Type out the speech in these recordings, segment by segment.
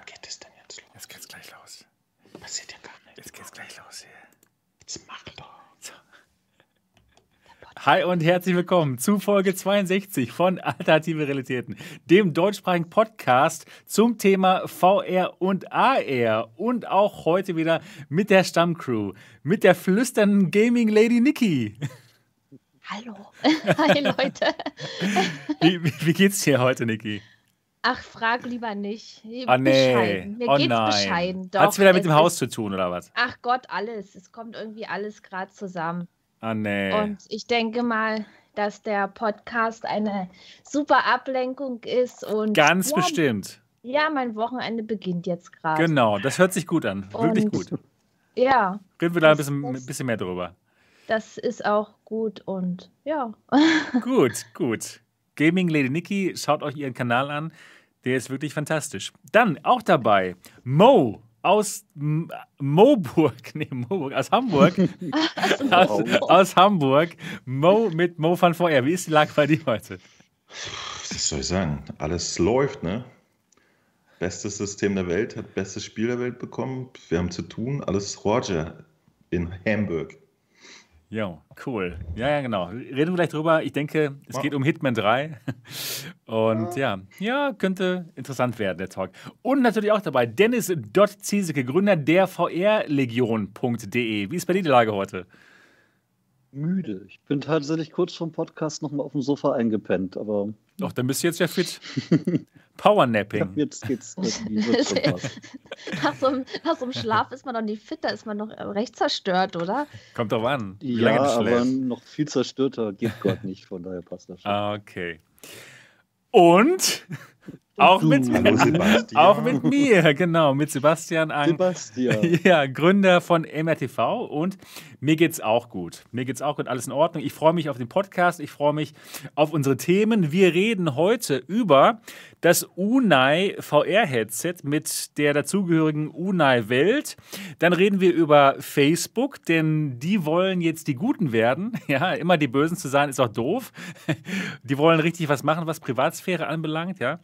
Wann geht es denn jetzt los? Jetzt geht's gleich los. Passiert ja gar nichts. Jetzt geht's gleich los hier. Jetzt mach doch. Hi und herzlich willkommen zu Folge 62 von Alternative Realitäten, dem deutschsprachigen Podcast zum Thema VR und AR und auch heute wieder mit der Stammcrew, mit der flüsternden Gaming Lady Niki. Hallo. Hi Leute. Wie, wie, wie geht's dir heute, Niki? Ach, frag lieber nicht. Oh nee, Bescheiden. Mir oh geht's nein. bescheiden. Doch, Hat's wieder mit es dem Haus zu tun oder was? Ach Gott, alles. Es kommt irgendwie alles gerade zusammen. Ah nee. Und ich denke mal, dass der Podcast eine super Ablenkung ist und Ganz ja, bestimmt. Ja, mein Wochenende beginnt jetzt gerade. Genau, das hört sich gut an. Wirklich Und- gut. Ja, Reden wir da ein bisschen, ein bisschen mehr drüber. das ist auch gut und ja. Gut, gut. Gaming Lady Nikki, schaut euch ihren Kanal an. Der ist wirklich fantastisch. Dann auch dabei Mo aus M Moburg, nee, Moburg, aus Hamburg. aus, aus Hamburg. Mo mit Mo van VR. Wie ist die Lage bei dir heute? Was soll ich sagen? Alles läuft, ne? Bestes System der Welt, hat bestes Spiel der Welt bekommen. Wir haben zu tun. Alles Roger in Hamburg. Jo, cool. Ja, ja, genau. Reden wir gleich drüber. Ich denke, es geht um Hitman 3. Und ja, ja, könnte interessant werden, der Talk. Und natürlich auch dabei Dennis Dott Ziesecke, Gründer der vrlegion.de. Wie ist bei dir die Lage heute? Müde. Ich bin tatsächlich kurz vom Podcast nochmal auf dem Sofa eingepennt, aber Doch, dann bist du jetzt ja fit. Powernapping. hab, jetzt geht's. Nach so, einem, nach so einem Schlaf ist man doch nicht fit, da ist man doch recht zerstört, oder? Kommt drauf an, wie Ja, lange du aber noch viel zerstörter geht Gott nicht, von daher passt das schon. Ah, Okay. Und auch mit, Sebastian. auch mit mir, genau, mit Sebastian Ang. Sebastian, Ja, Gründer von MRTV und mir geht's auch gut. Mir geht's auch gut, alles in Ordnung. Ich freue mich auf den Podcast, ich freue mich auf unsere Themen. Wir reden heute über das Unai VR-Headset mit der dazugehörigen Unai-Welt. Dann reden wir über Facebook, denn die wollen jetzt die Guten werden. Ja, immer die Bösen zu sein, ist auch doof. Die wollen richtig was machen, was Privatsphäre anbelangt, ja.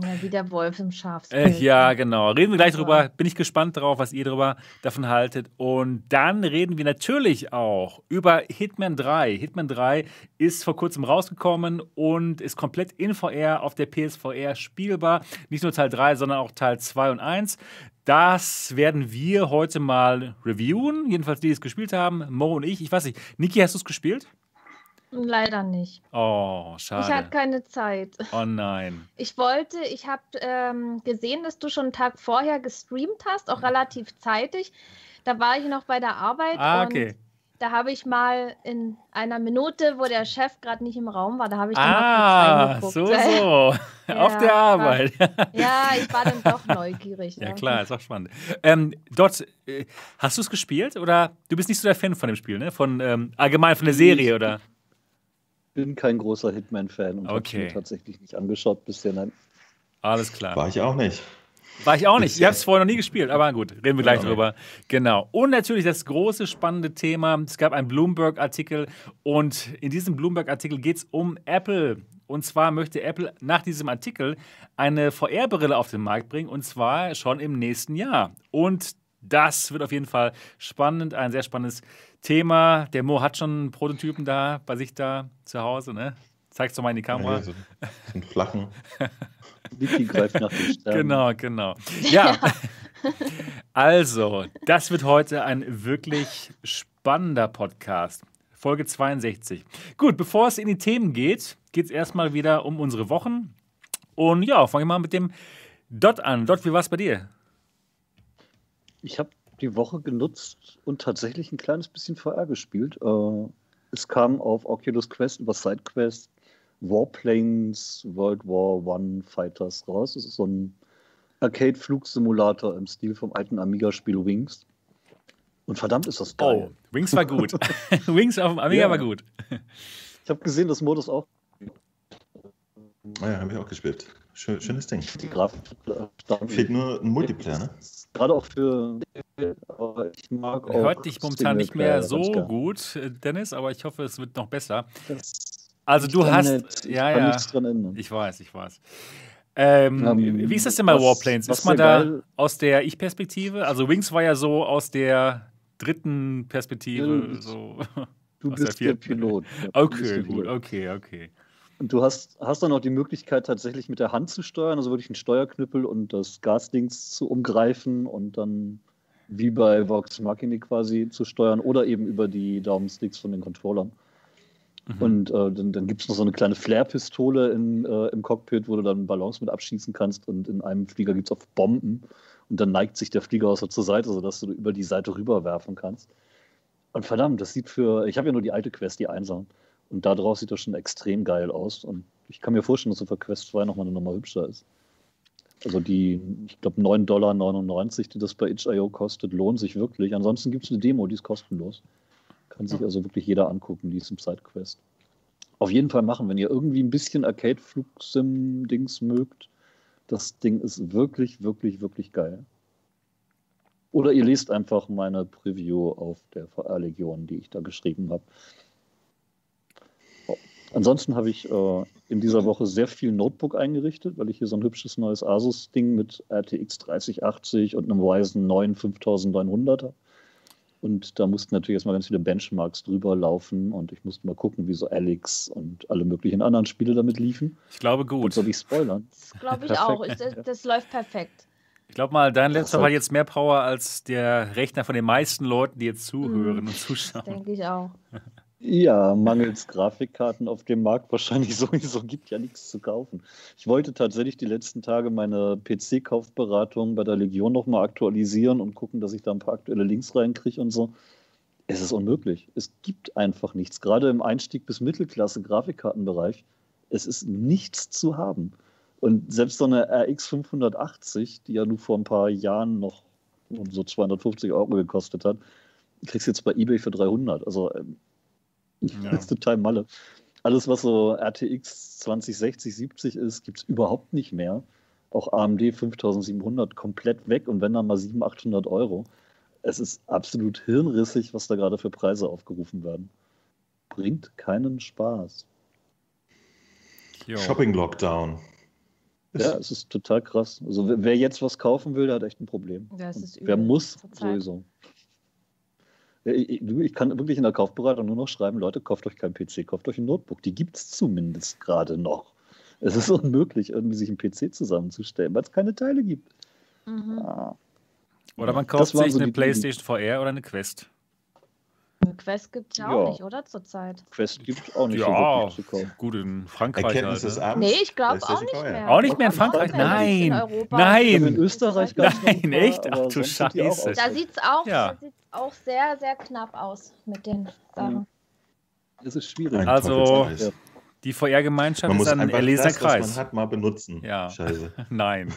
Ja, wie der Wolf im Äh, Schafspelz. ja, genau. Reden wir gleich drüber. Bin ich gespannt drauf, was ihr drüber davon haltet. Und dann reden wir natürlich auch über Hitman 3. Hitman 3 ist vor kurzem rausgekommen und ist komplett in VR auf der PSVR spielbar. Nicht nur Teil 3, sondern auch Teil 2 und 1. Das werden wir heute mal reviewen. Jedenfalls die, die es gespielt haben. Mo und ich. Ich weiß nicht. Niki, hast du es gespielt? Leider nicht. Oh, Ich hatte schade. keine Zeit. Oh nein. Ich wollte, ich habe ähm, gesehen, dass du schon einen Tag vorher gestreamt hast, auch relativ zeitig. Da war ich noch bei der Arbeit Ah, und okay. da habe ich mal in einer Minute, wo der Chef gerade nicht im Raum war, da habe ich dann Ah, mal kurz so, so. Auf Ja, der Arbeit. Ja, ich war dann doch neugierig. Ja, ne? klar, ist auch spannend. Ähm, dort, äh, hast du es gespielt oder du bist nicht so der Fan von dem Spiel, ne? Von ähm, allgemein von der Serie oder? Bin kein großer Hitman-Fan und hab's Okay. mir tatsächlich nicht angeschaut bisher. Nein. Alles klar. War ich auch nicht. War ich auch nicht. Ich habe es vorher noch nie gespielt, aber gut, reden wir gleich Ja. drüber. Genau. Und natürlich das große spannende Thema. Es gab einen Bloomberg-Artikel und in diesem Bloomberg-Artikel geht es um Apple. Und zwar möchte Apple nach diesem Artikel eine VR-Brille auf den Markt bringen und zwar schon im nächsten Jahr. Und das wird auf jeden Fall spannend, ein sehr spannendes Thema. Der Mo hat schon einen Prototypen da bei sich da zu Hause, ne? Zeig's doch mal in die Kamera. Ja, so, so einen flachen. Vicky greift nach den Sternen. Genau, genau. Ja, also, das wird heute ein wirklich spannender Podcast. Folge 62. Gut, bevor es in die Themen geht, geht es erstmal wieder um unsere Wochen. Und ja, fangen wir mal mit dem Dot an. Dot, wie war es bei dir? Ich habe die Woche genutzt und tatsächlich ein kleines bisschen VR gespielt. Äh, es kam auf Oculus Quest über SideQuest Warplanes World War One Fighters raus. Das ist so ein Arcade-Flugsimulator im Stil vom alten Amiga-Spiel Wings. Und verdammt ist das geil. Oh, Wings war gut. Wings auf dem Amiga Ja. war gut. Ich habe gesehen, das Modus auch. Ah Ja, habe ich auch gespielt. Schön, schönes Ding. Die Grafik äh. Fehlt nur ein Multiplayer, ne? Gerade auch für. Aber ich mag auch Hört dich momentan nicht mehr so gut, äh, Dennis, aber ich hoffe, es wird noch besser. Also du hast. Ich ja, kann ja, nichts dran ändern. ich weiß, ich weiß. Ähm, Ähm, wie ist das denn bei was- Warplanes? was Ist man da geil- aus der Ich-Perspektive? Also Wings war ja so aus der dritten Perspektive. Ja, so. Du der bist der vierten. Pilot. Du Okay, der gut, okay, okay. Und du hast, hast dann auch die Möglichkeit, tatsächlich mit der Hand zu steuern, also wirklich einen Steuerknüppel und das Gasdings zu umgreifen und dann wie bei Vox Machina quasi zu steuern oder eben über die Daumensticks von den Controllern. Mhm. Und äh, dann, dann gibt es noch so eine kleine Flair-Pistole in, äh, im Cockpit, wo du dann Ballons mit abschießen kannst. Und in einem Flieger gibt es auch Bomben. Und dann neigt sich der Flieger auch so zur Seite, sodass du über die Seite rüberwerfen kannst. Und verdammt, das sieht für. Ich habe ja nur die alte Quest, die Einsam. Und da drauf sieht das schon extrem geil aus. Und ich kann mir vorstellen, dass so für Quest 2 nochmal eine Nummer hübscher ist. Also die, ich glaube, 9,99 Dollar, die das bei itch.io kostet, lohnt sich wirklich. Ansonsten gibt es eine Demo, die ist kostenlos. Kann sich also wirklich jeder angucken, die ist im Sidequest. Auf jeden Fall machen, wenn ihr irgendwie ein bisschen Arcade-Flugsim-Dings mögt. Das Ding ist wirklich, wirklich, wirklich geil. Oder ihr lest einfach meine Preview auf der VR-Legion, die ich da geschrieben habe. Ansonsten habe ich äh, in dieser Woche sehr viel Notebook eingerichtet, weil ich hier so ein hübsches neues Asus-Ding mit RTX 3080 und einem Ryzen 9 5900 habe. Und da mussten natürlich erstmal ganz viele Benchmarks drüber laufen und ich musste mal gucken, wie so Alex und alle möglichen anderen Spiele damit liefen. Ich glaube Und gut. soll ich spoilern? Das glaube ich auch. Das, das läuft perfekt. Ich glaube mal, dein Laptop hat- hat jetzt mehr Power als der Rechner von den meisten Leuten, die jetzt zuhören Mhm. und zuschauen. Denke ich auch. Ja, mangels Grafikkarten auf dem Markt wahrscheinlich sowieso gibt ja nichts zu kaufen. Ich wollte tatsächlich die letzten Tage meine PC-Kaufberatung bei der Legion nochmal aktualisieren und gucken, dass ich da ein paar aktuelle Links reinkriege und so. Es ist unmöglich. Es gibt einfach nichts. Gerade im Einstieg bis Mittelklasse-Grafikkartenbereich. Es ist nichts zu haben. Und selbst so eine RX 580, die ja nur vor ein paar Jahren noch so 250 Euro gekostet hat, kriegst du jetzt bei eBay für 300. Also ähm, Ja. das ist total Malle. Alles, was so RTX 2060, 70 ist, gibt es überhaupt nicht mehr. Auch AMD 5700 komplett weg und wenn dann mal 700, 800 Euro. Es ist absolut hirnrissig, was da gerade für Preise aufgerufen werden. Bringt keinen Spaß. Shopping-Lockdown. Ja, es ist total krass. Also wer- jetzt was kaufen will, der hat echt ein Problem. Ist wer muss, sowieso. Ja, Ich, kann wirklich in der Kaufberatung nur noch schreiben, Leute, kauft euch kein PC, kauft euch ein Notebook. Die gibt es zumindest gerade noch. Es ist unmöglich, irgendwie sich einen PC zusammenzustellen, weil es keine Teile gibt. Mhm. Ah. Oder man kauft sich so eine PlayStation VR oder eine Quest. Eine Quest gibt es ja auch Ja. nicht, oder? Zurzeit. Quest gibt es auch nicht so Ja, kaufen. gut, in Frankreich Erkenntnis halt. des ne? Abends. Nee, ich glaube auch nicht mehr. Auch nicht mehr in Frankreich? mehr in Nein. Nein. In Österreich gab es Nein, echt? Ach, du Scheiße. Da sieht es auch, Ja. Auch sehr, sehr knapp aus mit den Sachen. Es ist schwierig. Also. Die VR-Gemeinschaft man ist muss ein erlesener das, Kreis. man hat, mal benutzen. Ja. Scheiße. Nein.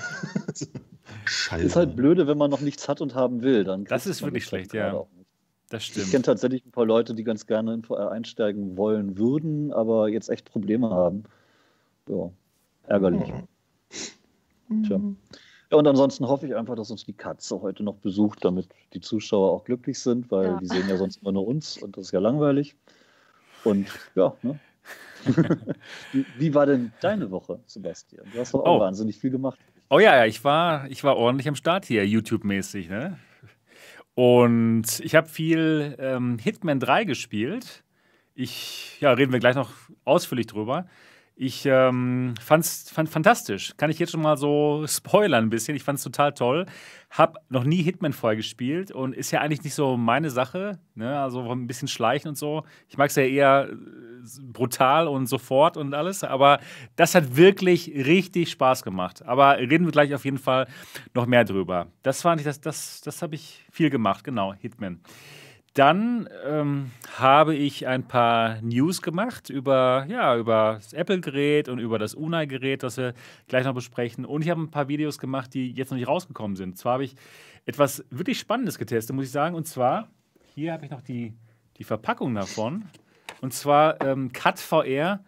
Scheiße. Ist halt blöde, wenn man noch nichts hat und haben will. Dann Das ist wirklich das halt schlecht, ja. nicht. Das Ich kenne stimmt. tatsächlich ein paar Leute, die ganz gerne in VR einsteigen wollen würden, aber jetzt echt Probleme haben. Ja, ärgerlich. Tja. Ja, und ansonsten hoffe ich einfach, dass uns die Katze heute noch besucht, damit die Zuschauer auch glücklich sind, weil Ja. die sehen ja sonst immer nur uns und das ist ja langweilig. Und ja, ne? wie, wie war denn deine Woche, Sebastian? Du hast doch auch Oh. wahnsinnig viel gemacht. Oh ja, ja, ich war, ich war ordentlich am Start hier, YouTube-mäßig, ne? Und ich habe viel ähm, Hitman 3 gespielt. Ich, ja, reden wir gleich noch ausführlich drüber. Ich ähm, fand's fand fantastisch. Kann ich jetzt schon mal so spoilern ein bisschen. Ich fand's total toll. Hab noch nie Hitman vorher gespielt und ist ja eigentlich nicht so meine Sache. Ne? Also ein bisschen schleichen und so. Ich mag es ja eher äh, brutal und sofort und alles. Aber das hat wirklich richtig Spaß gemacht. Aber reden wir gleich auf jeden Fall noch mehr drüber. Das fand ich, das, das, das habe ich viel gemacht, genau, Hitman. Dann ähm, habe ich ein paar News gemacht über, ja, über das Apple-Gerät und über das Unai-Gerät, das wir gleich noch besprechen. Und ich habe ein paar Videos gemacht, die jetzt noch nicht rausgekommen sind. Zwar habe ich etwas wirklich Spannendes getestet, muss ich sagen. Und zwar, hier habe ich noch die, die Verpackung davon. Und zwar ähm, Cut VR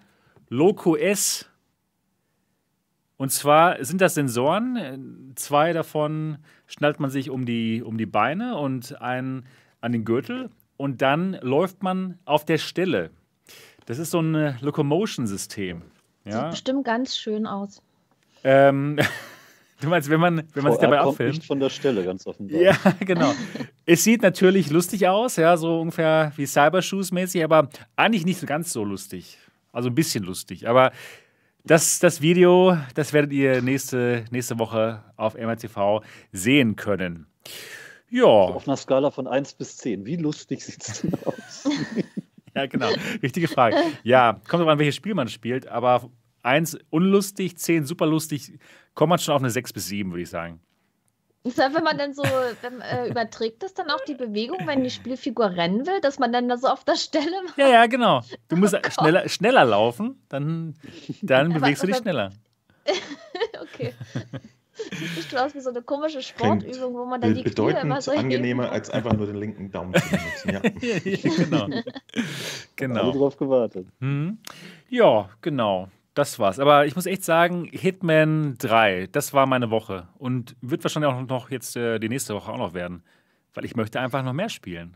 Loco S. Und zwar sind das Sensoren. Zwei davon schnallt man sich um die, um die Beine und einen an den Gürtel. Und dann läuft man auf der Stelle. Das ist so ein äh, Locomotion-System. Sieht Ja? bestimmt ganz schön aus. Ähm, du meinst, wenn man, wenn man sich dabei kommt abfilmt? nicht von der Stelle, ganz offenbar. Ja, genau. es sieht natürlich lustig aus, ja, so ungefähr wie Cybershoes mäßig, aber eigentlich nicht so ganz so lustig. Also ein bisschen lustig. Aber das, das Video, das werdet ihr nächste, nächste Woche auf MRTV sehen können. Ja, Auf einer Skala von 1 bis 10. Wie lustig sieht es denn aus? ja, genau. Richtige Frage. Ja, kommt drauf an, welches Spiel man spielt, aber eins unlustig, zehn super lustig, kommt man schon auf eine 6 bis 7, würde ich sagen. Ist das, wenn man dann so, wenn, äh, überträgt das dann auch die Bewegung, wenn die Spielfigur rennen will, dass man dann da so auf der Stelle macht? Ja, ja, genau. Du musst Oh schneller, schneller laufen, dann, dann Aber- bewegst du dich aber- schneller. Okay. Sieht bestimmt aus wie so eine komische Sportübung, wo man dann die Knie immer so angenehmer, als einfach nur den linken Daumen zu benutzen. Ja. Ja, genau. Alle genau. drauf gewartet. Hm. Ja, genau. Das war's. Aber ich muss echt sagen, Hitman 3, das war meine Woche. Und wird wahrscheinlich auch noch jetzt äh, die nächste Woche auch noch werden. Weil ich möchte einfach noch mehr spielen.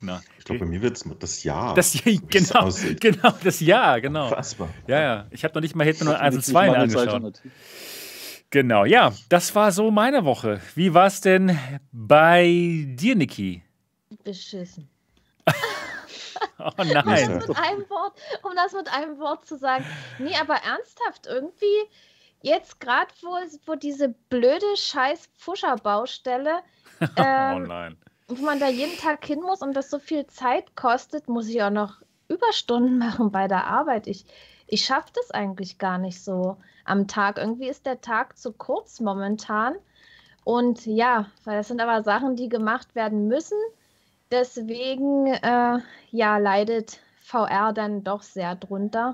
Na, Ich glaube, bei mir wird es das Jahr. das, genau, genau, das Jahr, genau. Unfassbar. Ja, ja. Ich habe noch nicht mal Hitman 1 und Hoffentlich 2 mir mangels angeschaut. Genau, ja, das war so meine Woche. Wie war es denn bei dir, Niki? Beschissen. Oh Um nein. das, mit einem Wort, um das mit einem Wort zu sagen. Nee, aber ernsthaft, irgendwie, jetzt gerade, wo, wo diese blöde scheiß Pfuscher-Baustelle, Oh ähm, nein. wo man da jeden Tag hin muss und das so viel Zeit kostet, muss ich auch noch Überstunden machen bei der Arbeit. Ich, ich schaffe das eigentlich gar nicht so am Tag. Irgendwie ist der Tag zu kurz momentan. Und ja, weil das sind aber Sachen, die gemacht werden müssen. Deswegen, äh, ja, leidet VR dann doch sehr drunter.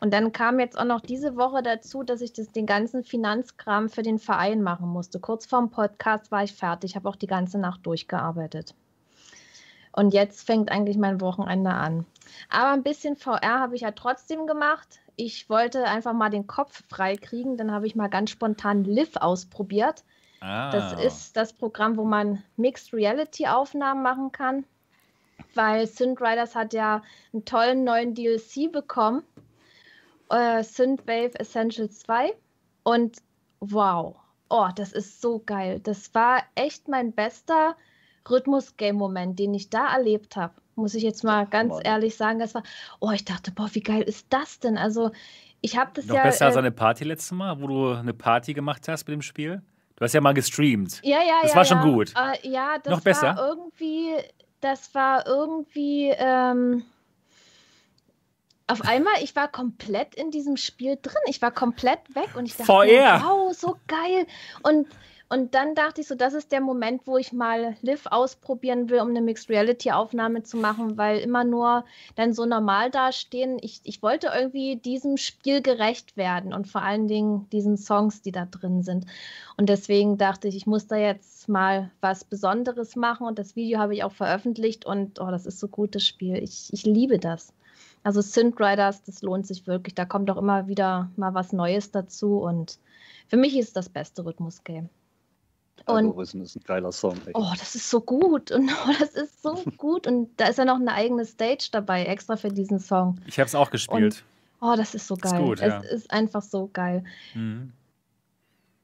Und dann kam jetzt auch noch diese Woche dazu, dass ich das, den ganzen Finanzkram für den Verein machen musste. Kurz vorm Podcast war ich fertig, habe auch die ganze Nacht durchgearbeitet. Und jetzt fängt eigentlich mein Wochenende an. Aber ein bisschen VR habe ich ja trotzdem gemacht. Ich wollte einfach mal den Kopf frei kriegen. Dann habe ich mal ganz spontan Liv ausprobiert. Ah. Das ist das Programm, wo man Mixed Reality Aufnahmen machen kann. Weil Synth Riders hat ja einen tollen neuen DLC bekommen. Äh, Synthwave Essentials 2. Und wow, oh, das ist so geil. Das war echt mein bester Rhythmus-Game-Moment, den ich da erlebt habe. Muss ich jetzt mal ganz Mann. ehrlich sagen. Das war, oh, ich dachte, boah, wie geil ist das denn? Also, ich habe das Noch ja. besser als äh, eine Party letztes Mal, wo du eine Party gemacht hast mit dem Spiel. Du hast ja mal gestreamt. Ja, ja, Das ja. war schon ja. gut. Äh, ja, das Noch besser? war irgendwie, das war irgendwie, ähm, auf einmal, ich war komplett in diesem Spiel drin. Ich war komplett weg und ich dachte, VR. wow, so geil. Und, und dann dachte ich so, das ist der Moment, wo ich mal Liv ausprobieren will, um eine Mixed Reality Aufnahme zu machen, weil immer nur dann so normal dastehen. Ich, ich wollte irgendwie diesem Spiel gerecht werden und vor allen Dingen diesen Songs, die da drin sind. Und deswegen dachte ich, ich muss da jetzt mal was Besonderes machen und das Video habe ich auch veröffentlicht und oh, das ist so gut, das Spiel. Ich, ich liebe das. Also Synth Riders, das lohnt sich wirklich. Da kommt auch immer wieder mal was Neues dazu und für mich ist das beste Rhythmus-Game. Und Algorithmen ist ein geiler Song. Ey. oh, das ist so gut und oh, das ist so gut und da ist ja noch eine eigene Stage dabei, extra für diesen Song. Ich habe es auch gespielt. Oh, das ist so Ist geil. gut, ja. Es ist einfach so geil. Mhm.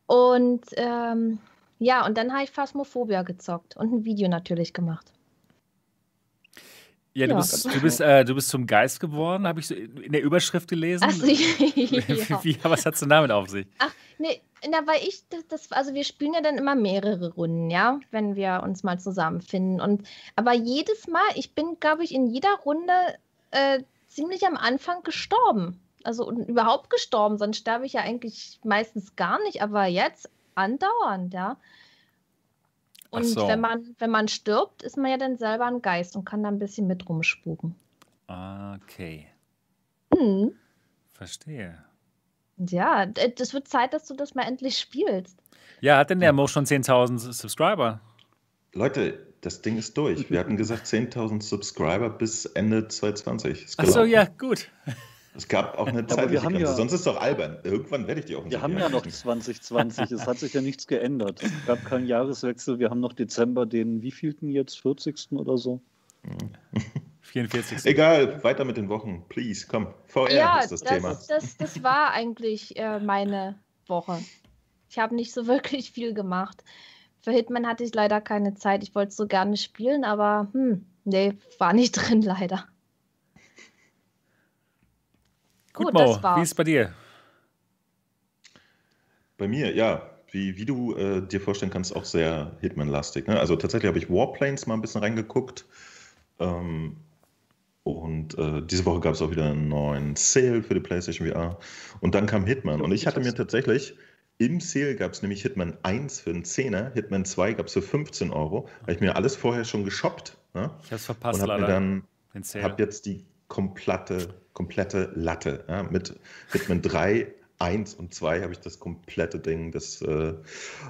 Und ähm, ja, und dann habe ich Phasmophobia gezockt und ein Video natürlich gemacht. Ja, du Ja. bist, du, bist, äh, du bist zum Geist geworden, habe ich so in der Überschrift gelesen. Ach, so, ja. Wie, was hat's denn damit auf sich? Ach, nee, na, weil ich, das, das, also wir spielen ja dann immer mehrere Runden, ja, wenn wir uns mal zusammenfinden. Und aber jedes Mal, ich bin, glaube ich, in jeder Runde äh, ziemlich am Anfang gestorben. Also und überhaupt gestorben, sonst sterbe ich ja eigentlich meistens gar nicht, aber jetzt andauernd, ja. Und so. wenn man, wenn man stirbt, ist man ja dann selber ein Geist und kann da ein bisschen mit rumspuken. Okay, Hm. verstehe. Ja, d- das wird Zeit, dass du das mal endlich spielst. Ja, hat denn der Mo schon 10.000 Subscriber? Leute, das Ding ist durch. Wir hatten gesagt 10.000 Subscriber bis Ende 2020. Ist Ach so, gelaufen. ja, gut. Es gab auch eine Grenze. ja- Sonst ist es doch albern. Irgendwann werde ich die auch Wir haben ja noch 2020, es hat sich ja nichts geändert. Es gab keinen Jahreswechsel, wir haben noch Dezember, den wievielten jetzt, 40. oder so. 44. Egal, weiter mit den Wochen. Please, komm. VR ja, ist das, das, Thema. Das, das war eigentlich äh, meine Woche. Ich habe nicht so wirklich viel gemacht. Für Hitman hatte ich leider keine Zeit. Ich wollte so gerne spielen, aber hm, nee, war nicht drin leider. Gut, Gut Mo, wie ist es bei dir? Bei mir, ja, wie, wie du äh, dir vorstellen kannst, auch sehr Hitman-lastig. Ne? Also tatsächlich habe ich Warplanes mal ein bisschen reingeguckt. Ähm, und äh, diese Woche gab es auch wieder einen neuen Sale für die PlayStation VR. Und dann kam Hitman. Und ich hatte mir tatsächlich im Sale gab es nämlich Hitman 1 für einen Zehner, Hitman 2 gab es für 15 Euro. Habe ich mir alles vorher schon geshoppt. Ne? Ich habe es verpasst, und habe mir dann habe jetzt die komplette, komplette Latte ja? mit Hitman 3 1 und 2 habe ich das komplette Ding. Das äh,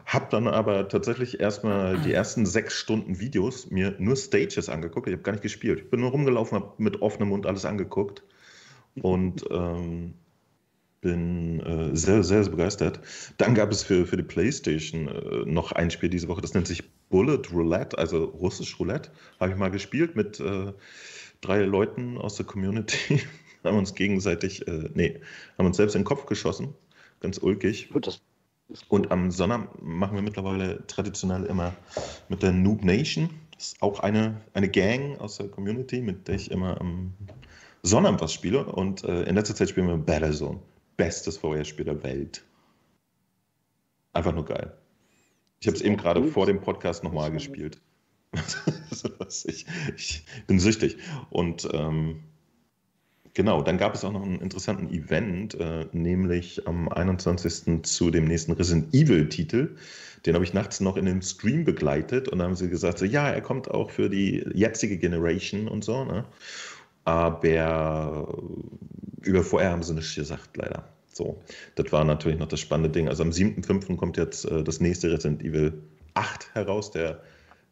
habe dann aber tatsächlich erstmal die ersten sechs Stunden Videos mir nur Stages angeguckt. Ich habe gar nicht gespielt. Ich bin nur rumgelaufen, habe mit offenem Mund alles angeguckt und ähm, bin äh, sehr, sehr, sehr begeistert. Dann gab es für, für die PlayStation äh, noch ein Spiel diese Woche, das nennt sich Bullet Roulette, also russisch Roulette. Habe ich mal gespielt mit äh, drei Leuten aus der Community. haben uns gegenseitig, äh, nee, haben uns selbst in den Kopf geschossen. Ganz ulkig. Und am Sonnabend machen wir mittlerweile traditionell immer mit der Noob Nation. Das ist auch eine, eine Gang aus der Community, mit der ich immer am Sonnabend was spiele. Und äh, in letzter Zeit spielen wir Battlezone. Bestes VR-Spiel der Welt. Einfach nur geil. Ich habe es eben gerade vor dem Podcast nochmal gespielt. ich, ich, bin süchtig. Und ähm, Genau, dann gab es auch noch einen interessanten Event, äh, nämlich am 21. zu dem nächsten Resident Evil-Titel. Den habe ich nachts noch in den Stream begleitet und da haben sie gesagt, so, ja, er kommt auch für die jetzige Generation und so. Ne? Aber über VR haben sie nichts gesagt, leider. So, das war natürlich noch das spannende Ding. Also am 7.5. kommt jetzt äh, das nächste Resident Evil 8 heraus, der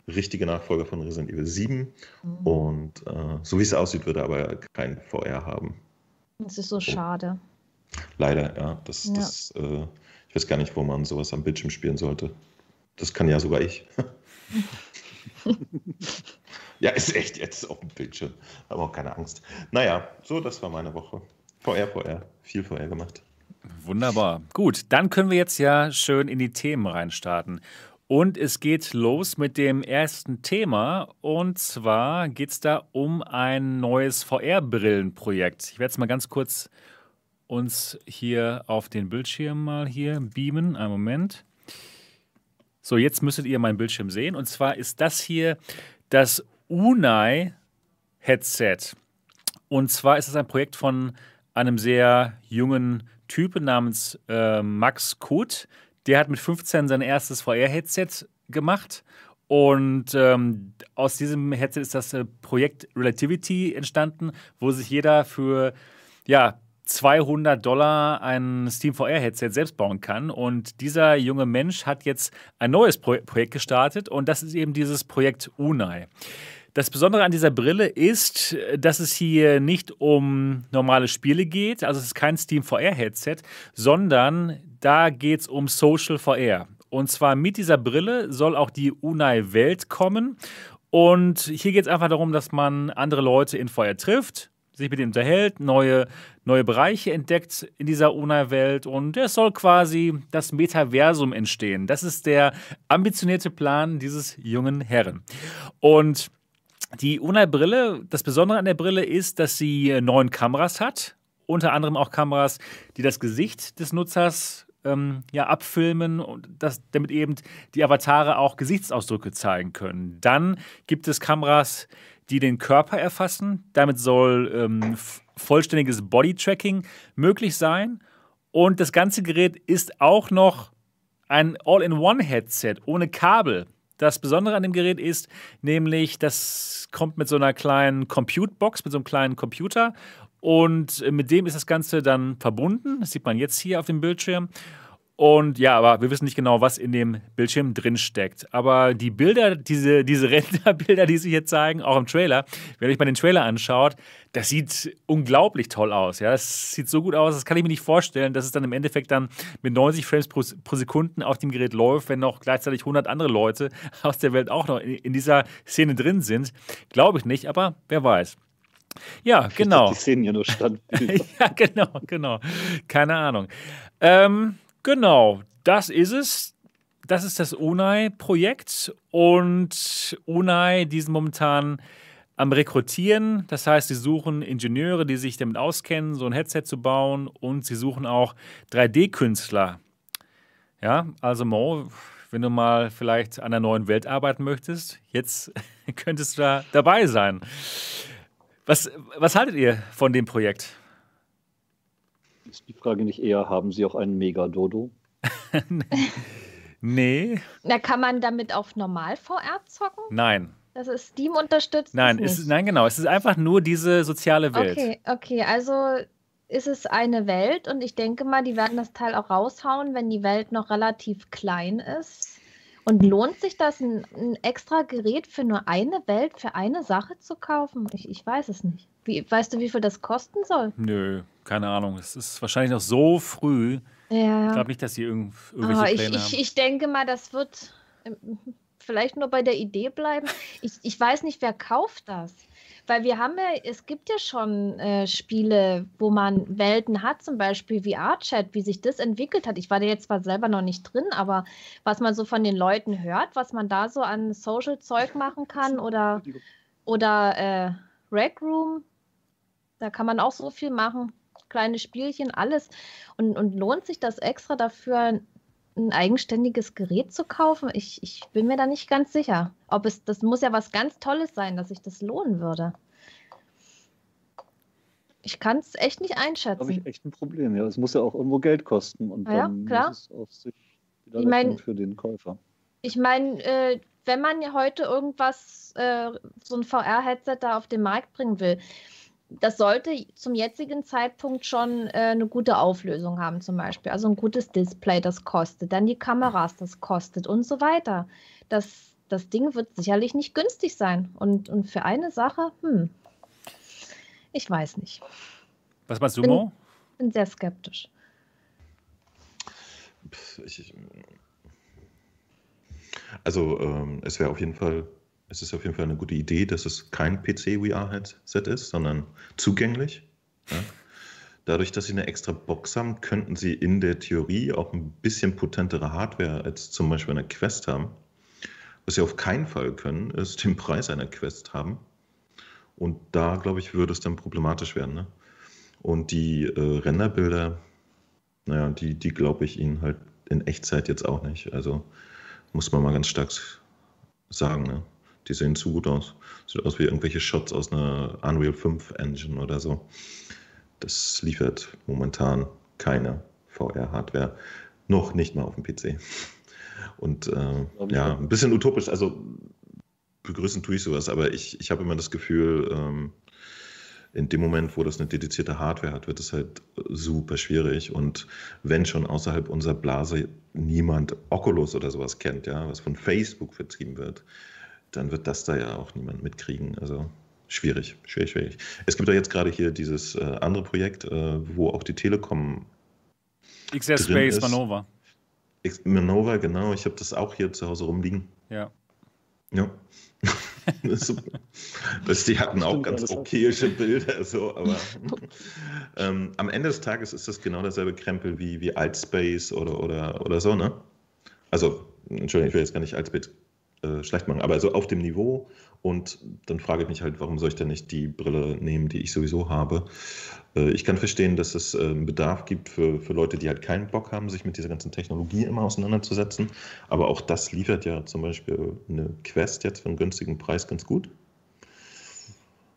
richtige Nachfolger von Resident Evil 7. Mhm. Und äh, so wie es aussieht, wird er aber kein VR haben. Das ist so schade. Leider, ja. Das, ja. Das, äh, ich weiß gar nicht, wo man sowas am Bildschirm spielen sollte. Das kann ja sogar ich. ja, ist echt jetzt auf dem Bildschirm. Aber auch keine Angst. Naja, so, das war meine Woche. VR, VR. Viel VR gemacht. Wunderbar. Gut, dann können wir jetzt ja schön in die Themen reinstarten. Und es geht los mit dem ersten Thema. Und zwar geht es da um ein neues VR-Brillenprojekt. Ich werde es mal ganz kurz uns hier auf den Bildschirm mal hier beamen. Einen Moment. So, jetzt müsstet ihr meinen Bildschirm sehen. Und zwar ist das hier das Unai Headset. Und zwar ist es ein Projekt von einem sehr jungen Typen namens äh, Max Kutt. Der hat mit 15 sein erstes VR-Headset gemacht. Und ähm, aus diesem Headset ist das äh, Projekt Relativity entstanden, wo sich jeder für ja, 200 Dollar ein Steam VR-Headset selbst bauen kann. Und dieser junge Mensch hat jetzt ein neues Pro Projekt gestartet und das ist eben dieses Projekt Unai. Das Besondere an dieser Brille ist, dass es hier nicht um normale Spiele geht, also es ist kein Steam VR-Headset, sondern da geht es um Social VR. Und zwar mit dieser Brille soll auch die Unai-Welt kommen. Und hier geht es einfach darum, dass man andere Leute in VR trifft, sich mit ihnen unterhält, neue, neue Bereiche entdeckt in dieser Unai-Welt und es soll quasi das Metaversum entstehen. Das ist der ambitionierte Plan dieses jungen Herren. Und die Unai-Brille, das Besondere an der Brille ist, dass sie neun Kameras hat. Unter anderem auch Kameras, die das Gesicht des Nutzers ähm, ja, abfilmen, und das, damit eben die Avatare auch Gesichtsausdrücke zeigen können. Dann gibt es Kameras, die den Körper erfassen. Damit soll ähm, vollständiges Bodytracking möglich sein. Und das ganze Gerät ist auch noch ein All-in-One-Headset ohne Kabel. Das Besondere an dem Gerät ist nämlich, das kommt mit so einer kleinen Compute-Box, mit so einem kleinen Computer. Und mit dem ist das Ganze dann verbunden. Das sieht man jetzt hier auf dem Bildschirm. Und ja, aber wir wissen nicht genau, was in dem Bildschirm drin steckt. Aber die Bilder, diese, diese Renderbilder, die sie hier zeigen, auch im Trailer, wenn ihr euch mal den Trailer anschaut, das sieht unglaublich toll aus. Ja, das sieht so gut aus, das kann ich mir nicht vorstellen, dass es dann im Endeffekt dann mit 90 Frames pro, pro Sekunde auf dem Gerät läuft, wenn noch gleichzeitig 100 andere Leute aus der Welt auch noch in, in dieser Szene drin sind. Glaube ich nicht, aber wer weiß. Ja, genau. Die Szenen ja nur stand. ja, genau, genau. Keine Ahnung. Ähm, Genau, das ist es. Das ist das UNAI-Projekt und UNAI, die sind momentan am Rekrutieren. Das heißt, sie suchen Ingenieure, die sich damit auskennen, so ein Headset zu bauen und sie suchen auch 3D-Künstler. Ja, also Mo, wenn du mal vielleicht an einer neuen Welt arbeiten möchtest, jetzt könntest du da dabei sein. Was, was haltet ihr von dem Projekt? Ist die Frage nicht eher, haben Sie auch einen Mega-Dodo? nee. Na, kann man damit auf normal VR zocken? Nein. Das ist Steam unterstützt? Nein, es ist, nein, genau. Es ist einfach nur diese soziale Welt. Okay, okay. Also ist es eine Welt und ich denke mal, die werden das Teil auch raushauen, wenn die Welt noch relativ klein ist. Und lohnt sich das, ein, ein, extra Gerät für nur eine Welt, für eine Sache zu kaufen? Ich, ich weiß es nicht. Wie, weißt du, wie viel das kosten soll? Nö, keine Ahnung. Es ist wahrscheinlich noch so früh. Ja. Ich glaube nicht, dass sie irgendw irgendwelche oh, Pläne ich, haben. Ich, ich denke mal, das wird ähm, vielleicht nur bei der Idee bleiben. Ich, ich weiß nicht, wer kauft das. Weil wir haben ja, es gibt ja schon äh, Spiele, wo man Welten hat, zum Beispiel VR-Chat, wie sich das entwickelt hat. Ich war da jetzt zwar selber noch nicht drin, aber was man so von den Leuten hört, was man da so an Social-Zeug machen kann oder, oder äh, Rec Room, da kann man auch so viel machen. Kleine Spielchen, alles. Und, und lohnt sich das extra dafür, ein eigenständiges Gerät zu kaufen? Ich, ich bin mir da nicht ganz sicher. Ob es, das muss ja was ganz Tolles sein, dass sich das lohnen würde. Ich kann es echt nicht einschätzen. Habe ich echt ein Problem, ja. Es muss ja auch irgendwo Geld kosten und ja, dann klar. muss es auf sich wieder Ich mein- für den Käufer. Ich meine, äh, wenn man ja heute irgendwas, äh, so ein VR-Headset da auf den Markt bringen will, das sollte zum jetzigen Zeitpunkt schon äh, eine gute Auflösung haben, zum Beispiel. Also ein gutes Display, das kostet, dann die Kameras, das kostet und so weiter. Das, das Ding wird sicherlich nicht günstig sein. Und, und für eine Sache, hm, ich weiß nicht. Was meinst du, Bin- Mo? Bin sehr skeptisch. Ich, ich, also ähm, es wäre auf jeden Fall, es ist auf jeden Fall eine gute Idee, dass es kein PC-VR-Headset ist, sondern zugänglich. Ja. Dadurch, dass sie eine extra Box haben, könnten sie in der Theorie auch ein bisschen potentere Hardware als zum Beispiel eine Quest haben. Was sie auf keinen Fall können, ist den Preis einer Quest haben. Und da, glaube ich, würde es dann problematisch werden. Ne? Und die äh, Renderbilder, naja, die, die glaube ich Ihnen halt in Echtzeit jetzt auch nicht. Also muss man mal ganz stark sagen. Ne? Die sehen zu gut aus. Sieht aus wie irgendwelche Shots aus einer Unreal 5 Engine oder so. Das liefert momentan keine VR-Hardware. Noch nicht mal auf dem PC. Und äh, ja, ein bisschen utopisch. Also begrüßen tue ich sowas, aber ich, ich habe immer das Gefühl, ähm, in dem Moment, wo das eine dedizierte Hardware hat, wird es halt super schwierig. Und wenn schon außerhalb unserer Blase niemand Oculus oder sowas kennt, ja, was von Facebook vertrieben wird, dann wird das da ja auch niemand mitkriegen. Also schwierig, schwierig, schwierig. Es gibt ja jetzt gerade hier dieses äh, andere Projekt, äh, wo auch die Telekom XS drin Space ist. Manova. X- Manova, genau, ich habe das auch hier zu Hause rumliegen. Ja. Ja. das, das, die hatten auch ganz okayische Bilder, so, aber ähm, am Ende des Tages ist das genau derselbe Krempel wie, wie Altspace oder, oder, oder so, ne? Also, Entschuldigung, ich will jetzt gar nicht Altspace äh, schlecht machen, aber so auf dem Niveau und dann frage ich mich halt, warum soll ich denn nicht die Brille nehmen, die ich sowieso habe? Äh, ich kann verstehen, dass es äh, einen Bedarf gibt für, für Leute, die halt keinen Bock haben, sich mit dieser ganzen Technologie immer auseinanderzusetzen. Aber auch das liefert ja zum Beispiel eine Quest jetzt für einen günstigen Preis ganz gut.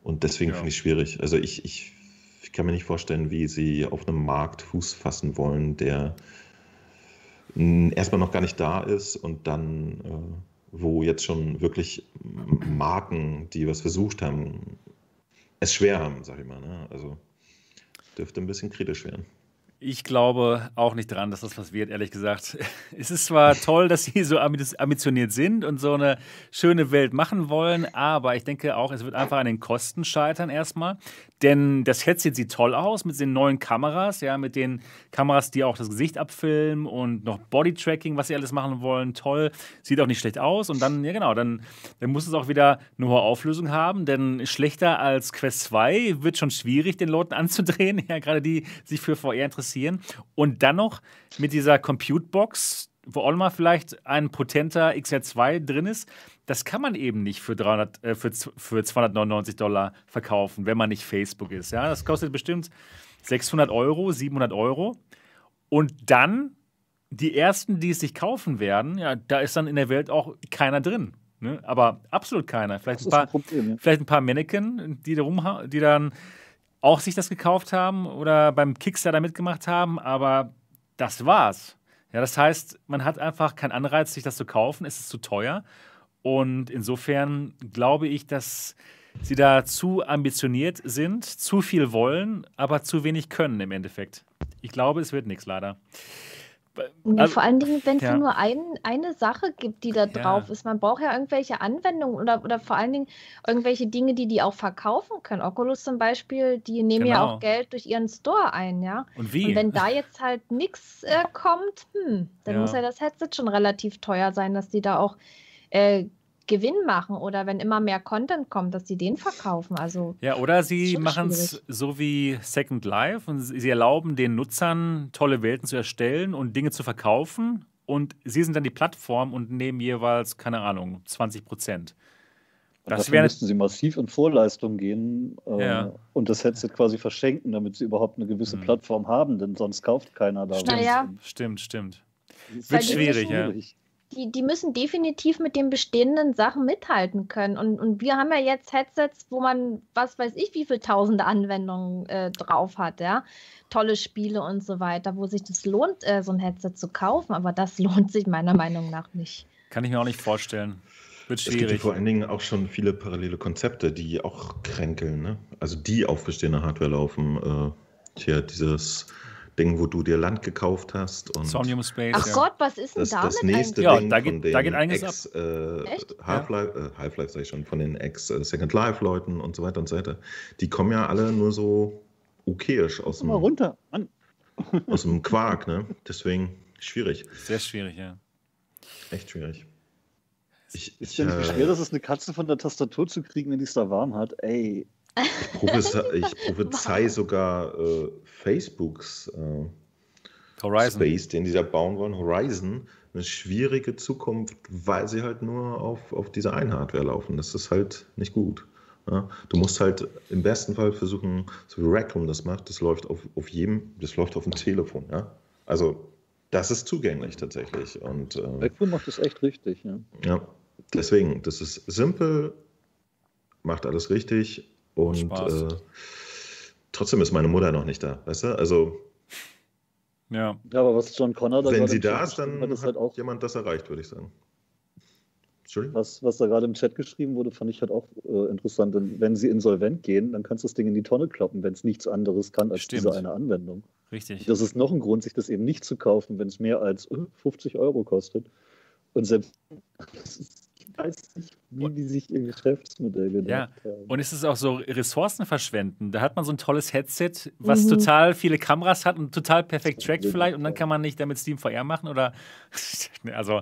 Und deswegen Ja. finde ich es schwierig. Also ich, ich, ich kann mir nicht vorstellen, wie sie auf einem Markt Fuß fassen wollen, der erstmal noch gar nicht da ist und dann, wo jetzt schon wirklich Marken, die was versucht haben, es schwer haben, sag ich mal. Ne? Also dürfte ein bisschen kritisch werden. Ich glaube auch nicht dran, dass das was wird, ehrlich gesagt. Es ist zwar toll, dass sie so ambi- ambitioniert sind und so eine schöne Welt machen wollen, aber ich denke auch, es wird einfach an den Kosten scheitern erstmal. Denn das Headset sieht toll aus mit den neuen Kameras, ja, mit den Kameras, die auch das Gesicht abfilmen und noch Bodytracking, was sie alles machen wollen. Toll. Sieht auch nicht schlecht aus. Und dann, ja genau, dann, dann muss es auch wieder eine hohe Auflösung haben, denn schlechter als Quest 2 wird schon schwierig, den Leuten anzudrehen, ja, gerade die sich für VR interessieren. Und dann noch mit dieser Compute-Box, wo auch mal vielleicht ein potenter XR2 drin ist, das kann man eben nicht für, 300, äh, für, für 299 Dollar verkaufen, wenn man nicht Facebook ist. Ja? Das kostet bestimmt 600 Euro, 700 Euro. Und dann die ersten, die es sich kaufen werden, ja, da ist dann in der Welt auch keiner drin. Ne? Aber absolut keiner. Vielleicht ein, paar, ein Problem, ja. vielleicht ein paar Mannequin, die, da rum, die dann auch sich das gekauft haben oder beim Kickstarter mitgemacht haben, aber das war's. Ja, das heißt, man hat einfach keinen Anreiz, sich das zu kaufen, es ist zu teuer. Und insofern glaube ich, dass sie da zu ambitioniert sind, zu viel wollen, aber zu wenig können im Endeffekt. Ich glaube, es wird nichts leider. Also, vor allen Dingen, wenn es ja. nur ein, eine Sache gibt, die da drauf ja. ist. Man braucht ja irgendwelche Anwendungen oder, oder vor allen Dingen irgendwelche Dinge, die die auch verkaufen können. Oculus zum Beispiel, die nehmen genau. ja auch Geld durch ihren Store ein, ja. Und wie? Und wenn da jetzt halt nichts äh, kommt, hm, dann ja. muss ja das Headset schon relativ teuer sein, dass die da auch äh, Gewinn machen oder wenn immer mehr Content kommt, dass sie den verkaufen. Also ja, oder sie machen es so wie Second Life und sie erlauben den Nutzern tolle Welten zu erstellen und Dinge zu verkaufen und sie sind dann die Plattform und nehmen jeweils keine Ahnung 20 Prozent. Das Dafür müssten sie massiv in Vorleistung gehen äh, ja. und das Headset quasi verschenken, damit sie überhaupt eine gewisse mhm. Plattform haben, denn sonst kauft keiner da. Stimmt, ja. stimmt, stimmt. Wird schwierig, ja die, die müssen definitiv mit den bestehenden Sachen mithalten können. Und, und wir haben ja jetzt Headsets, wo man, was weiß ich, wie viele tausende Anwendungen äh, drauf hat, ja. Tolle Spiele und so weiter, wo sich das lohnt, äh, so ein Headset zu kaufen. Aber das lohnt sich meiner Meinung nach nicht. Kann ich mir auch nicht vorstellen. Wird schwierig. Es gibt vor allen Dingen auch schon viele parallele Konzepte, die auch kränkeln. Ne? Also die auf bestehender Hardware laufen. Äh, hier dieses Ding, wo du dir Land gekauft hast. Und Somnium Space. Ach ja. Gott, was ist denn das, damit das nächste ja, Ding da geht, von den da geht einiges Ex, ab. Äh, Half-Life, äh, Half-Life sag ich schon, von den Ex-Second äh, Life-Leuten und so weiter und so weiter. Die kommen ja alle nur so okayisch aus dem, Mal runter. Mann. aus dem Quark, ne? Deswegen schwierig. Sehr schwierig, ja. Echt schwierig. Ich, ist ja nicht äh, schwer, dass es eine Katze von der Tastatur zu kriegen, wenn die es da warm hat. Ey, ich prophezei, ich prophezei sogar äh, Facebooks äh, Horizon. Space, den sie da bauen wollen, Horizon, eine schwierige Zukunft, weil sie halt nur auf, auf dieser einen Hardware laufen. Das ist halt nicht gut. Ja? Du musst halt im besten Fall versuchen, so wie Raccoon das macht, das läuft auf, auf jedem, das läuft auf dem Telefon. Ja? Also das ist zugänglich tatsächlich. Und, äh, Raccoon macht das echt richtig. Ja. ja, deswegen, das ist simpel, macht alles richtig und äh, trotzdem ist meine Mutter noch nicht da, weißt du? Also. Ja. ja aber was John Connor da Wenn sie da ist, dann hat, halt auch jemand das erreicht, würde ich sagen. Was, was da gerade im Chat geschrieben wurde, fand ich halt auch äh, interessant. Denn wenn sie insolvent gehen, dann kannst du das Ding in die Tonne kloppen, wenn es nichts anderes kann als Stimmt. diese eine Anwendung. Richtig. Das ist noch ein Grund, sich das eben nicht zu kaufen, wenn es mehr als 50 äh, Euro kostet. Und selbst weiß nicht, wie die sich ihr Geschäftsmodell gedacht ja. haben. Und es ist auch so Ressourcen verschwenden. Da hat man so ein tolles Headset, was mhm. total viele Kameras hat und total perfekt trackt vielleicht und dann kann man nicht damit Steam VR machen oder also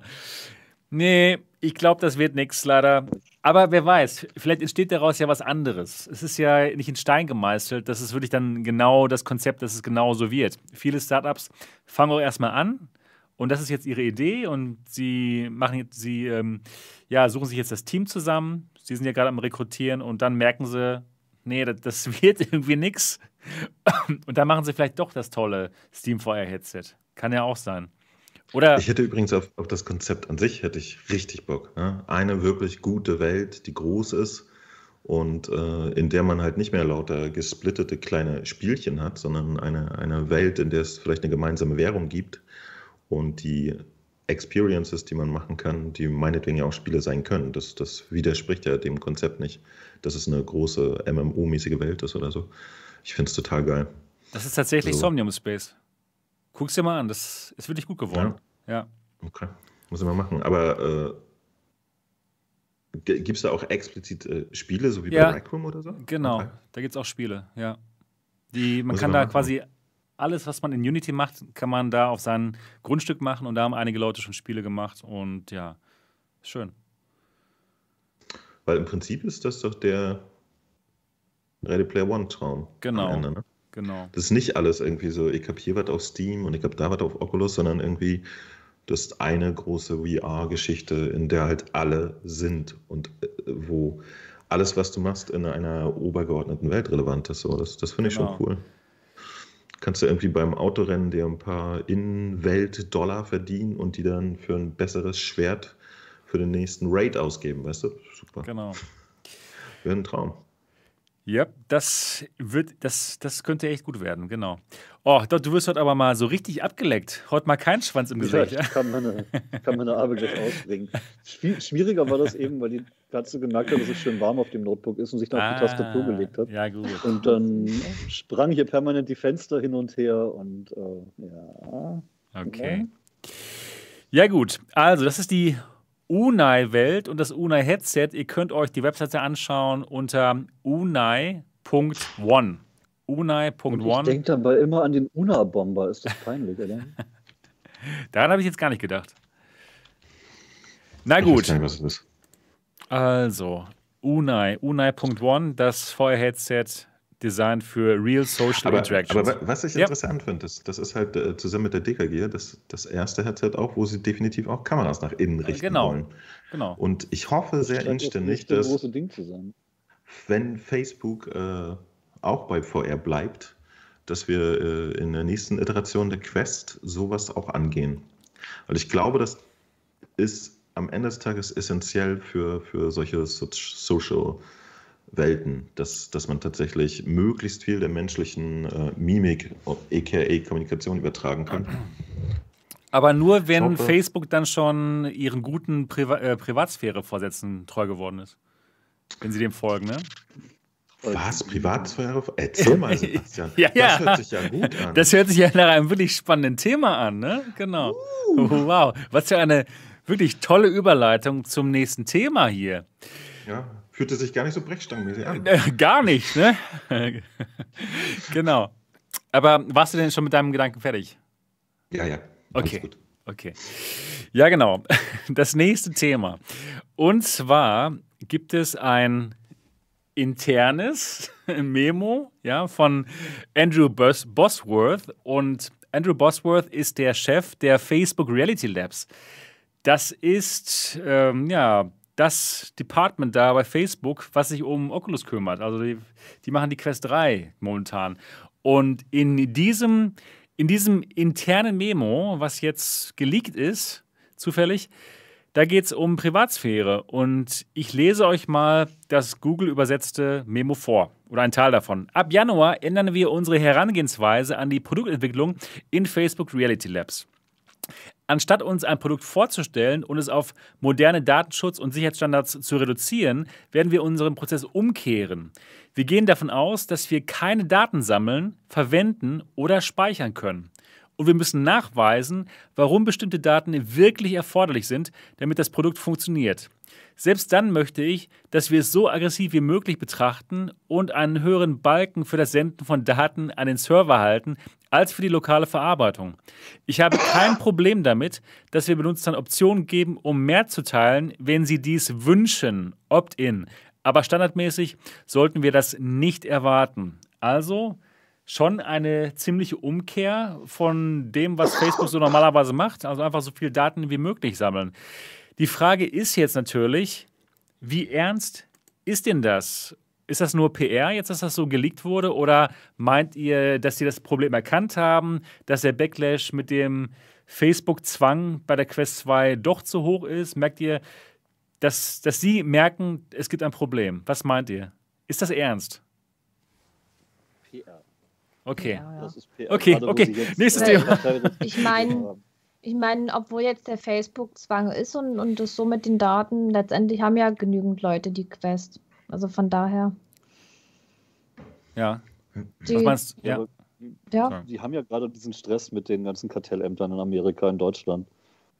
nee, ich glaube, das wird nichts leider. Aber wer weiß, vielleicht entsteht daraus ja was anderes. Es ist ja nicht in Stein gemeißelt, das ist wirklich dann genau das Konzept, dass es genau so wird. Viele Startups fangen auch erstmal an, und das ist jetzt ihre Idee und sie machen sie ähm, ja, suchen sich jetzt das Team zusammen. Sie sind ja gerade am Rekrutieren und dann merken sie, nee, das, das wird irgendwie nichts. Und dann machen sie vielleicht doch das tolle Steam VR Headset. Kann ja auch sein. Oder ich hätte übrigens auf, auf das Konzept an sich hätte ich richtig Bock. Ne? Eine wirklich gute Welt, die groß ist und äh, in der man halt nicht mehr lauter gesplittete kleine Spielchen hat, sondern eine, eine Welt, in der es vielleicht eine gemeinsame Währung gibt und die Experiences, die man machen kann, die meinetwegen ja auch Spiele sein können. Das, das widerspricht ja dem Konzept nicht, dass es eine große MMO-mäßige Welt ist oder so. Ich finde es total geil. Das ist tatsächlich so. Somnium Space. Guck's dir mal an, das ist wirklich gut geworden. Ja. ja. Okay, muss ich mal machen. Aber äh, Gibt es da auch explizit äh, Spiele, so wie ja, bei Rec Room oder so? Genau, okay. da gibt es auch Spiele, ja. Die, man Muss kann da machen. quasi alles, was man in Unity macht, kann man da auf sein Grundstück machen und da haben einige Leute schon Spiele gemacht und ja, schön. Weil im Prinzip ist das doch der Ready Player One Traum. Genau. Ende, ne? Genau. Das ist nicht alles irgendwie so, ich habe hier was auf Steam und ich habe da was auf Oculus, sondern irgendwie das ist eine große VR-Geschichte, in der halt alle sind und äh, wo alles, was du machst, in einer obergeordneten Welt relevant ist. So, das das finde ich genau. schon cool. Kannst du irgendwie beim Autorennen dir ein paar In-Welt-Dollar verdienen und die dann für ein besseres Schwert für den nächsten Raid ausgeben, weißt du? Super. Genau. Wäre ein Traum. Ja, das wird, das, das könnte echt gut werden, genau. Oh, du wirst heute aber mal so richtig abgeleckt. Heute mal kein Schwanz im Gesicht. Ja, ich kann meine, kann meine Arbeit gleich ausbringen. Schwieriger war das eben, weil die Katze gemerkt hat, dass es schön warm auf dem Notebook ist und sich dann ah, auf die Tastatur gelegt hat. Ja, gut. Und dann sprang hier permanent die Fenster hin und her und äh, ja. Okay. Ja, gut. Also, das ist die Unai-Welt und das Unai-Headset. Ihr könnt euch die Webseite anschauen unter unai.one. Unai.one. Ich denke dabei immer an den Una-Bomber. Ist das peinlich, oder? Daran habe ich jetzt gar nicht gedacht. Na gut. Nicht, was ist. Also, Unai, Unai.one, das Feuer-Headset Design für Real Social aber, Interactions. Aber was ich ja. interessant finde, das, das ist halt äh, zusammen mit der DKG das, das erste Headset auch, wo sie definitiv auch Kameras nach innen richten genau. wollen. Genau. Und ich hoffe sehr inständig, dass wenn Facebook äh, auch bei VR bleibt, dass wir äh, in der nächsten Iteration der Quest sowas auch angehen. Weil ich glaube, das ist am Ende des Tages essentiell für, für solche Social Welten, dass, dass man tatsächlich möglichst viel der menschlichen äh, Mimik, aka Kommunikation, übertragen kann. Aber nur, wenn Facebook dann schon ihren guten Priva äh, Privatsphäre-Vorsätzen treu geworden ist. Wenn sie dem folgen, ne? Was? Privatsphäre? Erzähl mal, Sebastian. ja, ja. Das hört sich ja gut an. Das hört sich ja nach einem wirklich spannenden Thema an, ne? Genau. Uh. Wow. Was für eine wirklich tolle Überleitung zum nächsten Thema hier. Ja, fühlte sich gar nicht so brechstangenmäßig an. Äh, gar nicht, ne? genau. Aber warst du denn schon mit deinem Gedanken fertig? Ja, ja. Okay. Okay. Ja, genau. Das nächste Thema. Und zwar gibt es ein internes Memo ja, von Andrew Bos Bosworth. Und Andrew Bosworth ist der Chef der Facebook Reality Labs. Das ist ähm, ja das Department da bei Facebook, was sich um Oculus kümmert. Also die, die machen die Quest 3 momentan. Und in diesem, in diesem internen Memo, was jetzt geleakt ist, zufällig, da geht es um Privatsphäre. Und ich lese euch mal das Google übersetzte Memo vor. Oder ein Teil davon. Ab Januar ändern wir unsere Herangehensweise an die Produktentwicklung in Facebook Reality Labs. Anstatt uns ein Produkt vorzustellen und es auf moderne Datenschutz- und Sicherheitsstandards zu reduzieren, werden wir unseren Prozess umkehren. Wir gehen davon aus, dass wir keine Daten sammeln, verwenden oder speichern können. Und wir müssen nachweisen, warum bestimmte Daten wirklich erforderlich sind, damit das Produkt funktioniert. Selbst dann möchte ich, dass wir es so aggressiv wie möglich betrachten und einen höheren Balken für das Senden von Daten an den Server halten, als für die lokale Verarbeitung. Ich habe kein Problem damit, dass wir Benutzern Optionen geben, um mehr zu teilen, wenn sie dies wünschen, opt-in. Aber standardmäßig sollten wir das nicht erwarten. Also schon eine ziemliche Umkehr von dem, was Facebook so normalerweise macht. Also einfach so viel Daten wie möglich sammeln. Die Frage ist jetzt natürlich, wie ernst ist denn das? Ist das nur PR, jetzt, dass das so geleakt wurde? Oder meint ihr, dass sie das Problem erkannt haben, dass der Backlash mit dem Facebook-Zwang bei der Quest 2 doch zu hoch ist? Merkt ihr, dass, dass sie merken, es gibt ein Problem? Was meint ihr? Ist das ernst? PR. Okay. Ja, ja. Okay, okay. Nächstes Thema. Ich meine, ich meine, obwohl jetzt der Facebook-Zwang ist und, und das so mit den Daten, letztendlich haben ja genügend Leute die Quest. Also von daher. Ja. Die, Was meinst du? Ja. ja. Die haben ja gerade diesen Stress mit den ganzen Kartellämtern in Amerika, in Deutschland.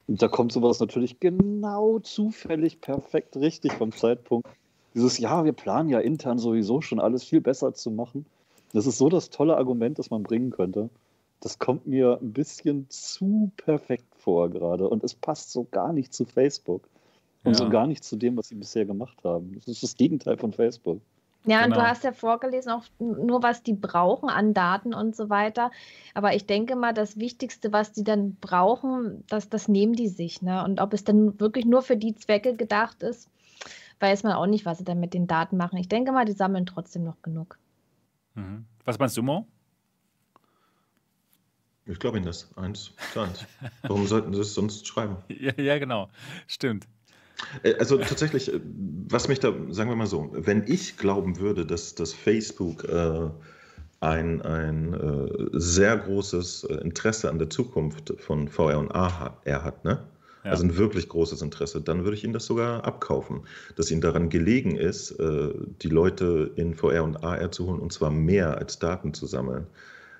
Und da kommt sowas natürlich genau zufällig perfekt richtig vom Zeitpunkt. Dieses, ja, wir planen ja intern sowieso schon alles viel besser zu machen. Das ist so das tolle Argument, das man bringen könnte. Das kommt mir ein bisschen zu perfekt vor gerade. Und es passt so gar nicht zu Facebook. Und ja. so gar nicht zu dem, was sie bisher gemacht haben. Das ist das Gegenteil von Facebook. Ja, genau. und du genau. hast ja vorgelesen, auch nur was die brauchen an Daten und so weiter. Aber ich denke mal, das Wichtigste, was die dann brauchen, das, das nehmen die sich. Ne? Und ob es dann wirklich nur für die Zwecke gedacht ist, weiß man auch nicht, was sie dann mit den Daten machen. Ich denke mal, die sammeln trotzdem noch genug. Mhm. Was meinst du, Mo? Ich glaube Ihnen das. Eins zu eins. Warum sollten Sie es sonst schreiben? Ja, ja, genau. Stimmt. Äh, also tatsächlich, äh, was mich da, sagen wir mal so, wenn ich glauben würde, dass, dass Facebook äh, ein, ein äh, sehr großes äh, Interesse an der Zukunft von VR und AR hat, ne? Ja. Also ein wirklich großes Interesse, dann würde ich Ihnen das sogar abkaufen, dass Ihnen daran gelegen ist, äh, die Leute in VR und AR zu holen und zwar mehr als Daten zu sammeln.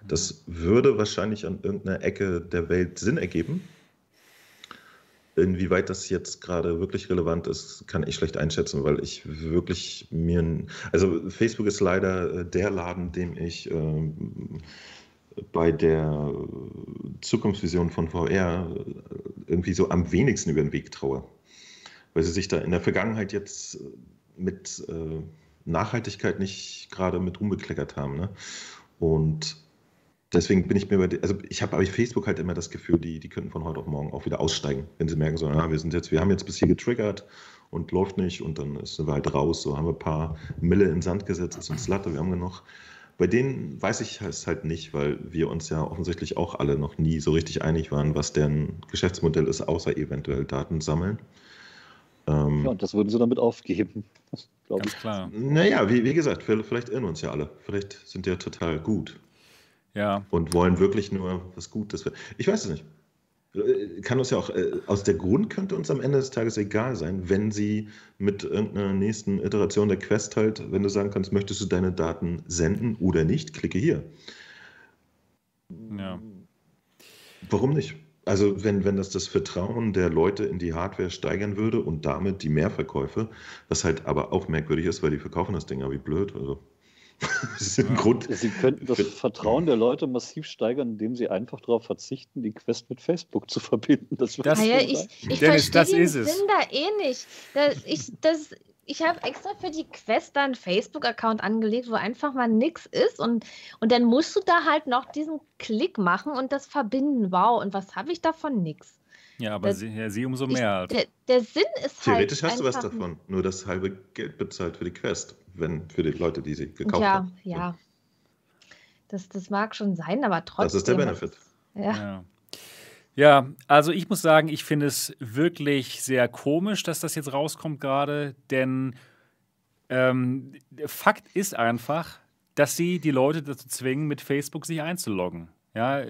Das würde wahrscheinlich an irgendeiner Ecke der Welt Sinn ergeben, Inwieweit das jetzt gerade wirklich relevant ist, kann ich schlecht einschätzen, weil ich wirklich mir. Also, Facebook ist leider äh, der Laden, dem ich äh, bei der Zukunftsvision von VR äh, irgendwie so am wenigsten über den Weg traue. Weil sie sich da in der Vergangenheit jetzt mit äh, Nachhaltigkeit nicht gerade mit rumbekleckert haben. Ne? Und deswegen bin ich mir bei, also ich habe bei Facebook halt immer das Gefühl, die, die könnten von heute auf morgen auch wieder aussteigen, wenn sie merken, so, ja, wir sind jetzt, wir haben jetzt bis hier getriggert und läuft nicht und dann sind wir halt raus, so haben wir ein paar Mille in Sand gesetzt, ist uns Latte, wir haben genug. Bei denen weiß ich es halt nicht, weil wir uns ja offensichtlich auch alle noch nie so richtig einig waren, was deren Geschäftsmodell ist, außer eventuell Daten sammeln. Ähm, ja, und das würden sie damit aufgeben, glaube ich. klar. Naja, wie, wie gesagt, vielleicht irren uns ja alle. Vielleicht sind die ja total gut. Ja. Und wollen wirklich nur was Gutes. Ich weiß es nicht. Kann uns ja auch, äh, aus der Grund könnte uns am Ende des Tages egal sein, wenn sie mit irgendeiner nächsten Iteration der Quest halt, wenn du sagen kannst, möchtest du deine Daten senden oder nicht, klicke hier. Ja. Warum nicht? Also wenn, wenn das das Vertrauen der Leute in die Hardware steigern würde und damit die Mehrverkäufe, was halt aber auch merkwürdig ist, weil die verkaufen das Ding ja wie blöd. Also Grund. Sie könnten das Vertrauen der Leute massiv steigern, indem sie einfach darauf verzichten, die Quest mit Facebook zu verbinden. Das, das naja, ich, ich Dennis, das den ist es. Sinn da eh nicht. Das, ich das, ich habe extra für die Quest da einen Facebook-Account angelegt, wo einfach mal nichts ist und, und dann musst du da halt noch diesen Klick machen und das verbinden. Wow, und was habe ich davon? Nix. Ja, aber der, sie, ja, sie umso mehr. Ich, der, der, Sinn ist Theoretisch halt hast du was davon, nur das halbe Geld bezahlt für die Quest, wenn für die Leute, die sie gekauft ja, haben. Ja, ja. Das, das mag schon sein, aber trotzdem. Das ist der Benefit. Ja. ja. Ja, also ich muss sagen, ich finde es wirklich sehr komisch, dass das jetzt rauskommt gerade, denn ähm, Fakt ist einfach, dass sie die Leute dazu zwingen, mit Facebook sich einzuloggen. Ja,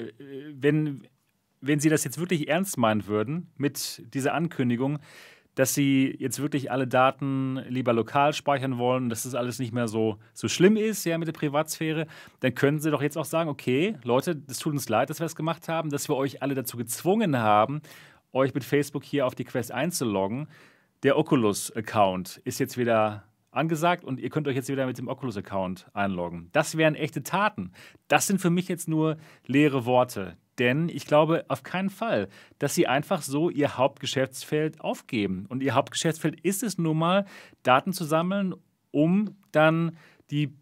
wenn, wenn sie das jetzt wirklich ernst meinen würden mit dieser Ankündigung, dass sie jetzt wirklich alle Daten lieber lokal speichern wollen, dass das alles nicht mehr so, so schlimm ist, ja, mit der Privatsphäre, dann können sie doch jetzt auch sagen, okay, Leute, es tut uns leid, dass wir das gemacht haben, dass wir euch alle dazu gezwungen haben, euch mit Facebook hier auf die Quest einzuloggen. Der Oculus-Account ist jetzt wieder angesagt und ihr könnt euch jetzt wieder mit dem Oculus-Account einloggen. Das wären echte Taten. Das sind für mich jetzt nur leere Worte. Denn ich glaube auf keinen Fall, dass sie einfach so ihr Hauptgeschäftsfeld aufgeben. Und ihr Hauptgeschäftsfeld ist es nun mal, Daten zu sammeln, um dann die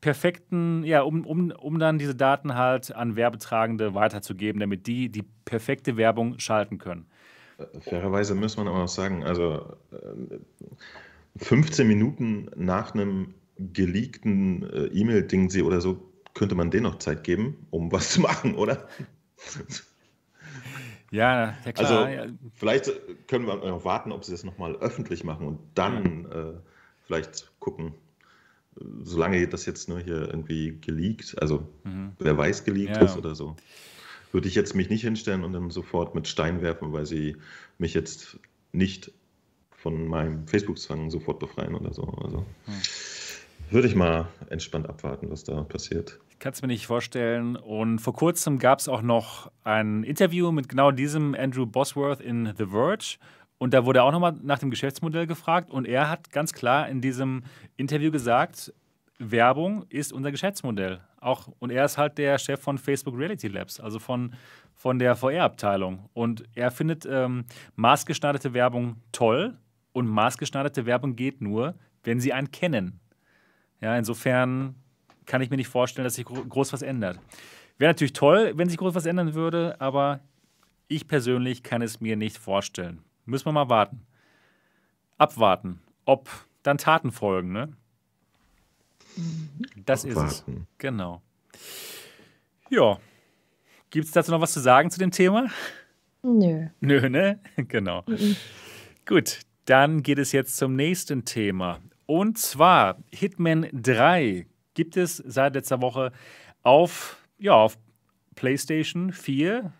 perfekten, ja, um, um, um dann diese Daten halt an Werbetragende weiterzugeben, damit die die perfekte Werbung schalten können. Fairerweise muss man aber auch sagen, also 15 äh, Minuten nach einem geleakten äh, E-Mail-Ding oder so könnte man denen noch Zeit geben, um was zu machen, oder? Ja, ja klar. Also vielleicht können wir noch warten, ob sie das nochmal öffentlich machen und dann ja. äh, vielleicht gucken, solange das jetzt nur hier irgendwie geleakt, also mhm. wer weiß geleakt ja. ist oder so, würde ich jetzt mich nicht hinstellen und dann sofort mit Stein werfen, weil sie mich jetzt nicht von meinem Facebook-Zwang sofort befreien oder so. Also. Mhm. Würde ich mal entspannt abwarten, was da passiert. Ich kann es mir nicht vorstellen. Und vor kurzem gab es auch noch ein Interview mit genau diesem Andrew Bosworth in The Verge. Und da wurde auch nochmal nach dem Geschäftsmodell gefragt. Und er hat ganz klar in diesem Interview gesagt, Werbung ist unser Geschäftsmodell. Auch, und er ist halt der Chef von Facebook Reality Labs, also von, von der VR-Abteilung. Und er findet ähm, maßgeschneiderte Werbung toll. Und maßgeschneiderte Werbung geht nur, wenn sie einen kennen. Ja, insofern kann ich mir nicht vorstellen, dass sich groß was ändert. Wäre natürlich toll, wenn sich groß was ändern würde, aber ich persönlich kann es mir nicht vorstellen. Müssen wir mal warten. Abwarten, ob dann Taten folgen, ne? Das Abwarten. ist es. Genau. Ja. Gibt es dazu noch was zu sagen zu dem Thema? Nö. Nö, ne? Genau. Mhm. Gut, dann geht es jetzt zum nächsten Thema. Und zwar Hitman 3 gibt es seit letzter Woche auf, ja, auf PlayStation 4,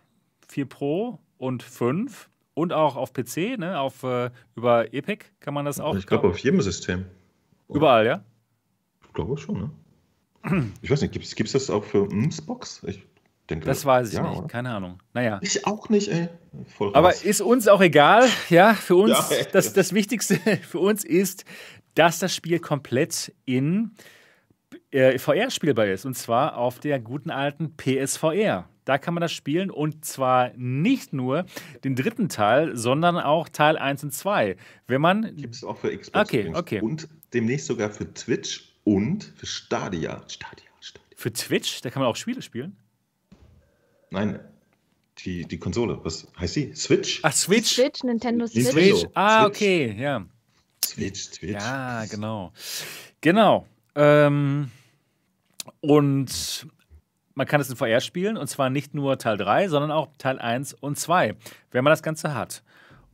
4 Pro und 5 und auch auf PC, ne? auf, äh, über Epic kann man das auch. Ich glaube, auf jedem System. Überall, ja? Ich glaube schon, ne? Ich weiß nicht, gibt es das auch für Xbox? Ich denke, das weiß ich ja, nicht, oder? keine Ahnung. Naja. Ich auch nicht, ey. Voll Aber ist uns auch egal, ja, für uns, ja, das, das Wichtigste für uns ist, dass das Spiel komplett in äh, VR spielbar ist. Und zwar auf der guten alten PSVR. Da kann man das spielen und zwar nicht nur den dritten Teil, sondern auch Teil 1 und 2. Wenn man. Gibt es auch für Xbox okay, okay. und demnächst sogar für Twitch und für Stadia. Stadia, Stadia. Für Twitch? Da kann man auch Spiele spielen? Nein, die, die Konsole. Was heißt sie? Switch? Ach, Switch. Switch, Nintendo Switch. Switch. Ah, okay, ja. Switch, Switch. Ja, genau. Genau. Ähm, und man kann es in VR spielen und zwar nicht nur Teil 3, sondern auch Teil 1 und 2, wenn man das Ganze hat.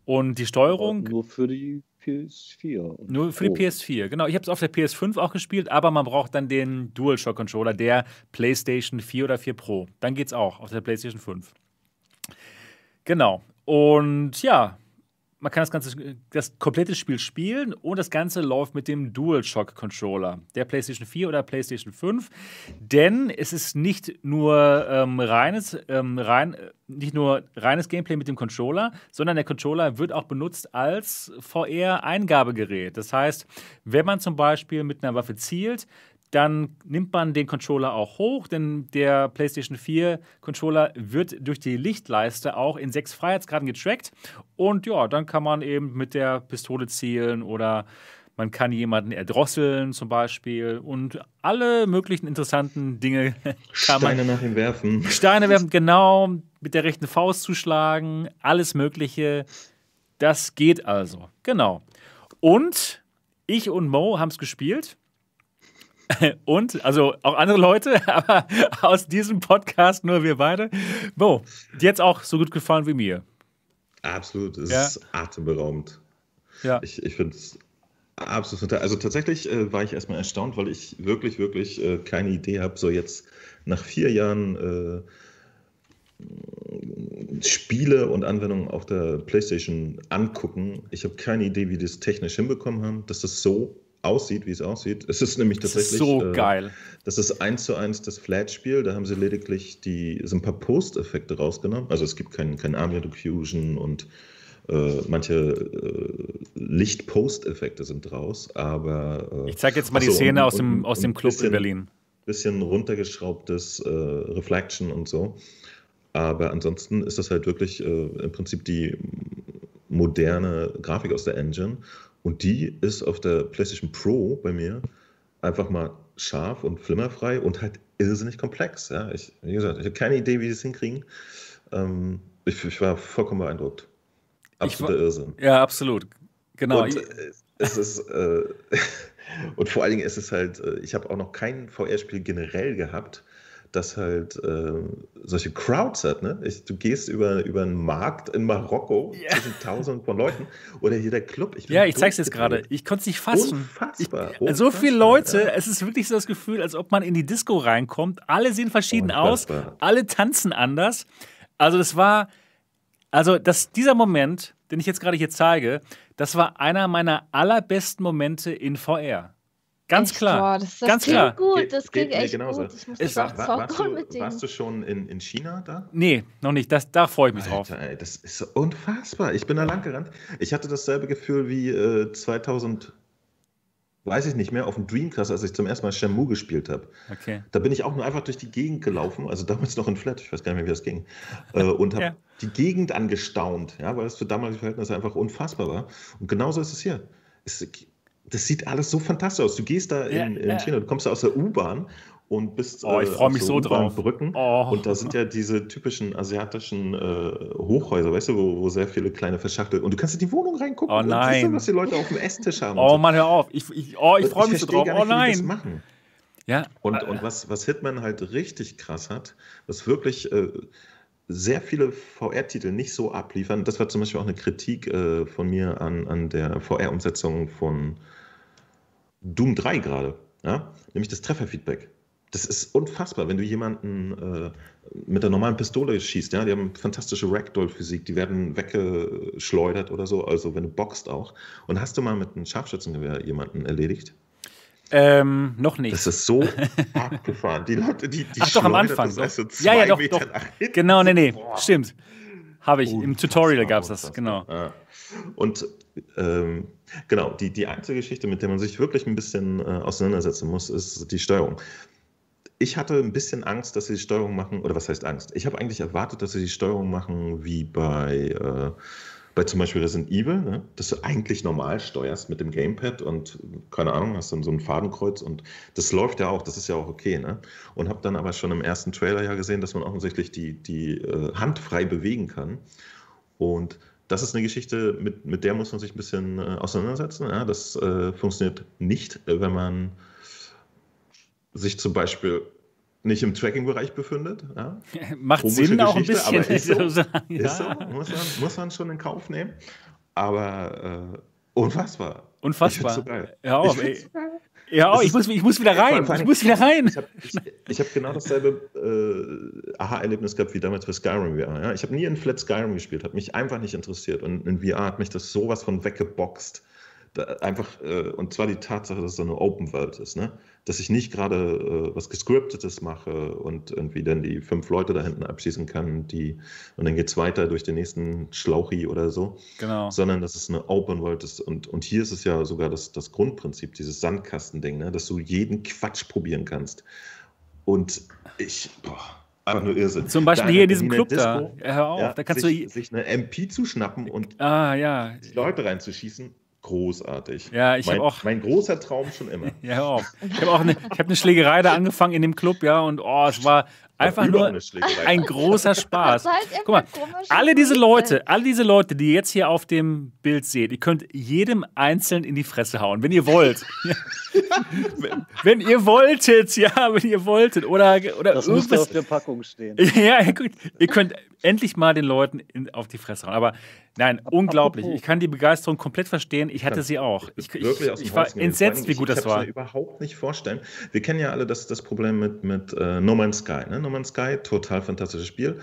Und die Steuerung. nur für die PS4. Nur für die PS4, genau. Ich habe es auf der PS5 auch gespielt, aber man braucht dann den DualShock-Controller der PlayStation 4 oder 4 Pro. Dann geht es auch auf der PlayStation 5. Genau. Und ja, man kann das ganze das komplette Spiel spielen und das Ganze läuft mit dem DualShock Controller der PlayStation 4 oder PlayStation 5, denn es ist nicht nur ähm, reines ähm, rein nicht nur reines Gameplay mit dem Controller, sondern der Controller wird auch benutzt als VR Eingabegerät. Das heißt, wenn man zum Beispiel mit einer Waffe zielt, dann nimmt man den Controller auch hoch, denn der PlayStation 4 Controller wird durch die Lichtleiste auch in sechs Freiheitsgraden getrackt. Und ja, dann kann man eben mit der Pistole zielen oder man kann jemanden erdrosseln zum Beispiel und alle möglichen interessanten Dinge kann Steine nach ihm werfen. Steine werfen, genau, mit der rechten Faust zuschlagen, alles Mögliche. Das geht also, genau. Und ich und Mo haben es gespielt. Und, also auch andere Leute, aber aus diesem Podcast nur wir beide. Bo, dir es auch so gut gefallen wie mir. Absolut, es ja. ist atemberaubend. Ja. Ich, ich finde es absolut Also tatsächlich äh, war ich erstmal erstaunt, weil ich wirklich, wirklich äh, keine Idee habe, so jetzt nach vier Jahren äh, Spiele und Anwendungen auf der PlayStation angucken. Ich habe keine Idee, wie die das technisch hinbekommen haben, dass das so aussieht, wie es aussieht. Es ist nämlich tatsächlich. Das ist so äh, geil. Das ist eins zu eins das Flat-Spiel. Da haben sie lediglich die, so ein paar Post-Effekte rausgenommen. Also es gibt kein, kein Ambient Diffusion und äh, manche äh, Licht-Post-Effekte sind raus. Aber. Äh, ich zeige jetzt mal achso, die Szene und, aus dem, aus dem Club bisschen, in Berlin. Bisschen runtergeschraubtes äh, Reflection und so. Aber ansonsten ist das halt wirklich äh, im Prinzip die moderne Grafik aus der Engine. Und die ist auf der PlayStation Pro bei mir einfach mal scharf und flimmerfrei und halt irrsinnig komplex. Ja, ich, wie gesagt, ich habe keine Idee, wie sie es hinkriegen. Ähm, ich, ich, war vollkommen beeindruckt. Absoluter war, Irrsinn. Ja, absolut. Genau. Und es ist, äh, und vor allen Dingen ist es halt, äh, ich habe auch noch kein VR-Spiel generell gehabt, das halt äh, solche Crowds hat. Ne? Ich, du gehst über, über einen Markt in Marokko yeah. zwischen tausenden von Leuten oder hier der Club. Ich ja, ich zeig's jetzt gerade. Ich konnte es nicht fassen. Unfassbar, ich. So viele Leute, ja. es ist wirklich so das Gefühl, als ob man in die Disco reinkommt. Alle sehen verschieden unfassbar. aus, alle tanzen anders. Also das war, also das, dieser Moment, den ich jetzt gerade hier zeige, das war einer meiner allerbesten Momente in VR. Ganz klar. Boah, das, das ganz klar. gut, das klingt echt genauso. gut. Ich muss war, war, warst, du, warst, du, schon in, in China da? Nee, noch nicht. Das, da freue ich mich Alter, drauf. Ey, das ist unfassbar. Ich bin da lang gerannt. Ich hatte dasselbe Gefühl wie äh, 2000, weiß ich nicht mehr, auf dem Dreamcast, als ich zum ersten Mal Shamu gespielt habe. Okay. Da bin ich auch nur einfach durch die Gegend gelaufen, also damals noch in Flat, ich weiß gar nicht mehr, wie das ging, äh, und habe ja. die Gegend angestaunt, ja, weil es für damalige Verhältnisse einfach unfassbar war. Und genauso ist es hier. Es, das sieht alles so fantastisch aus. Du gehst da in, ja, in China, du kommst da aus der U-Bahn und bist oh, ich äh, freue mich so drauf. Brücken. Oh. Und da sind ja diese typischen asiatischen äh, Hochhäuser, weißt du, wo, wo, sehr viele kleine verschachtelt. Und du kannst in die Wohnung reingucken oh, nein. und was die Leute auf dem Esstisch haben. Oh Mann, hör auf. Ich, ich, oh, ich freue mich so drauf. oh nein. das machen. Ja. Und, und was, was Hitman halt richtig krass hat, was wirklich äh, sehr viele VR-Titel nicht so abliefern. Das war zum Beispiel auch eine Kritik äh, von mir an, an der VR-Umsetzung von Doom 3 gerade, ja? nämlich das Trefferfeedback. Das ist unfassbar, wenn du jemanden äh, mit der normalen Pistole schießt, ja, die haben fantastische Ragdoll-Physik, die werden weggeschleudert oder so, also wenn du boxt auch. Und hast du mal mit einem Scharfschützengewehr jemanden erledigt? Ähm, noch nicht. Das ist so abgefahren. Die Leute, die, die Ach doch, am Anfang. Das so ja, ja, doch, Meter doch. Genau, nee, nee, Boah. stimmt. Habe ich. Im Tutorial gab es das, genau. Ja. Und ähm, genau, die, die einzige Geschichte, mit der man sich wirklich ein bisschen äh, auseinandersetzen muss, ist die Steuerung. Ich hatte ein bisschen Angst, dass sie die Steuerung machen, oder was heißt Angst? Ich habe eigentlich erwartet, dass sie die Steuerung machen wie bei äh, bei zum Beispiel Resident Evil, ne, dass du eigentlich normal steuerst mit dem Gamepad und keine Ahnung, hast dann so ein Fadenkreuz und das läuft ja auch, das ist ja auch okay. Ne? Und habe dann aber schon im ersten Trailer ja gesehen, dass man offensichtlich die, die äh, Hand frei bewegen kann. Und das ist eine Geschichte, mit, mit der muss man sich ein bisschen äh, auseinandersetzen. Ja? Das äh, funktioniert nicht, wenn man sich zum Beispiel nicht im Tracking-Bereich befindet. Ja? Macht Komische Sinn auch ein bisschen. Aber ist so, ist so muss, man, muss man schon in Kauf nehmen. Aber äh, unfassbar. Unfassbar. Ich so geil. Ja, ich, ey. Ja, oh, ich, muss, ich muss wieder rein. Ich muss wieder rein. Ich habe ich, hab genau dasselbe äh, Aha-Erlebnis gehabt wie damals für Skyrim VR. Ja? Ich habe nie in Flat Skyrim gespielt, hat mich einfach nicht interessiert. Und in VR hat mich das sowas von weggeboxt. Einfach, äh, und zwar die Tatsache, dass es so eine Open World ist. Ne? dass ich nicht gerade äh, was Gescriptetes mache und irgendwie dann die fünf Leute da hinten abschießen kann, die und dann geht es weiter durch den nächsten Schlauchi oder so. Genau. Sondern dass es eine Open World ist. Und, und hier ist es ja sogar das, das Grundprinzip, dieses Sandkastending, ne? dass du jeden Quatsch probieren kannst. Und ich, boah, einfach nur Irrsinn. Zum Beispiel da hier in diesem Club Disco, da. Hör auf, ja, da kannst sich, du sich eine MP zuschnappen und ah, ja. die Leute reinzuschießen großartig. Ja, ich habe auch. Mein großer Traum schon immer. ja, auch. Ich habe auch eine, ich hab eine Schlägerei da angefangen in dem Club, ja, und oh, es war einfach nur ein großer Spaß. Guck mal, alle diese Leute, alle diese Leute, die ihr jetzt hier auf dem Bild seht, ihr könnt jedem einzeln in die Fresse hauen, wenn ihr wollt. wenn, wenn, ihr wolltet, ja, wenn ihr wolltet. Oder, oder das muss auf der Packung stehen. ja, gut. Ihr könnt endlich mal den Leuten in, auf die Fresse hauen. Aber nein, Ab, unglaublich. Ich kann die Begeisterung komplett verstehen. Ich hatte sie auch. Ich, ich, ich war entsetzt, wie gut das war. Ich kann mir überhaupt nicht vorstellen. Wir kennen ja alle das, das Problem mit, mit uh, No Man's Sky. Ne? No Man's Sky, total fantastisches Spiel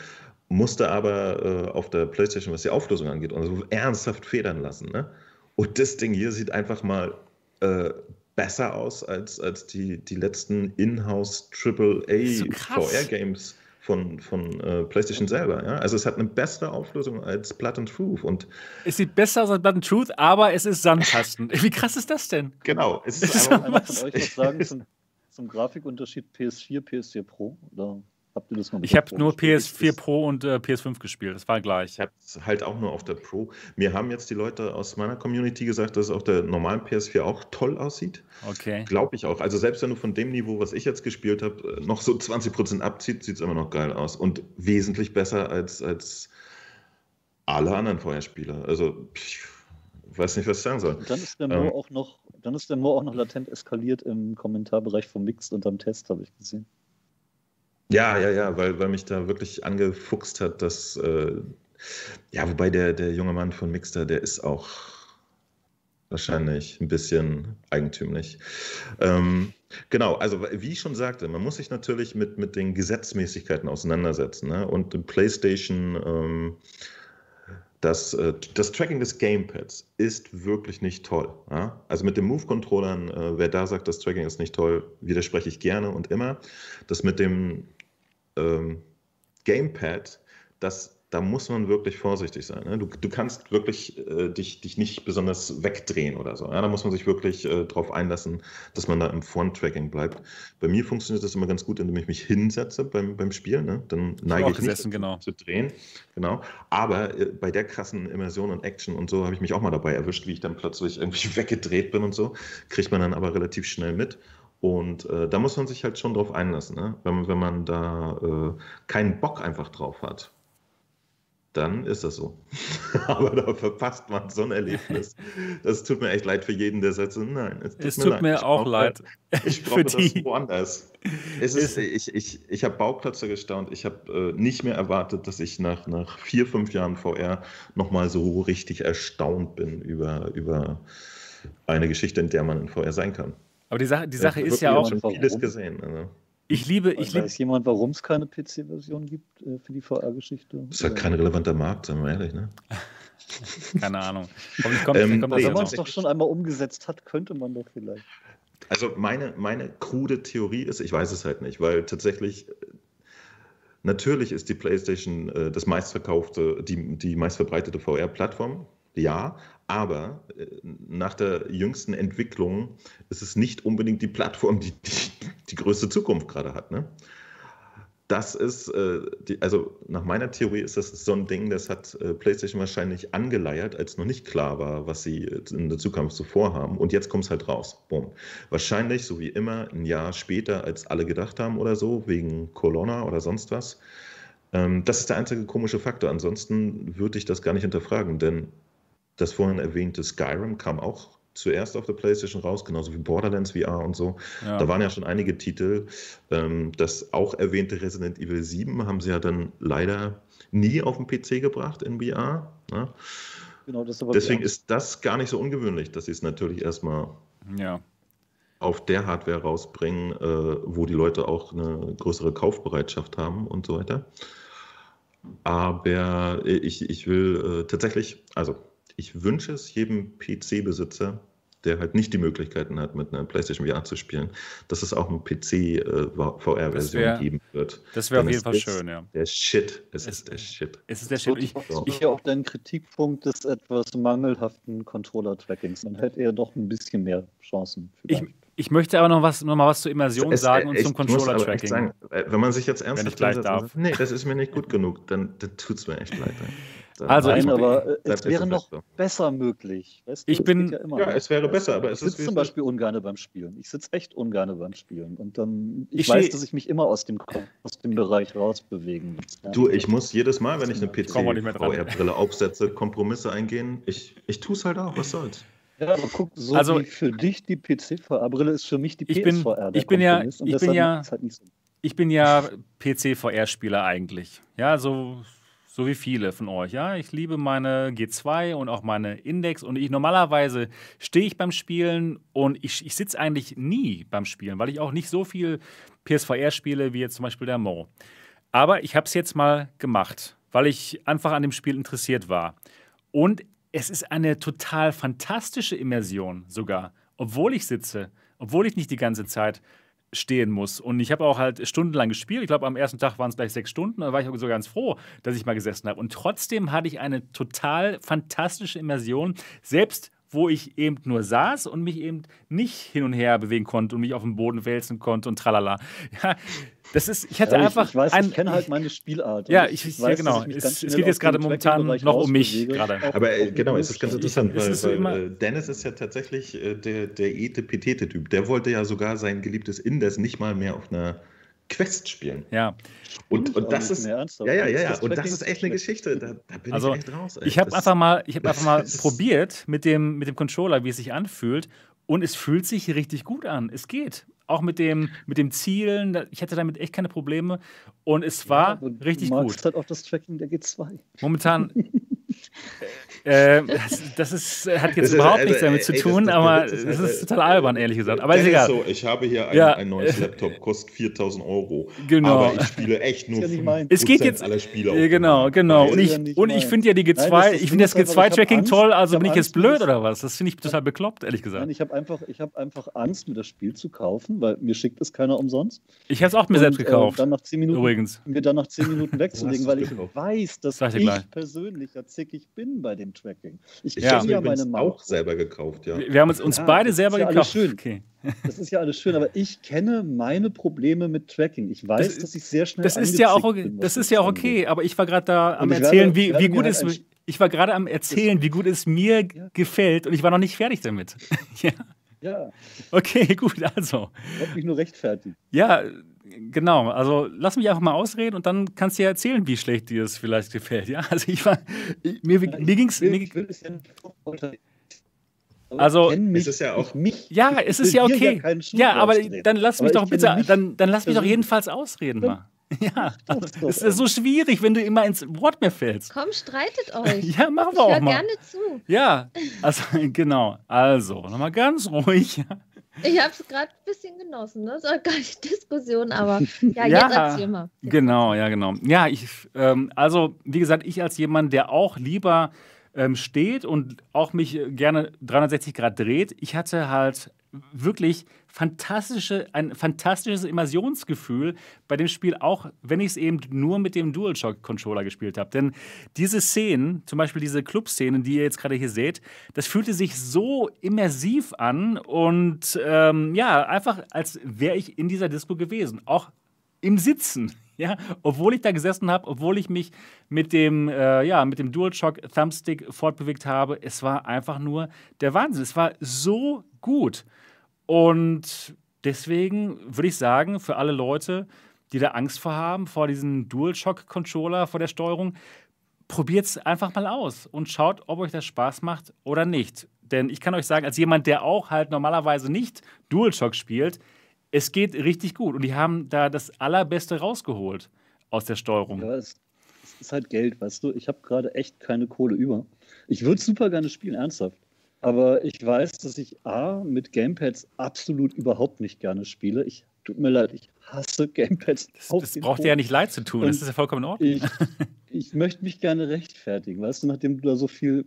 musste aber äh, auf der PlayStation, was die Auflösung angeht, also ernsthaft federn lassen. Ne? Und das Ding hier sieht einfach mal äh, besser aus als, als die, die letzten Inhouse AAA so VR-Games von, von äh, PlayStation selber. Ja? Also es hat eine bessere Auflösung als Blood and Truth. Und es sieht besser aus als Blood and Truth, aber es ist Sandkasten. Wie krass ist das denn? Genau. Es ist, ist einfach, was? Von euch was sagen zum, zum Grafikunterschied PS4, PS4 Pro? Oder? Habt ihr das mal Ich habe nur PS4 Pro und äh, PS5 gespielt. Das war gleich. Ich habe es halt auch nur auf der Pro. Mir haben jetzt die Leute aus meiner Community gesagt, dass es auf der normalen PS4 auch toll aussieht. Okay. Glaube ich auch. Also selbst wenn du von dem Niveau, was ich jetzt gespielt habe, noch so 20% abzieht, sieht es immer noch geil aus. Und wesentlich besser als, als alle anderen Feuerspieler. Also ich weiß nicht, was ich sagen soll. dann ist der Mo ähm, auch noch, dann ist der Mo auch noch latent eskaliert im Kommentarbereich vom Mixed unterm Test, habe ich gesehen. Ja, ja, ja, weil, weil mich da wirklich angefuchst hat, dass, äh, ja, wobei der, der junge Mann von Mixter, der ist auch wahrscheinlich ein bisschen eigentümlich. Ähm, genau, also wie ich schon sagte, man muss sich natürlich mit, mit den Gesetzmäßigkeiten auseinandersetzen. Ne? Und PlayStation, ähm, das, äh, das Tracking des Gamepads ist wirklich nicht toll. Ja? Also mit den Move-Controllern, äh, wer da sagt, das Tracking ist nicht toll, widerspreche ich gerne und immer. Das mit dem ähm, Gamepad, das da muss man wirklich vorsichtig sein. Ne? Du, du, kannst wirklich äh, dich, dich nicht besonders wegdrehen oder so. Ja? Da muss man sich wirklich äh, darauf einlassen, dass man da im Front-Tracking bleibt. Bei mir funktioniert das immer ganz gut, indem ich mich hinsetze beim, beim Spielen. Ne? Dann neige ich, ich nicht genau. zu drehen. Genau. Aber äh, bei der krassen Immersion und Action und so habe ich mich auch mal dabei erwischt, wie ich dann plötzlich irgendwie weggedreht bin und so. Kriegt man dann aber relativ schnell mit. Und äh, da muss man sich halt schon drauf einlassen, ne? wenn, wenn man da äh, keinen Bock einfach drauf hat dann ist das so. Aber da verpasst man so ein Erlebnis. Das tut mir echt leid für jeden, der sagt so, nein, es tut es mir, tut leid. mir auch brauche, leid. Ich brauche das die. woanders. Es ist, ich ich, ich habe Bauklötze gestaunt. Ich habe äh, nicht mehr erwartet, dass ich nach, nach vier, fünf Jahren VR nochmal so richtig erstaunt bin über, über eine Geschichte, in der man in VR sein kann. Aber die Sache, die Sache ist ja auch. Ich habe vieles gesehen. Also. Ich liebe, ich liebe. Weiß jemand, warum es keine PC-Version gibt äh, für die VR-Geschichte? Das ist halt kein relevanter Markt, sagen wir ehrlich, ne? keine Ahnung. Kommt, kommt, ähm, kommt wenn man es doch schon einmal umgesetzt hat, könnte man doch vielleicht. Also meine, meine krude Theorie ist, ich weiß es halt nicht, weil tatsächlich natürlich ist die PlayStation äh, das meistverkaufte, die, die meistverbreitete VR-Plattform ja, aber äh, nach der jüngsten Entwicklung ist es nicht unbedingt die Plattform, die die, die größte Zukunft gerade hat. Ne? Das ist, äh, die, also nach meiner Theorie ist das so ein Ding, das hat äh, PlayStation wahrscheinlich angeleiert, als noch nicht klar war, was sie in der Zukunft so vorhaben. Und jetzt kommt es halt raus. Boom. Wahrscheinlich, so wie immer, ein Jahr später, als alle gedacht haben oder so, wegen Corona oder sonst was. Ähm, das ist der einzige komische Faktor. Ansonsten würde ich das gar nicht hinterfragen, denn das vorhin erwähnte Skyrim kam auch zuerst auf der PlayStation raus, genauso wie Borderlands VR und so. Ja. Da waren ja schon einige Titel. Ähm, das auch erwähnte Resident Evil 7 haben sie ja dann leider nie auf den PC gebracht in VR. Ne? Genau, Deswegen ist das gar nicht so ungewöhnlich, dass sie es natürlich erstmal ja. auf der Hardware rausbringen, äh, wo die Leute auch eine größere Kaufbereitschaft haben und so weiter. Aber ich, ich will äh, tatsächlich, also ich wünsche es jedem PC-Besitzer, der halt nicht die Möglichkeiten hat, mit einer PlayStation VR zu spielen, dass es auch eine PC-VR-Version äh, geben wird. Das wäre auf jeden Fall schön, ja. Der Shit. Es, es ist der Shit. Es ist der Shit. Ich, ich ja auch deinen Kritikpunkt des etwas mangelhaften Controller-Trackings. Man hätte eher doch ein bisschen mehr Chancen. Ich, ich, möchte aber noch, was, noch mal was zur Immersion es, sagen und zum Controller-Tracking. Wenn man sich jetzt ernsthaft Wenn ich darf. nee, das ist mir nicht gut genug, dann, dann tut es mir echt leid. Also Nein, ich, aber äh, es wäre noch so. besser möglich. Weißt du, ich bin, ja, ja, es wäre besser, aber es ich sitze zum Beispiel ungern beim Spielen. Ich sitze echt ungern beim Spielen und dann ich, ich weiß, dass ich mich immer aus dem aus dem Bereich rausbewegen muss. Ja. Du, ich muss jedes Mal, wenn ich eine PC VR-Brille aufsetze, Kompromisse eingehen. Ich, ich tue es halt auch. Was soll's? Ja, aber guck, so also, wie für dich die PC-VR-Brille ist für mich die ich PSVR. Bin, ich bin ja, ich bin ja, halt so. ich bin ja PC-VR-Spieler eigentlich. Ja, so so wie viele von euch. Ja, ich liebe meine G2 und auch meine Index und ich normalerweise stehe ich beim Spielen und ich, ich sitze eigentlich nie beim Spielen, weil ich auch nicht so viel PSVR spiele wie jetzt zum Beispiel der Mo. Aber ich habe es jetzt mal gemacht, weil ich einfach an dem Spiel interessiert war. Und es ist eine total fantastische Immersion sogar, obwohl ich sitze, obwohl ich nicht die ganze Zeit stehen muss. Und ich habe auch halt stundenlang gespielt. Ich glaube, am ersten Tag waren es gleich sechs Stunden. Da war ich so ganz froh, dass ich mal gesessen habe. Und trotzdem hatte ich eine total fantastische Immersion, selbst wo ich eben nur saß und mich eben nicht hin und her bewegen konnte und mich auf dem Boden wälzen konnte und tralala. Ja, das ist, ich hatte ja, einfach. Ich, weiß, ein, ich kenne halt meine Spielart. Ja, ich, ich weiß, ja, genau. Es, es, geht jetzt gerade momentan noch um mich. Gerade. Aber äh, genau, es ist ganz interessant, weil, ist weil äh, Dennis ist ja tatsächlich äh, der, der Ete-Petete-Typ. Der wollte ja sogar sein geliebtes Indes nicht mal mehr auf einer Quest spielen. Ja. Und, und das ist ja, ja, ja, ja. Und das ist echt eine Geschichte. Da, da bin also, ich echt raus. Ey. Ich habe einfach mal, ich habe einfach mal probiert mit dem, mit dem Controller, wie es sich anfühlt. Und es fühlt sich richtig gut an. Es geht. Auch mit dem, mit dem Zielen. Ich hatte damit echt keine Probleme. Und es war ja, richtig gut. Halt auch das Tracking der G2. Momentan Äh, das, das ist, hat jetzt das überhaupt ist, nichts damit zu tun, aber es ist, ist, total albern, ehrlich gesagt. Aber ist egal. So, ich habe hier ein, ja. ein neues Laptop, kostet 4000 Euro. Genau. Aber ich spiele echt nur ja Es geht jetzt. Aller Spiele genau, genau. Und ich, und ich finde ja die G2, Nein, ich finde das G2-Tracking toll, also bin ich jetzt blöd oder was? Das finde ich total bekloppt, ehrlich gesagt. Nein, ich habe einfach, hab einfach Angst, mir das Spiel zu kaufen, weil mir schickt es keiner umsonst. Ich habe es auch mir selbst äh, gekauft. dann nach 10 Minuten, Übrigens. Mir dann nach 10 Minuten wegzulegen, weil ich weiß, dass ich persönlich ja zickig bin bei dem Tracking. Ich ich habe ja meine Maus auch selber gekauft, ja. Wir haben uns, uns ja, beide selber ja gekauft. Schön. Okay. Das ist ja alles schön, aber ich kenne meine Probleme mit Tracking. Ich weiß, das, dass ich sehr schnell Das ist ja auch okay, bin, das ist ja auch okay, aber ich war gerade da am erzählen, werde, wie, wie gut es halt ich war gerade am erzählen, wie gut es mir ja. gefällt und ich war noch nicht fertig damit. ja. Ja. Okay, gut, also. Ich wollte mich nur rechtfertigen. Ja, genau. Also lass mich einfach mal ausreden und dann kannst du ja erzählen, wie schlecht dir es vielleicht gefällt. Ja, also ich war, mir, ja, mir ging es. Also, es ist ja auch mich. Ja, es ist ja okay. Ja, ja aber dann lass mich aber doch bitte, dann, dann lass mich doch jedenfalls ausreden mal. Ja, es ist so schwierig, wenn du immer ins Wort mehr fällst. Komm, streitet euch. Ja, machen wir ich auch mal. gerne zu. Ja, also genau. Also, nochmal ganz ruhig. Ich habe es gerade ein bisschen genossen, ne? Das war gar nicht Diskussion, aber ja, ja jetzt erzähl mal. Jetzt genau, ja, genau. Ja, ich, ähm, also wie gesagt, ich als jemand, der auch lieber ähm, steht und auch mich gerne 360 Grad dreht, ich hatte halt wirklich fantastische, ein fantastisches Immersionsgefühl bei dem Spiel, auch wenn ich es eben nur mit dem DualShock-Controller gespielt habe. Denn diese Szenen, zum Beispiel diese Club-Szenen, die ihr jetzt gerade hier seht, das fühlte sich so immersiv an und ähm, ja, einfach als wäre ich in dieser Disco gewesen. Auch im Sitzen. Ja, obwohl ich da gesessen habe, obwohl ich mich mit dem, äh, ja, mit dem DualShock Thumbstick fortbewegt habe, es war einfach nur der Wahnsinn. Es war so gut. Und deswegen würde ich sagen, für alle Leute, die da Angst vor haben, vor diesem DualShock-Controller, vor der Steuerung, probiert es einfach mal aus und schaut, ob euch das Spaß macht oder nicht. Denn ich kann euch sagen, als jemand, der auch halt normalerweise nicht DualShock spielt, es geht richtig gut. Und die haben da das Allerbeste rausgeholt aus der Steuerung. Ja, es, es ist halt Geld, weißt du. Ich habe gerade echt keine Kohle über. Ich würde super gerne spielen, ernsthaft. Aber ich weiß, dass ich A, mit Gamepads absolut überhaupt nicht gerne spiele. Ich tut mir leid, ich hasse Gamepads. Das, das braucht dir ja nicht leid zu tun, Und das ist ja vollkommen in Ordnung. Ich, ich, möchte mich gerne rechtfertigen, weißt du, nachdem du da so viel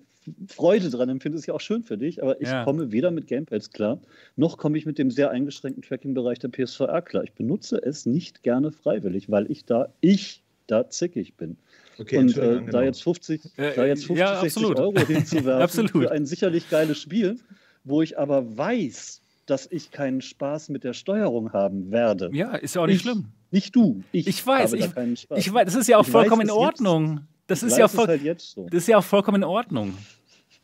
Freude dran empfindest, ist ja auch schön für dich, aber ich ja. komme weder mit Gamepads klar, noch komme ich mit dem sehr eingeschränkten Tracking-Bereich der PSVR klar. Ich benutze es nicht gerne freiwillig, weil ich da, ich da zickig bin. Okay, und äh, genau. da jetzt 50, äh, da jetzt 50 ja, 60 Euro hinzuwerfen für ein sicherlich geiles Spiel, wo ich aber weiß, dass ich keinen Spaß mit der Steuerung haben werde. Ja, ist ja auch nicht ich, schlimm. Nicht du. Ich, ich weiß, ich, da ich, weiß, das ist ja auch ich vollkommen weiß, in Ordnung. Das ist ja, voll, halt so. das ist ja auch vollkommen in Ordnung.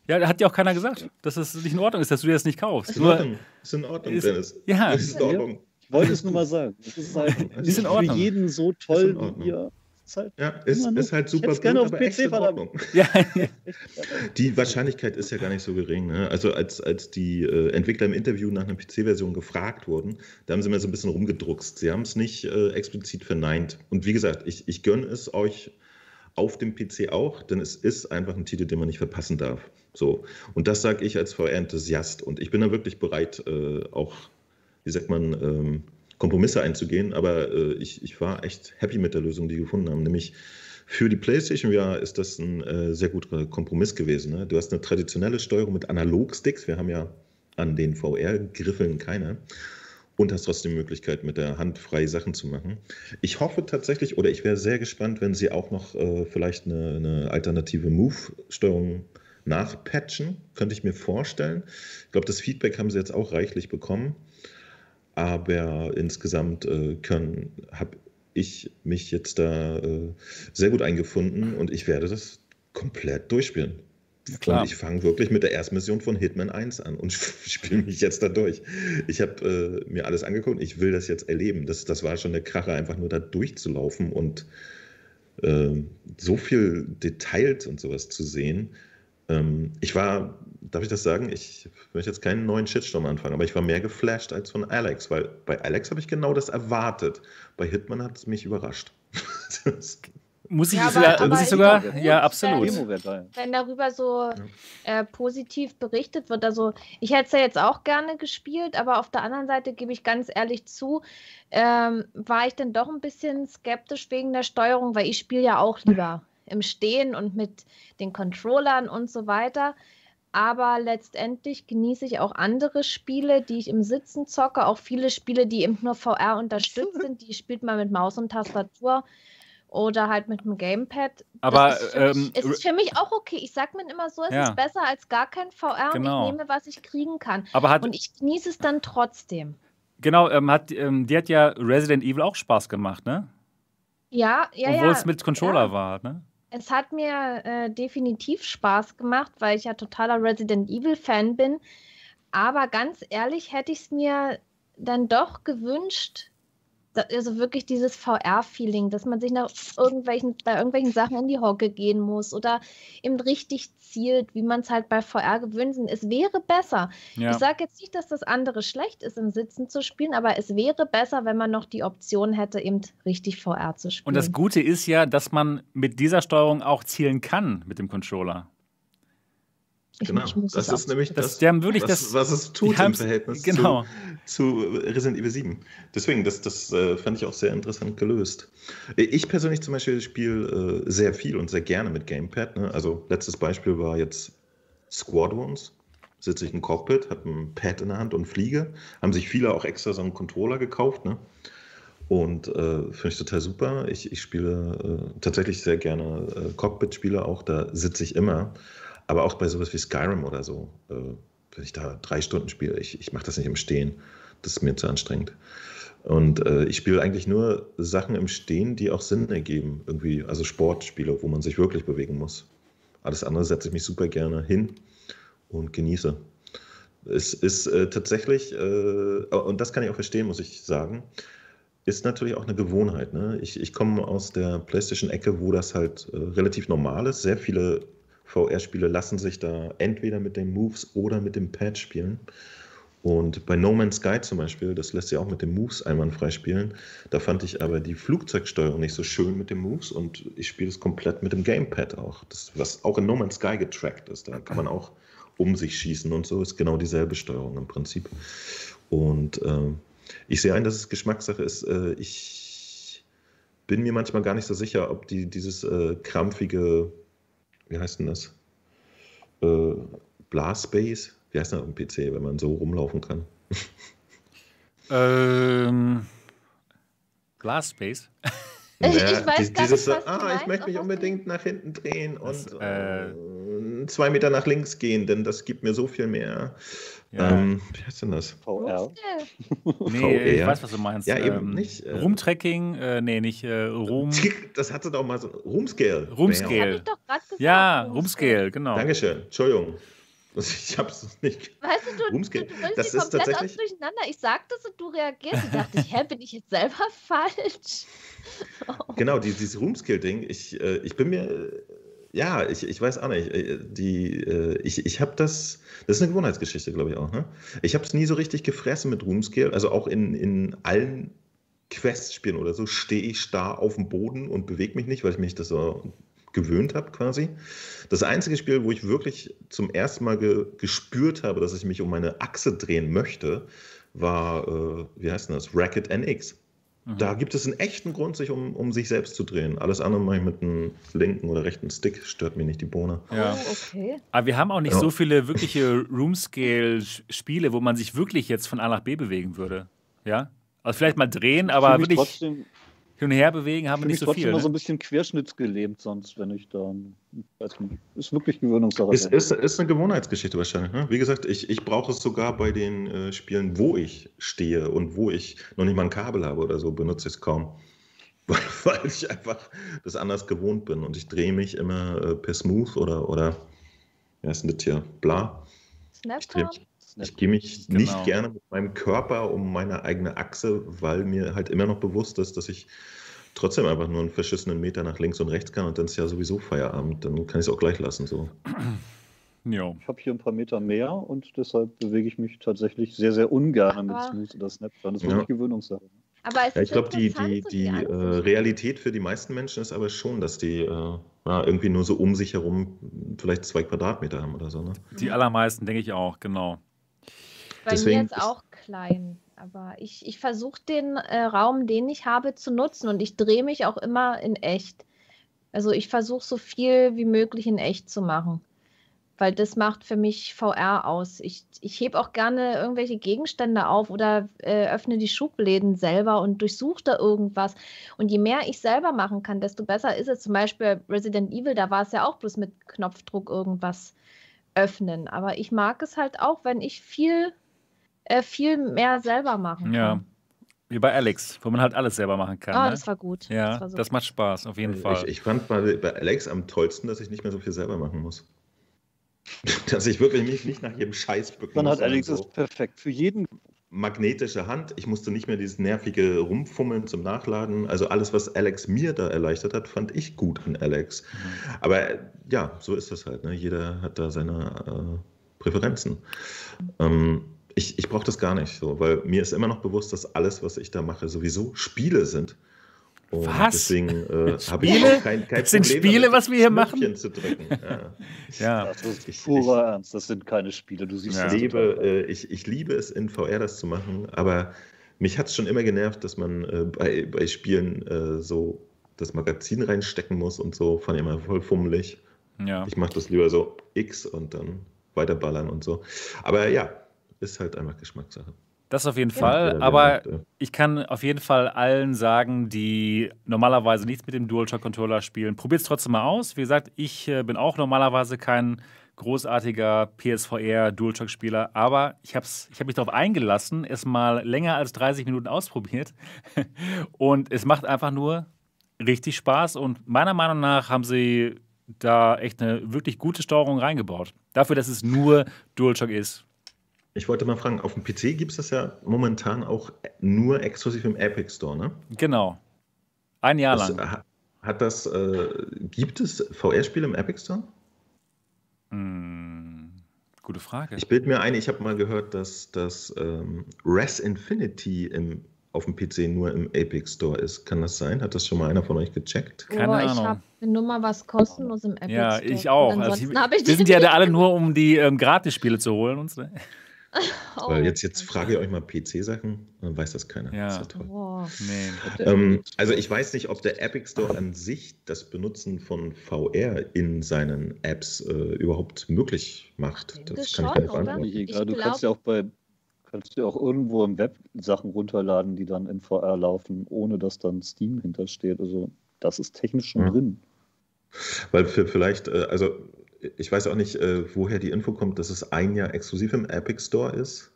Ja, da hat ja auch keiner gesagt, dass es nicht in Ordnung ist, dass du dir das nicht kaufst. Ist in Ordnung, ist in Ordnung ist, Dennis. Ja, ist in Ordnung. Ich wollte es nur mal sagen. Das ist halt ist in Ordnung. für jeden so toll wie ihr ist halt, ja, ist, ist halt super gut, gerne auf aber PC verdammt. Ja. die Wahrscheinlichkeit ist ja gar nicht so gering. Ne? Also als, als die äh, Entwickler im Interview nach einer PC-Version gefragt wurden, da haben sie mir so ein bisschen rumgedruckst. Sie haben es nicht äh, explizit verneint. Und wie gesagt, ich, ich gönne es euch auf dem PC auch, denn es ist einfach ein Titel, den man nicht verpassen darf. So. Und das sage ich als VR-Enthusiast. Und ich bin da wirklich bereit, äh, auch, wie sagt man, ähm, Kompromisse einzugehen, aber äh, ich, ich war echt happy mit der Lösung, die wir gefunden haben. Nämlich für die PlayStation VR ist das ein äh, sehr guter Kompromiss gewesen. Ne? Du hast eine traditionelle Steuerung mit Analogsticks. Wir haben ja an den VR-Griffeln keine. Und hast trotzdem die Möglichkeit, mit der Hand freie Sachen zu machen. Ich hoffe tatsächlich, oder ich wäre sehr gespannt, wenn sie auch noch äh, vielleicht eine, eine alternative Move-Steuerung nachpatchen. Könnte ich mir vorstellen. Ich glaube, das Feedback haben sie jetzt auch reichlich bekommen aber insgesamt äh, habe ich mich jetzt da äh, sehr gut eingefunden und ich werde das komplett durchspielen. Ja, und ich fange wirklich mit der ersten Mission von Hitman 1 an und spiele mich jetzt da durch. Ich habe äh, mir alles angeguckt, ich will das jetzt erleben. Das, das war schon eine Krache, einfach nur da durchzulaufen und äh, so viel Details und sowas zu sehen. Ähm, ich war darf ich das sagen? Ich möchte jetzt keinen neuen Shitstorm anfangen, aber ich war mehr geflasht als von Alex, weil bei Alex habe ich genau das erwartet. Bei Hitman hat es mich überrascht. Muss ich ja, sogar, aber, muss ich sogar gut, ja, absolut. Wenn, wenn darüber so äh, positiv berichtet wird. Also, ich hätte es ja jetzt auch gerne gespielt, aber auf der anderen Seite gebe ich ganz ehrlich zu, ähm, war ich dann doch ein bisschen skeptisch wegen der Steuerung, weil ich spiele ja auch lieber im Stehen und mit den Controllern und so weiter. Aber letztendlich genieße ich auch andere Spiele, die ich im Sitzen zocke. Auch viele Spiele, die eben nur VR unterstützt sind. Die spielt man mit Maus und Tastatur oder halt mit dem Gamepad. Aber ist ähm, mich, es ist für mich auch okay. Ich sage mir immer so, es ja. ist besser als gar kein VR genau. und ich nehme, was ich kriegen kann. Aber hat, und ich genieße es dann trotzdem. Genau, ähm, hat, ähm, die hat ja Resident Evil auch Spaß gemacht, ne? Ja, ja, Obwohl ja. es mit Controller ja. war, ne? Es hat mir äh, definitiv Spaß gemacht, weil ich ja totaler Resident Evil-Fan bin. Aber ganz ehrlich hätte ich es mir dann doch gewünscht, also wirklich dieses VR-Feeling, dass man sich nach irgendwelchen, bei irgendwelchen Sachen in die Hocke gehen muss oder eben richtig zielt, wie man es halt bei VR gewöhnt sind. Es wäre besser. Ja. Ich sage jetzt nicht, dass das andere schlecht ist, im Sitzen zu spielen, aber es wäre besser, wenn man noch die Option hätte, eben richtig VR zu spielen. Und das Gute ist ja, dass man mit dieser Steuerung auch zielen kann mit dem Controller. Ich genau, das ist nämlich das, das wirklich was, das, was es tut im Verhältnis genau. zu, zu, Resident Evil 7. Deswegen, das, das äh, fand ich auch sehr interessant gelöst. Ich persönlich zum Beispiel spiele äh, sehr viel und sehr gerne mit Gamepad. Ne? Also letztes Beispiel war jetzt Squadrons. Sitze ich im Cockpit, habe ein Pad in der Hand und fliege. Haben sich viele auch extra so einen Controller gekauft. Ne? Und äh, finde ich total super. Ich, ich spiele äh, tatsächlich sehr gerne äh, Cockpit-Spiele auch. Da sitze ich immer. Aber auch bei sowas wie Skyrim oder so, äh, wenn ich da drei Stunden spiele, ich, ich mache das nicht im Stehen. Das ist mir zu anstrengend. Und äh, ich spiele eigentlich nur Sachen im Stehen, die auch Sinn ergeben. Irgendwie, also Sportspiele, wo man sich wirklich bewegen muss. Alles andere setze ich mich super gerne hin und genieße. Es ist äh, tatsächlich, äh, und das kann ich auch verstehen, muss ich sagen, ist natürlich auch eine Gewohnheit. Ne? Ich, ich komme aus der PlayStation-Ecke, wo das halt äh, relativ normal ist. Sehr viele VR-Spiele lassen sich da entweder mit den Moves oder mit dem Pad spielen. Und bei No Man's Sky zum Beispiel, das lässt sich auch mit den Moves einwandfrei spielen. Da fand ich aber die Flugzeugsteuerung nicht so schön mit den Moves und ich spiele es komplett mit dem Gamepad auch. Das, was auch in No Man's Sky getrackt ist. Da kann man auch um sich schießen und so, ist genau dieselbe Steuerung im Prinzip. Und äh, ich sehe ein, dass es Geschmackssache ist. Äh, ich bin mir manchmal gar nicht so sicher, ob die, dieses äh, krampfige wie heißt denn das? Äh, Blastbase? Wie heißt das auf dem PC, wenn man so rumlaufen kann? ähm, Glasspace? Ich, ich weiß dieses, nicht, ah, ich möchte mich unbedingt nach hinten drehen das, und äh, äh, zwei Meter nach links gehen, denn das gibt mir so viel mehr. Ja. Ähm, wie heißt denn das? VR. Nee, VR. ich weiß, was du meinst. Ja, eben ähm, nicht. Äh, Roomtracking, äh, nee, nicht äh, Room. Das hatte doch mal so. Roomscale. Roomscale. Ja, Roomscale, genau. Dankeschön. Entschuldigung. Ich habe es nicht. Weißt du, du, Rumscale. du, du das ist tatsächlich durcheinander. Ich sagte es und du reagierst. Ich dachte, hä, bin ich jetzt selber falsch? Oh. Genau, die, dieses Roomskill-Ding. Ich, äh, ich bin mir, ja, ich, ich weiß auch nicht. Äh, die, äh, ich ich habe das, das ist eine Gewohnheitsgeschichte, glaube ich auch. Ne? Ich habe es nie so richtig gefressen mit Roomskill. Also auch in, in allen Quest-Spielen oder so stehe ich starr auf dem Boden und bewege mich nicht, weil ich mich das so gewöhnt habe quasi. Das einzige Spiel, wo ich wirklich zum ersten Mal ge gespürt habe, dass ich mich um meine Achse drehen möchte, war, äh, wie heißt denn das, Racket NX. Mhm. Da gibt es einen echten Grund, sich um, um sich selbst zu drehen. Alles andere mache ich mit einem linken oder rechten Stick, stört mir nicht die Bohne. Ja. Oh, okay. Aber wir haben auch nicht ja. so viele wirkliche Room-Scale-Spiele, wo man sich wirklich jetzt von A nach B bewegen würde. Ja? Also vielleicht mal drehen, aber wirklich. Trotzdem, hin und her bewegen haben wir nicht so viel. Ich immer ne? so ein bisschen querschnittsgelähmt sonst, wenn ich da. Weiß nicht, ist wirklich Gewöhnungssache. Ist, ist, ist eine Gewohnheitsgeschichte wahrscheinlich. Ne? Wie gesagt, ich, ich brauche es sogar bei den äh, Spielen, wo ich stehe und wo ich noch nicht mal ein Kabel habe oder so, benutze ich es kaum. Weil, weil ich einfach das anders gewohnt bin und ich drehe mich immer äh, per Smooth oder, oder, wie heißt denn das hier? Bla. Ich gehe mich genau. nicht gerne mit meinem Körper um meine eigene Achse, weil mir halt immer noch bewusst ist, dass ich trotzdem einfach nur einen verschissenen Meter nach links und rechts kann und dann ist ja sowieso Feierabend. Dann kann ich es auch gleich lassen. So. Ja. Ich habe hier ein paar Meter mehr und deshalb bewege ich mich tatsächlich sehr, sehr ungern mit Smooth oder Snapchat. Das ist wirklich ja. Gewöhnungssache. Aber ja, ich glaube, die, die, die, die äh, Realität für die meisten Menschen ist aber schon, dass die äh, ja, irgendwie nur so um sich herum vielleicht zwei Quadratmeter haben oder so. Ne? Die allermeisten, denke ich auch, genau. Bei Deswegen mir jetzt auch klein. Aber ich, ich versuche den äh, Raum, den ich habe, zu nutzen und ich drehe mich auch immer in echt. Also ich versuche so viel wie möglich in echt zu machen weil das macht für mich VR aus. Ich, ich hebe auch gerne irgendwelche Gegenstände auf oder äh, öffne die Schubläden selber und durchsuche da irgendwas. Und je mehr ich selber machen kann, desto besser ist es. Zum Beispiel Resident Evil, da war es ja auch bloß mit Knopfdruck irgendwas öffnen. Aber ich mag es halt auch, wenn ich viel, äh, viel mehr selber machen kann. Ja. Wie bei Alex, wo man halt alles selber machen kann. Ah, ne? das war gut. Ja, das, so das macht Spaß, auf jeden Fall. Ich, ich fand bei, bei Alex am tollsten, dass ich nicht mehr so viel selber machen muss. Dass ich wirklich nicht, nicht nach jedem Scheiß bücken Man hat allerdings so. perfekt für jeden. Magnetische Hand. Ich musste nicht mehr dieses nervige Rumfummeln zum Nachladen. Also alles, was Alex mir da erleichtert hat, fand ich gut an Alex. Mhm. Aber ja, so ist das halt. Ne? Jeder hat da seine äh, Präferenzen. Ähm, ich, ich brauche das gar nicht so, weil mir ist immer noch bewusst, dass alles, was ich da mache, sowieso Spiele sind. Und was? Deswegen äh, habe ich auch kein, kein das sind Spiele, was wir hier machen? Zu drücken. Ja. ja. Das ist purer Ernst, das sind keine Spiele. Du siehst ja. ich, liebe, äh, ich, ich liebe es, in VR das zu machen, aber mich hat es schon immer genervt, dass man äh, bei, bei Spielen äh, so das Magazin reinstecken muss und so. Fand ich immer voll fummelig. Ja. Ich mache das lieber so X und dann weiterballern und so. Aber ja, ist halt einfach Geschmackssache. Das auf jeden Fall. Aber ich kann auf jeden Fall allen sagen, die normalerweise nichts mit dem DualShock-Controller spielen, probiert es trotzdem mal aus. Wie gesagt, ich äh, bin auch normalerweise kein großartiger PSVR DualShock-Spieler, aber ich habe ich hab mich darauf eingelassen, es mal länger als 30 Minuten ausprobiert. Und es macht einfach nur richtig Spaß. Und meiner Meinung nach haben sie da echt eine wirklich gute Steuerung reingebaut. Dafür, dass es nur DualShock ist. Ich wollte mal fragen, auf dem PC gibt es das ja momentan auch nur exklusiv im Epic Store, ne? Genau. Ein Jahr das, lang. Hat das, äh, gibt es VR-Spiele im Epic Store? Hm, gute Frage. Ich bilde mir ein, ich habe mal gehört, dass das ähm, Res Infinity im, auf dem PC nur im Epic Store ist. Kann das sein? Hat das schon mal einer von euch gecheckt? Keine oh, Ahnung. Ich habe nur mal was kostenlos im Epic ja, Store. Ja, ich auch. Also ich, wir sind ja da alle nur, um die ähm, Gratis-Spiele zu holen. Uns, ne? Oh, Weil jetzt, jetzt frage ich euch mal PC-Sachen, dann weiß das keiner. Ja. Das ist ja toll. Oh. Nee. Ähm, also ich weiß nicht, ob der Epic Store an sich das Benutzen von VR in seinen Apps äh, überhaupt möglich macht. Das, das kann schon, ich gar nicht beantworten. Du kannst ja auch bei kannst du auch irgendwo im Web Sachen runterladen, die dann in VR laufen, ohne dass dann Steam hintersteht. Also das ist technisch schon ja. drin. Weil für vielleicht, äh, also ich weiß auch nicht, äh, woher die Info kommt, dass es ein Jahr exklusiv im Epic Store ist.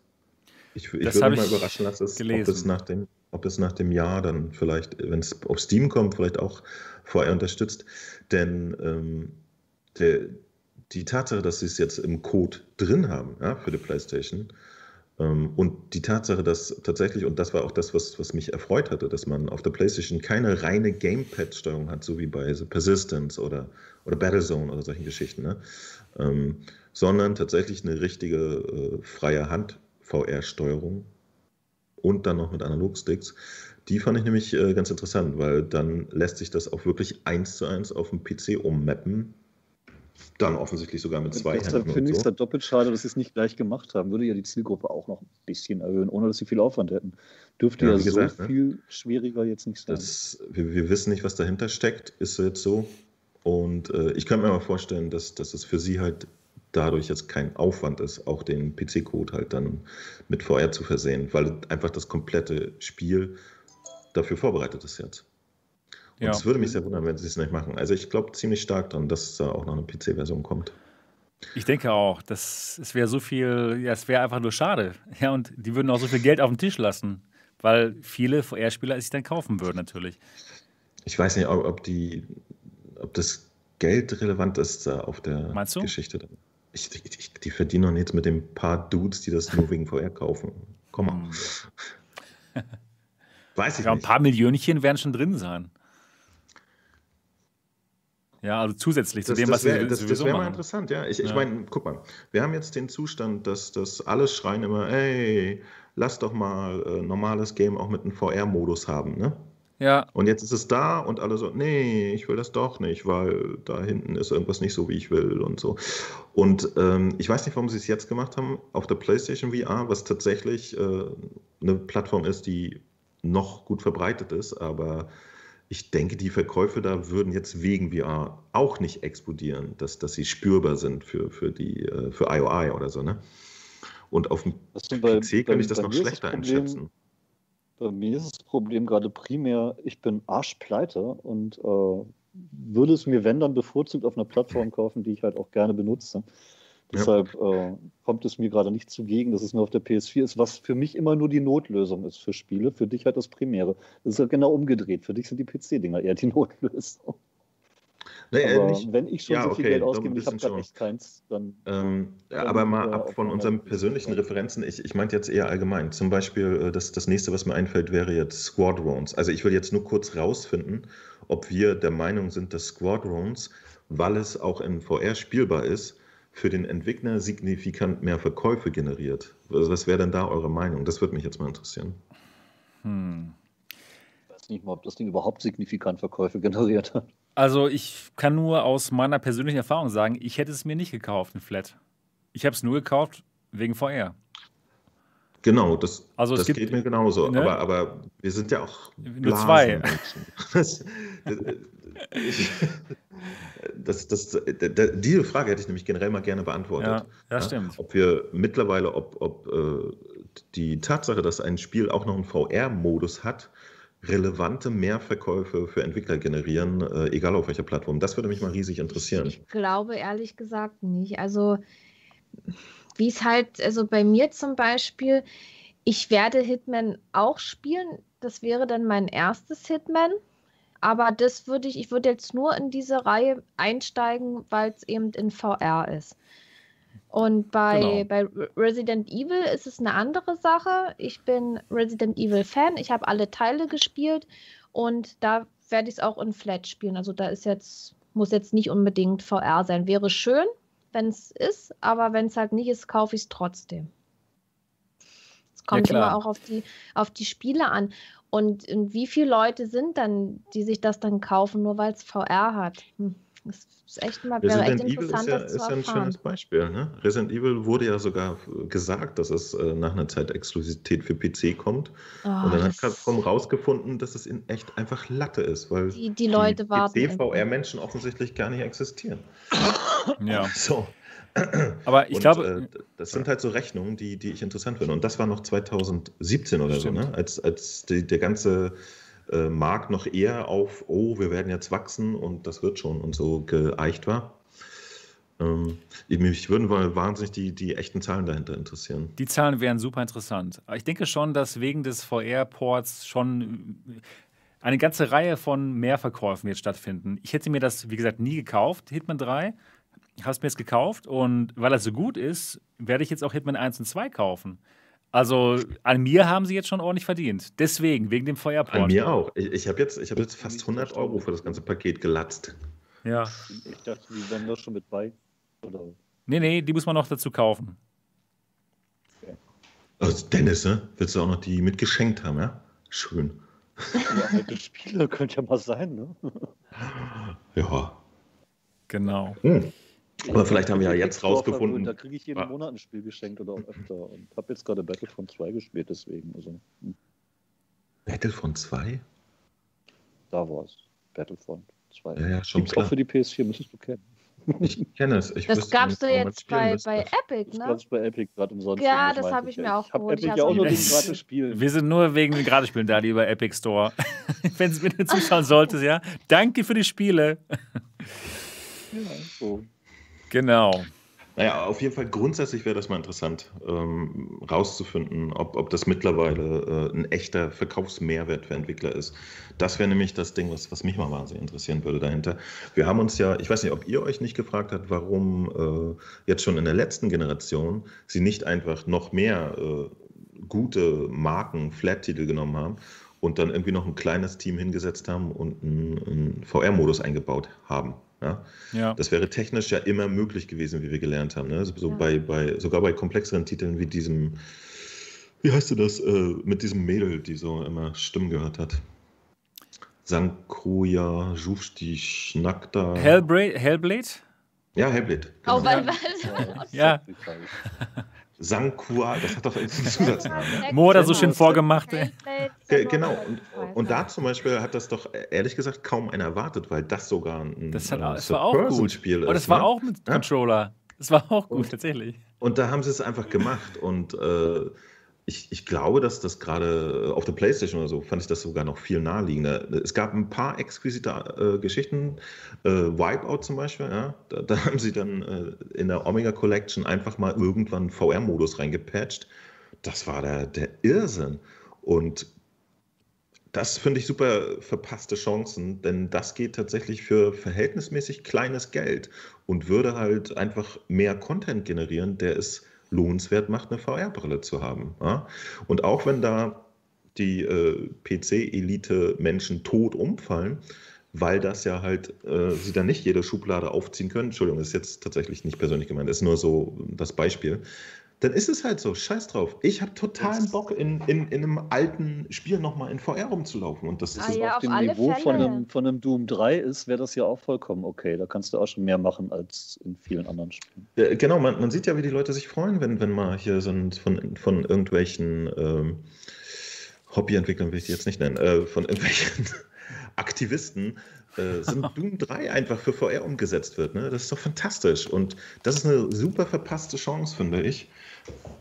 Ich, ich würde mal überraschen lassen, ob es, nach dem, ob es nach dem Jahr dann vielleicht, wenn es auf Steam kommt, vielleicht auch vorher unterstützt. Denn ähm, der, die Tatsache, dass sie es jetzt im Code drin haben ja, für die PlayStation, und die Tatsache, dass tatsächlich, und das war auch das, was, was mich erfreut hatte, dass man auf der PlayStation keine reine Gamepad-Steuerung hat, so wie bei The Persistence oder, oder Battlezone oder solchen Geschichten, ne? ähm, sondern tatsächlich eine richtige äh, freie Hand-VR-Steuerung und dann noch mit Analogsticks. Die fand ich nämlich äh, ganz interessant, weil dann lässt sich das auch wirklich eins zu eins auf dem PC ummappen dann offensichtlich sogar mit zwei Händen. finde ich es so. doppelt schade, dass sie es nicht gleich gemacht haben. Würde ja die Zielgruppe auch noch ein bisschen erhöhen, ohne dass sie viel Aufwand hätten. Dürfte ja, ja gesagt, so ne? viel schwieriger jetzt nicht sein. Das, wir, wir, wissen nicht, was dahinter steckt, ist jetzt so. Und äh, ich könnte mir mal vorstellen, dass, dass es für sie halt dadurch jetzt kein Aufwand ist, auch den PC-Code halt dann mit VR zu versehen, weil einfach das komplette Spiel dafür vorbereitet ist jetzt. Und es würde mich sehr wundern, wenn sie es nicht machen. Also ich glaube ziemlich stark daran, dass da auch noch eine PC-Version kommt. Ich denke auch, das, es wäre so viel, ja, es wäre einfach nur schade. Ja, und die würden auch so viel Geld auf den Tisch lassen, weil viele VR-Spieler es sich dann kaufen würden, natürlich. Ich weiß nicht, ob, die, ob das Geld relevant ist da auf der Meinst du? Geschichte. Ich, ich, die verdienen doch nichts mit den paar Dudes, die das nur wegen VR kaufen. Komm mal. Hm. weiß ich ja, nicht. Ein paar Millionchen werden schon drin sein. Ja, also zusätzlich zu dem, das was sie das, sowieso Das wäre mal interessant, ja. Ich, ja. ich meine, guck mal, wir haben jetzt den Zustand, dass, dass alle schreien immer, ey, lass doch mal äh, normales Game auch mit einem VR-Modus haben, ne? Ja. Und jetzt ist es da und alle so, nee, ich will das doch nicht, weil da hinten ist irgendwas nicht so, wie ich will und so. Und ähm, ich weiß nicht, warum sie es jetzt gemacht haben auf der PlayStation VR, was tatsächlich äh, eine Plattform ist, die noch gut verbreitet ist, aber ich denke, die Verkäufe da würden jetzt wegen VR auch nicht explodieren, dass, dass sie spürbar sind für, für, die, äh, für IOI oder so. Ne? Und auf dem bei, PC kann ich das noch schlechter das Problem, einschätzen. Bei mir ist das Problem gerade primär, ich bin arschpleite und äh, würde es mir, wenn dann, bevorzugt auf einer Plattform kaufen, die ich halt auch gerne benutze. Deshalb ja. äh, kommt es mir gerade nicht zugegen, dass es nur auf der PS4 ist, was für mich immer nur die Notlösung ist für Spiele, für dich halt das Primäre. Das ist halt genau umgedreht. Für dich sind die PC-Dinger eher die Notlösung. Nee, aber nicht, wenn ich schon ja, so viel okay, Geld ausgebe, ich habe gerade echt keins, dann. Ähm, dann aber mal ab von unseren persönlichen Referenzen, ich, ich meinte jetzt eher allgemein. Zum Beispiel, äh, das, das nächste, was mir einfällt, wäre jetzt Squadrons. Also ich will jetzt nur kurz rausfinden, ob wir der Meinung sind, dass Squadrons, weil es auch in VR spielbar ist, für den Entwickler signifikant mehr Verkäufe generiert. Was wäre denn da eure Meinung? Das würde mich jetzt mal interessieren. Hm. Ich weiß nicht mal, ob das Ding überhaupt signifikant Verkäufe generiert hat. Also ich kann nur aus meiner persönlichen Erfahrung sagen, ich hätte es mir nicht gekauft, ein Flat. Ich habe es nur gekauft wegen VR. Genau, das, also das gibt, geht mir genauso. Ne? Aber, aber wir sind ja auch nur zwei. Das, das, das, das, diese Frage hätte ich nämlich generell mal gerne beantwortet. Ja, ja stimmt. Ob wir mittlerweile, ob, ob äh, die Tatsache, dass ein Spiel auch noch einen VR-Modus hat, relevante Mehrverkäufe für Entwickler generieren, äh, egal auf welcher Plattform. Das würde mich mal riesig interessieren. Ich glaube ehrlich gesagt nicht. Also wie es halt, also bei mir zum Beispiel, ich werde Hitman auch spielen. Das wäre dann mein erstes Hitman. Aber das würde ich, ich würde jetzt nur in diese Reihe einsteigen, weil es eben in VR ist. Und bei, genau. bei Resident Evil ist es eine andere Sache. Ich bin Resident Evil Fan. Ich habe alle Teile gespielt und da werde ich es auch in Flat spielen. Also da ist jetzt, muss jetzt nicht unbedingt VR sein. Wäre schön, wenn es ist, aber wenn es halt nicht ist, kaufe ich es trotzdem. Es kommt ja, immer auch auf die, auf die Spiele an. Und, und wie viele Leute sind dann, die sich das dann kaufen, nur weil es VR hat? Hm. Das ist echt mal Resident echt Evil ist ja, ist ja ein schönes Beispiel. Ne? Resident Evil wurde ja sogar gesagt, dass es äh, nach einer Zeit Exklusivität für PC kommt. Oh, und dann hat Capcom rausgefunden, dass es in echt einfach Latte ist, weil die, die Leute die PC-VR-Menschen offensichtlich gar nicht existieren. Ja. So. Aber ich und, glaube. Äh, das sind halt so Rechnungen, die, die ich interessant finde. Und das war noch 2017 oder Stimmt. so, ne? als, als die, der ganze äh, Markt noch eher auf, oh, wir werden jetzt wachsen und das wird schon und so geeicht war. Ähm, mich würden wahnsinnig die, die echten Zahlen dahinter interessieren. Die Zahlen wären super interessant. Ich denke schon, dass wegen des VR-Ports schon eine ganze Reihe von Mehrverkäufen jetzt stattfinden. Ich hätte mir das, wie gesagt, nie gekauft, Hitman 3. Ich habe es mir jetzt gekauft und weil er so gut ist, werde ich jetzt auch Hitman 1 und 2 kaufen. Also an mir haben sie jetzt schon ordentlich verdient. Deswegen, wegen dem Feuerport. An mir auch. Ich, ich habe jetzt, hab jetzt fast 100 Euro für das ganze Paket gelatzt. Ja. Ich dachte, die sind doch schon mit bei. Oder? Nee, nee, die muss man noch dazu kaufen. Okay. Also Dennis, ne? willst du auch noch die mitgeschenkt haben, ja? Schön. Ja, alte Spiele könnte ja mal sein, ne? Ja. Genau. Hm. Aber vielleicht haben wir ja jetzt rausgefunden. Da kriege ich jeden ah. Monat ein Spiel geschenkt oder auch öfter. Und habe jetzt gerade Battlefront 2 gespielt, deswegen. Also, hm. Battlefront 2? Da war es. Battlefront 2. Ja, ja, schon Gibt's klar. auch für die PS4, müsstest du kennen. Ich kenne es. Ich das gab es doch jetzt bei, bei Epic, ne? Das bei Epic gerade umsonst. Ja, das habe ich mir auch geholt. Ich habe Epic ja auch nur den gratis Spielen. Wir sind nur wegen den Gratis-Spielen da, lieber Epic Store. Wenn es mir zuschauen solltest, ja. Danke für die Spiele. ja, so. Genau. Naja, auf jeden Fall grundsätzlich wäre das mal interessant, ähm, rauszufinden, ob, ob das mittlerweile äh, ein echter Verkaufsmehrwert für Entwickler ist. Das wäre nämlich das Ding, was, was mich mal wahnsinnig interessieren würde dahinter. Wir haben uns ja, ich weiß nicht, ob ihr euch nicht gefragt habt, warum äh, jetzt schon in der letzten Generation sie nicht einfach noch mehr äh, gute Marken, Flat-Titel genommen haben und dann irgendwie noch ein kleines Team hingesetzt haben und einen, einen VR-Modus eingebaut haben. Ja? ja? Das wäre technisch ja immer möglich gewesen, wie wir gelernt haben. Ne? So ja. bei, bei, sogar bei komplexeren Titeln wie diesem Wie heißt du das äh, mit diesem Mädel, die so immer Stimmen gehört hat? Sankruja, Jufti, Schnackta. Hellblade? Hellblade? Ja, Hellblade. Genau. Oh, weil, weil, ja. Sankua, das hat doch einen Zusatznamen. Ne? Mo hat so schön vorgemacht. Ey. Genau, und, und, da zum Beispiel hat das doch ehrlich gesagt kaum einer erwartet, weil das sogar ein das, hat, äh, das war auch gut. Spiel ist. Und das war ne? auch mit Controller. Das war auch gut, und, tatsächlich. Und da haben sie es einfach gemacht und äh, ich, ich, glaube, dass das gerade auf der Playstation oder so, fand ich das sogar noch viel naheliegender. Es gab ein paar exquisite äh, Geschichten, äh, Wipeout zum Beispiel, ja, da, da haben sie dann äh, in der Omega Collection einfach mal irgendwann VR-Modus reingepatcht. Das war der, der Irrsinn. Und das finde ich super verpasste Chancen, denn das geht tatsächlich für verhältnismäßig kleines Geld und würde halt einfach mehr Content generieren, der ist lohnenswert macht, eine VR-Brille zu haben. Ja? Und auch wenn da die äh, PC-Elite-Menschen tot umfallen, weil das ja halt äh, sie dann nicht jede Schublade aufziehen können. Entschuldigung, das ist jetzt tatsächlich nicht persönlich gemeint, das ist nur so das Beispiel dann ist es halt so, scheiß drauf. Ich habe totalen Bock, in, in, in einem alten Spiel nochmal in VR rumzulaufen. Und das ist ah, ja, auf dem Niveau von einem, von einem Doom 3 ist, wäre das ja auch vollkommen okay. Da kannst du auch schon mehr machen als in vielen anderen Spielen. Ja, genau, man, man sieht ja, wie die Leute sich freuen, wenn, wenn mal hier so ein, von, von irgendwelchen ähm, Hobbyentwicklern, will ich die jetzt nicht nennen, äh, von irgendwelchen Aktivisten äh, sind Doom 3 einfach für VR umgesetzt wird. Ne? Das ist doch fantastisch. Und das ist eine super verpasste Chance, finde ich.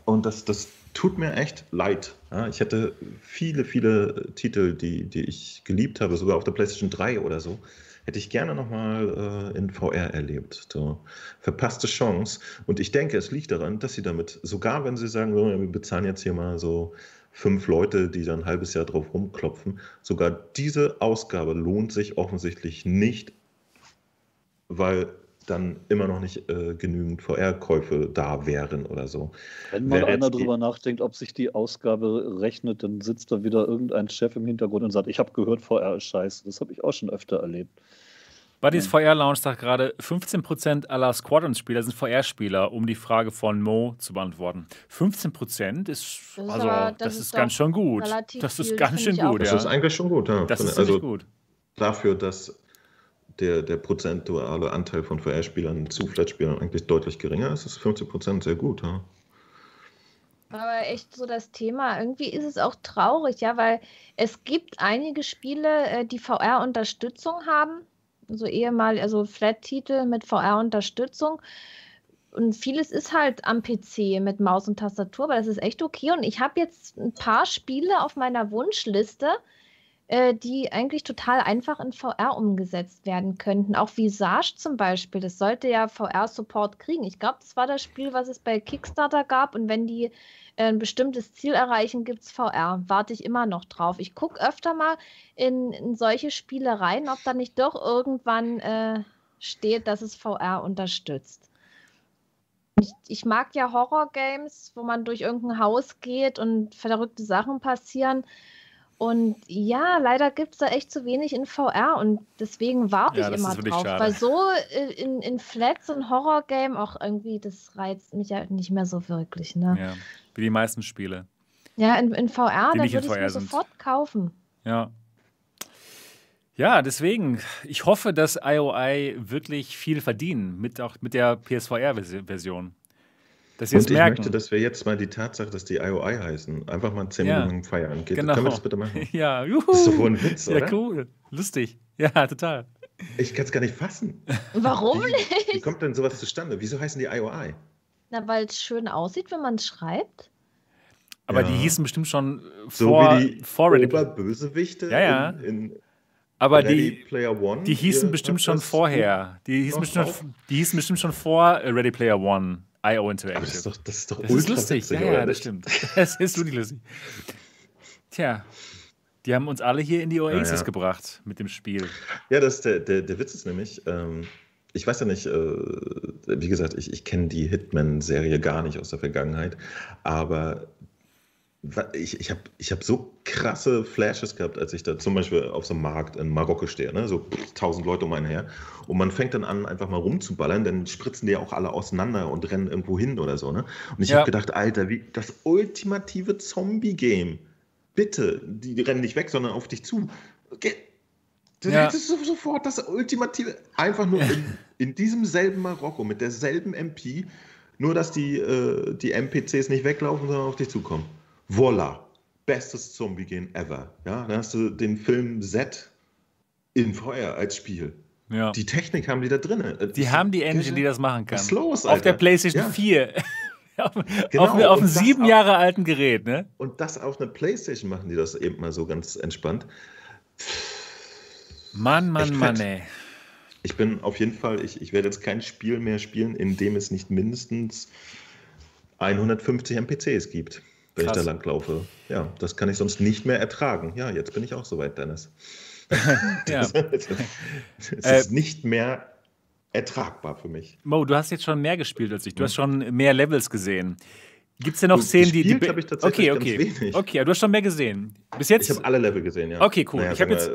Und das, das tut mir echt leid. Ja, ich hätte viele, viele Titel, die, die ich geliebt habe, sogar auf der PlayStation 3 oder so, hätte ich gerne nochmal äh, in VR erlebt. So, verpasste Chance. Und ich denke, es liegt daran, dass sie damit, sogar wenn sie sagen, wir bezahlen jetzt hier mal so fünf Leute, die dann ein halbes Jahr drauf rumklopfen, sogar diese Ausgabe lohnt sich offensichtlich nicht, weil dann immer noch nicht äh, genügend VR-Käufe da wären oder so. Wenn mal einer drüber nachdenkt, ob sich die Ausgabe rechnet, dann sitzt da wieder irgendein Chef im Hintergrund und sagt, ich habe gehört, VR ist scheiße. Das habe ich auch schon öfter erlebt. Buddy's VR Lounge sagt gerade, 15% aller Squadrons-Spieler sind VR-Spieler, um die Frage von Mo zu beantworten. 15% ist, das ist also, aber, das, das, ist, ist ganz schön gut. Das ist ganz schön gut, ja. Das ist eigentlich schon gut, ja. Das ist also gut. Dafür, dass der, der prozentuale Anteil von VR-Spielern zu Flat-Spielern eigentlich deutlich geringer ist, ist 15% sehr gut. Ja. Aber echt so das Thema, irgendwie ist es auch traurig, ja, weil es gibt einige Spiele, äh, die VR-Unterstützung haben, so ehemal, also Flat-Titel mit VR-Unterstützung. Und vieles ist halt am PC mit Maus und Tastatur, aber das ist echt okay. Und ich habe jetzt ein paar Spiele auf meiner Wunschliste, äh, die eigentlich total einfach in VR umgesetzt werden könnten. Auch Visage zum Beispiel, das sollte ja VR-Support kriegen. Ich glaube, das war das Spiel, was es bei Kickstarter gab. Und wenn die äh, ein bestimmtes Ziel erreichen, gibt es VR. Warte ich immer noch drauf. Ich gucke öfter mal in, in, solche Spiele rein, ob da nicht doch irgendwann äh, steht, dass es VR unterstützt. Ich, ich mag ja Horror-Games, wo man durch irgendein Haus geht und verrückte Sachen passieren. Und ja, leider gibt es da echt zu wenig in VR und deswegen warte ja, ich immer drauf. Schade. Weil so äh, in, in Flats und Horror-Game auch irgendwie, das reizt mich ja nicht mehr so wirklich. Ne? Ja, wie die meisten Spiele. Ja, in, in VR, da würde ich mir sofort kaufen. Ja. Ja, deswegen, ich hoffe, dass IOI wirklich viel verdienen, mit, auch mit der PSVR-Version. Dass sie Und ich merken. möchte, dass wir jetzt mal die Tatsache, dass die IOI heißen, einfach mal 10 ja. Minuten feiern. Geht, genau. Können wir das bitte machen? Ja, juhu. Das ist doch wohl ein Witz, oder? Ja, cool. Lustig. Ja, total. Ich kann es gar nicht fassen. Warum wie, nicht? Wie kommt denn sowas zustande? Wieso heißen die IOI? Na, weil es schön aussieht, wenn man es schreibt. Aber ja. die hießen bestimmt schon vor, so wie die vor Ready Oberbösewichte ja, ja. in, in aber Ready die, Player One. Die hießen bestimmt schon vorher. Die hießen bestimmt, die hießen bestimmt schon vor Ready Player One. IO Interactive. Aber das ist doch, das ist doch das ist lustig. Witzig, ja, ja, das stimmt. Das ist wirklich lustig. Tja, die haben uns alle hier in die Oasis ja, ja. gebracht mit dem Spiel. Ja, das, der, der, der Witz ist nämlich, ähm, ich weiß ja nicht, äh, wie gesagt, ich, ich kenne die Hitman-Serie gar nicht aus der Vergangenheit, aber ich, ich habe ich hab so krasse Flashes gehabt, als ich da zum Beispiel auf so einem Markt in Marokko stehe, ne? so tausend Leute um einen her. Und man fängt dann an, einfach mal rumzuballern, dann spritzen die ja auch alle auseinander und rennen irgendwo hin oder so. Ne? Und ich ja. habe gedacht, Alter, wie das ultimative Zombie-Game. Bitte, die, rennen nicht weg, sondern auf dich zu. Ja. Das ist sofort das ultimative, einfach nur in, in diesem selben Marokko mit derselben MP, nur dass die, äh, die NPCs nicht weglaufen, sondern auf dich zukommen. Voila. Bestes Zombie-Game ever. Ja, dann hast du den Film Z in Feuer als Spiel. Ja. Die Technik haben die da drin. Die haben die Engine, die das machen kann. Was los, Alter? Auf der PlayStation ja. 4. auf, genau. auf, auf einem sieben Jahre alten Gerät, ne? Und das auf einer PlayStation machen die das eben mal so ganz entspannt. Mann, Mann, Mann, ey. Ich bin auf jeden Fall, ich, ich werde jetzt kein Spiel mehr spielen, in dem es nicht mindestens 150 NPCs gibt wenn Krass. ich da langlaufe. Ja, das kann ich sonst nicht mehr ertragen. Ja, jetzt bin ich auch soweit, Dennis. ja. es ist äh, nicht mehr ertragbar für mich. Mo, du hast jetzt schon mehr gespielt als ich. Du hast schon mehr Levels gesehen. Gibt es denn noch Szenen, die. die habe ich tatsächlich okay, okay. wenig. Okay, du hast schon mehr gesehen. Bis jetzt? Ich habe alle Level gesehen, ja. Okay, cool. Naja, ich habe jetzt.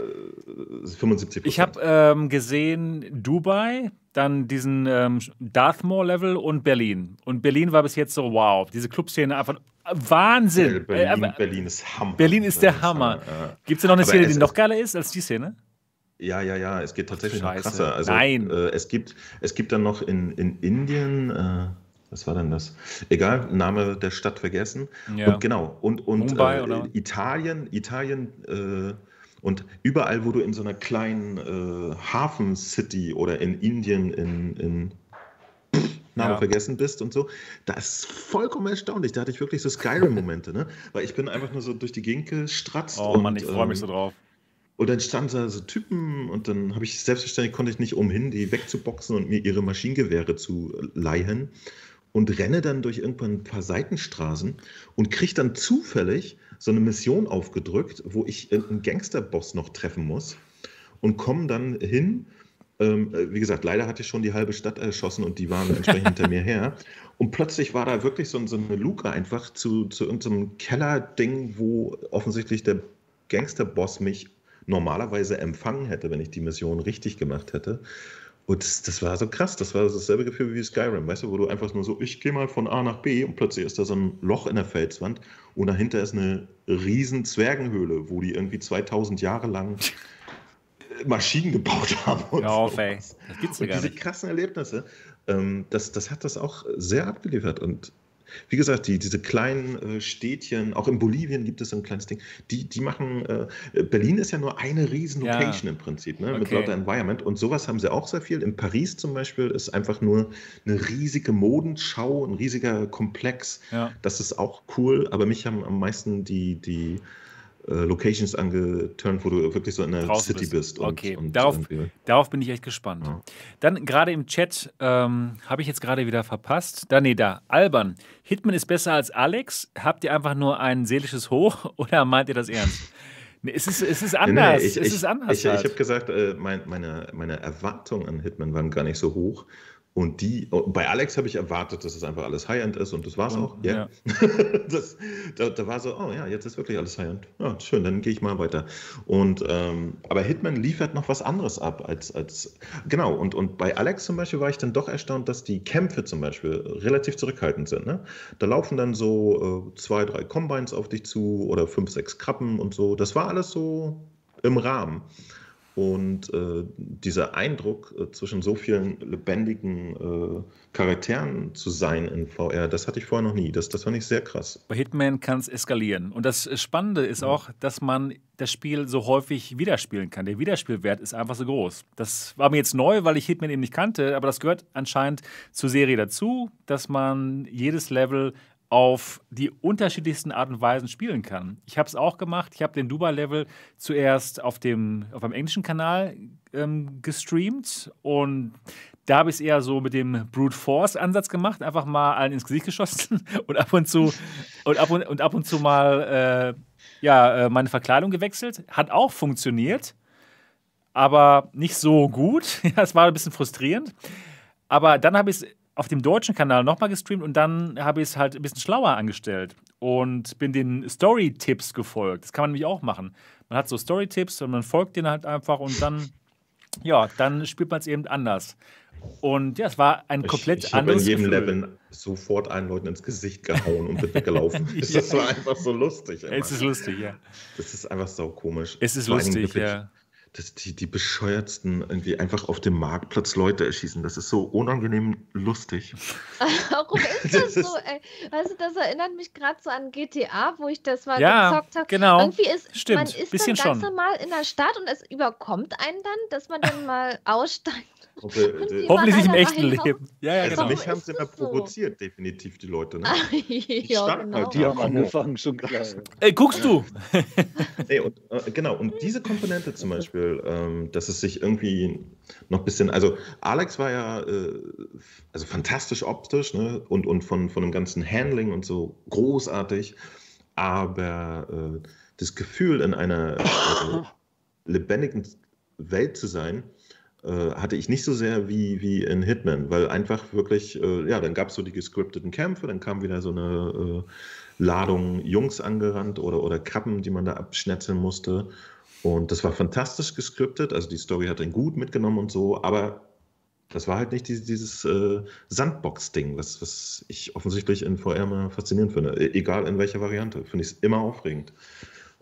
75 Ich habe ähm, gesehen Dubai, dann diesen ähm, Dartmoor-Level und Berlin. Und Berlin war bis jetzt so, wow, diese Clubszene einfach Wahnsinn. Berlin, äh, Berlin ist Hammer. Berlin ist der Hammer. Ja. Gibt es da noch eine Aber Szene, die noch geiler ist als die Szene? Ja, ja, ja, es geht tatsächlich noch krasser. Also, Nein. Äh, es, gibt, es gibt dann noch in, in Indien, äh, was war denn das? Egal, Name der Stadt vergessen. Ja. Und genau, und, und Mumbai, äh, Italien, Italien äh, und überall, wo du in so einer kleinen äh, Hafen-City oder in Indien, in, in Name ja. vergessen bist und so. Das ist vollkommen erstaunlich. Da hatte ich wirklich so Skyrim-Momente, ne? Weil ich bin einfach nur so durch die Gegend gestratzt. Oh Mann, ich freue ähm, mich so drauf. Und dann standen da so Typen und dann habe ich selbstverständlich konnte ich nicht umhin, die wegzuboxen und mir ihre Maschinengewehre zu leihen und renne dann durch irgendwann ein paar Seitenstraßen und kriege dann zufällig so eine Mission aufgedrückt, wo ich irgendeinen Gangsterboss noch treffen muss und komme dann hin ähm, äh, wie gesagt, leider hatte ich schon die halbe Stadt erschossen und die waren entsprechend hinter mir her. Und plötzlich war da wirklich so, so eine Luke einfach zu, zu irgendeinem Kellerding, wo offensichtlich der Gangsterboss mich normalerweise empfangen hätte, wenn ich die Mission richtig gemacht hätte. Und das, das, war so krass, das war dasselbe Gefühl wie Skyrim, weißt du, wo du einfach nur so, ich gehe mal von A nach B und plötzlich ist da so ein Loch in der Felswand und dahinter ist eine riesen Zwergenhöhle, wo die irgendwie 2000 Jahre lang Maschinen gebaut haben. Und ja, auf, ey. Das gibt's ja gar diese nicht. krassen Erlebnisse, ähm, das, das hat das auch sehr abgeliefert. Und wie gesagt, die, diese kleinen äh, Städtchen, auch in Bolivien gibt es so ein kleines Ding, die, die machen, äh, Berlin ist ja nur eine riesen Location ja. im Prinzip, ne, okay. mit lauter Environment und sowas haben sie auch sehr viel. In Paris zum Beispiel ist einfach nur eine riesige Modenschau, ein riesiger Komplex. Ja. Das ist auch cool, aber mich haben am meisten die, die Locations angeturnt, wo du wirklich so in der City bist. bist und, okay, und darauf, darauf, bin ich echt gespannt. Ja. Dann gerade im Chat ähm, habe ich jetzt gerade wieder verpasst. Da, nee, da. Alban. Hitman ist besser als Alex. Habt ihr einfach nur ein seelisches Hoch oder meint ihr das ernst? Nee, es ist, es ist anders. Nee, nee, ich, es ist anders. Ich, halt. ich habe gesagt, äh, mein, meine, meine Erwartungen an Hitman waren gar nicht so hoch. Und die, bei Alex habe ich erwartet, dass es einfach alles High-End ist und das war es auch. Ja. ja. das, da, da, war so, oh ja, jetzt ist wirklich alles High-End. Ja, schön, dann gehe ich mal weiter. Und ähm, aber Hitman liefert noch was anderes ab als, als genau, und, und bei Alex zum Beispiel war ich dann doch erstaunt, dass die Kämpfe zum Beispiel relativ zurückhaltend sind. Ne? Da laufen dann so äh, zwei, drei Combines auf dich zu oder fünf, sechs Krabben und so. Das war alles so im Rahmen. Und äh, dieser Eindruck, äh, zwischen so vielen lebendigen äh, Charakteren zu sein in VR, das hatte ich vorher noch nie. Das, das fand ich sehr krass. Bei Hitman kann es eskalieren. Und das Spannende ist auch, dass man das Spiel so häufig wiederspielen kann. Der Wiederspielwert ist einfach so groß. Das war mir jetzt neu, weil ich Hitman eben nicht kannte, aber das gehört anscheinend zur Serie dazu, dass man jedes Level auf die unterschiedlichsten Art und Weisen spielen kann. Ich habe es auch gemacht. Ich habe den Dubai-Level zuerst auf dem auf einem englischen Kanal ähm, gestreamt und da habe ich es eher so mit dem Brute Force Ansatz gemacht, einfach mal allen ins Gesicht geschossen und ab und zu und ab und, und ab und zu mal äh, ja äh, meine Verkleidung gewechselt. Hat auch funktioniert, aber nicht so gut. es war ein bisschen frustrierend. Aber dann habe ich es auf dem deutschen Kanal nochmal gestreamt und dann habe ich es halt ein bisschen schlauer angestellt und bin den Story-Tipps gefolgt. Das kann man nämlich auch machen. Man hat so Story-Tipps und man folgt denen halt einfach und dann, ja, dann spielt man es eben anders. Und ja, es war ein komplett ich, ich anderes Ich habe in jedem Gefühl. Level sofort einen Leuten ins Gesicht gehauen und bin weggelaufen. ja. Das war einfach so lustig. Immer. Es ist lustig, ja. Das ist einfach so komisch. Es ist lustig, ja dass die, die bescheuertsten irgendwie einfach auf dem Marktplatz Leute erschießen. Das ist so unangenehm lustig. Warum ist das, das so? Ey? Weißt du, das erinnert mich gerade so an GTA, wo ich das mal ja, gezockt habe. Genau. Irgendwie ist Stimmt. man ist Bisschen dann ganz schon. normal in der Stadt und es überkommt einen dann, dass man dann mal aussteigt Okay, Hoffentlich nicht im echten Leben. Ja, ja, also genau. mich haben sie immer provoziert, so? definitiv die Leute. Ne? ja, genau. halt die haben angefangen, schon klar. Ey, guckst du? nee, und, äh, genau, und diese Komponente zum Beispiel, ähm, dass es sich irgendwie noch ein bisschen, also Alex war ja äh, also fantastisch optisch ne? und, und von, von dem ganzen Handling und so großartig, aber äh, das Gefühl in einer äh, lebendigen Welt zu sein, äh, hatte ich nicht so sehr wie, wie in Hitman, weil einfach wirklich, äh, ja, dann gab es so die gescripteten Kämpfe, dann kam wieder so eine äh, Ladung Jungs angerannt oder, oder Krabben, die man da abschnetzeln musste. Und das war fantastisch gescriptet, also die Story hat ihn gut mitgenommen und so, aber das war halt nicht dieses, dieses äh, Sandbox-Ding, was, was ich offensichtlich in VR mal faszinierend finde. E egal in welcher Variante, finde ich es immer aufregend.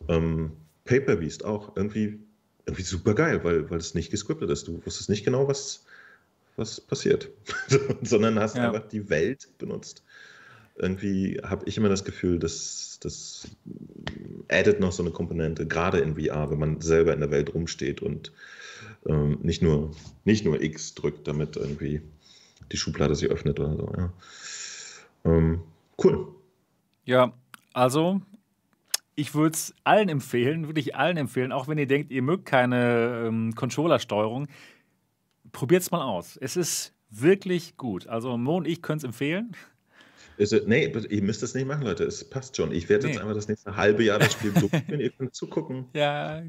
Ähm, Pay-Per-Beast auch irgendwie irgendwie super geil, weil, weil es nicht gescriptet ist. Du wusstest nicht genau, was, was passiert, sondern hast ja. einfach die Welt benutzt. Irgendwie habe ich immer das Gefühl, dass das addet noch so eine Komponente, gerade in VR, wenn man selber in der Welt rumsteht und ähm, nicht, nur, nicht nur X drückt, damit irgendwie die Schublade sich öffnet oder so. Ja. Ähm, cool. Ja, also ich würde es allen empfehlen, wirklich allen empfehlen, auch wenn ihr denkt, ihr mögt keine ähm, Controller-Steuerung, probiert es mal aus. Es ist wirklich gut. Also Mo und ich können es empfehlen. Nee, ihr müsst es nicht machen, Leute. Es passt schon. Ich werde nee. jetzt einfach das nächste halbe Jahr das Spiel durchführen. ihr könnt zugucken. Ja.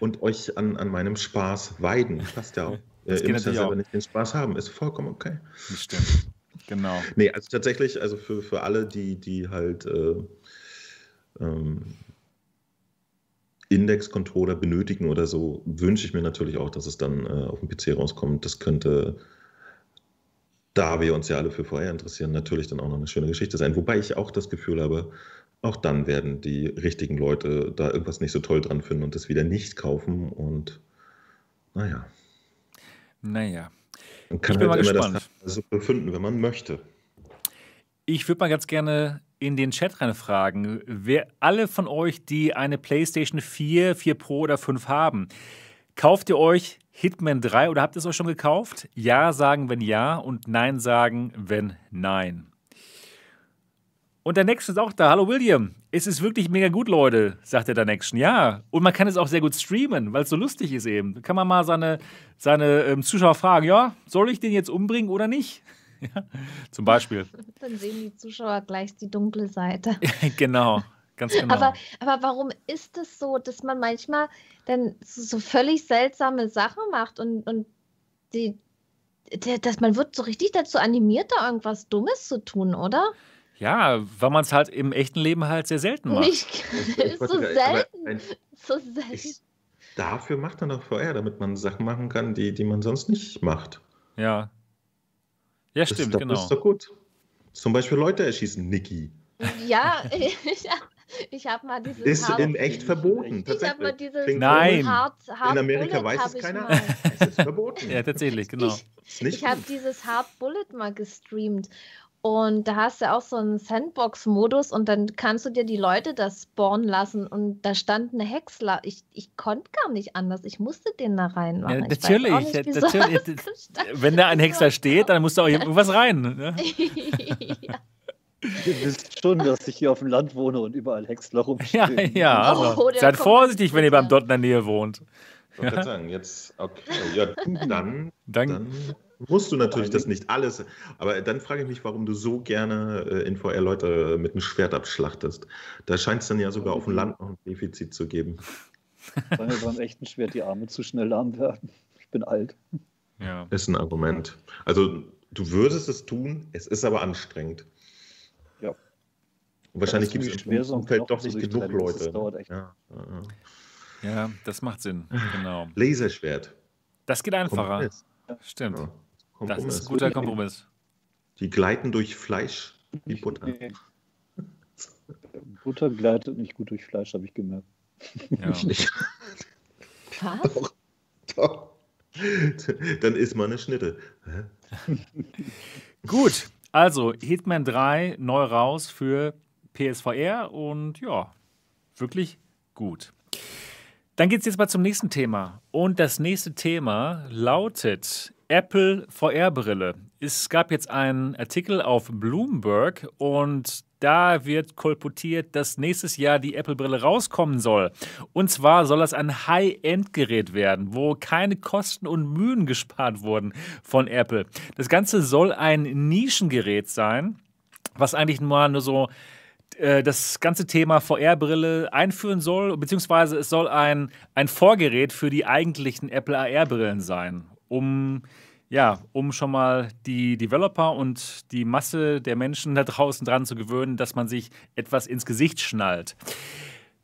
Und euch an, an meinem Spaß weiden. Passt ja auch. Das ihr müsst ja selber auch. nicht den Spaß haben. Ist vollkommen okay. Das stimmt. Genau. Nee, also tatsächlich, also für, für alle, die, die halt äh, ähm, Index-Controller benötigen oder so, wünsche ich mir natürlich auch, dass es dann äh, auf dem PC rauskommt. Das könnte, da wir uns ja alle für VR interessieren, natürlich dann auch noch eine schöne Geschichte sein. Wobei ich auch das Gefühl habe, auch dann werden die richtigen Leute da irgendwas nicht so toll dran finden und das wieder nicht kaufen. Und naja. Naja. Man kann halt immer gespannt. das so befinden, wenn man möchte. Ich würde mal ganz gerne in den Chat rein fragen, wer alle von euch, die eine PlayStation 4, 4 Pro oder 5 haben, kauft ihr euch Hitman 3 oder habt ihr es euch schon gekauft? Ja sagen, wenn ja und Nein sagen, wenn nein. Und der Next ist auch da. Hallo William. Es ist wirklich mega gut, Leute, sagt der Next. Ja. Und man kann es auch sehr gut streamen, weil es so lustig ist eben. Da kann man mal seine, seine ähm, Zuschauer fragen, ja, soll ich den jetzt umbringen oder nicht? Ja, zum Beispiel. Dann sehen die Zuschauer gleich die dunkle Seite. genau, ganz genau. Aber, aber warum ist es so, dass man manchmal dann so völlig seltsame Sachen macht und, und die, der, dass man wird so richtig dazu animiert, da irgendwas Dummes zu tun, oder? Ja, weil man es halt im echten Leben halt sehr selten macht. Nicht, ist so selten. Ein, so selten. Ich, dafür macht man doch VR, damit man Sachen machen kann, die, die man sonst nicht macht. Ja, ja, stimmt, das, genau. Das ist doch gut. Zum Beispiel Leute erschießen, Niki. Ja, ich, ich habe mal dieses. Ist Hard in echt verboten. Ich habe mal dieses Nein. Hard, Hard in Amerika Bullet weiß es keiner. Es ist verboten. ja, tatsächlich, genau. Ich, ich habe dieses Hard Bullet mal gestreamt und da hast du auch so einen Sandbox-Modus und dann kannst du dir die Leute da spawnen lassen und da stand eine Häcksler. Ich, ich konnte gar nicht anders. Ich musste den da reinmachen. Ja, natürlich. Nicht, natürlich. Wenn da ein Häcksler steht, dann musst du auch irgendwas rein. Ne? ja. Ihr wisst schon, dass ich hier auf dem Land wohne und überall Häcksler rumstehen. Ja, ja also, oh, seid vorsichtig, wenn ihr beim Dot in der Nähe wohnt. Ich ja. sagen, jetzt, okay, ja, dann, dann, dann musst du natürlich das nicht alles. Aber dann frage ich mich, warum du so gerne äh, in VR Leute mit einem Schwert abschlachtest. Da scheint es dann ja sogar auf dem Land noch ein Defizit zu geben. Weil mir beim echten Schwert die Arme zu schnell lahm werden. Ich bin alt. Ja. Ist ein Argument. Also du würdest es tun, es ist aber anstrengend. Ja. Und wahrscheinlich gibt es im Umfeld doch nicht genug Leute. Das dauert echt. Ja, ja, das macht Sinn, genau. Laserschwert. Das geht einfacher. Kompromiss. Stimmt. Ja. Das ist ein guter Kompromiss. Die gleiten durch Fleisch wie Butter. Butter gleitet nicht gut durch Fleisch, habe ich gemerkt. Ja. nicht. Was? Doch, doch. Dann ist man eine Schnitte. Gut, also Hitman 3 neu raus für PSVR und ja, wirklich gut. Dann geht es jetzt mal zum nächsten Thema. Und das nächste Thema lautet Apple VR-Brille. Es gab jetzt einen Artikel auf Bloomberg und da wird kolportiert, dass nächstes Jahr die Apple-Brille rauskommen soll. Und zwar soll das ein High-End-Gerät werden, wo keine Kosten und Mühen gespart wurden von Apple. Das Ganze soll ein Nischengerät sein, was eigentlich nur, nur so äh, das ganze Thema VR-Brille einführen soll, beziehungsweise es soll ein, ein Vorgerät für die eigentlichen Apple AR-Brillen sein, um ja, um schon mal die Developer und die Masse der Menschen da draußen dran zu gewöhnen, dass man sich etwas ins Gesicht schnallt.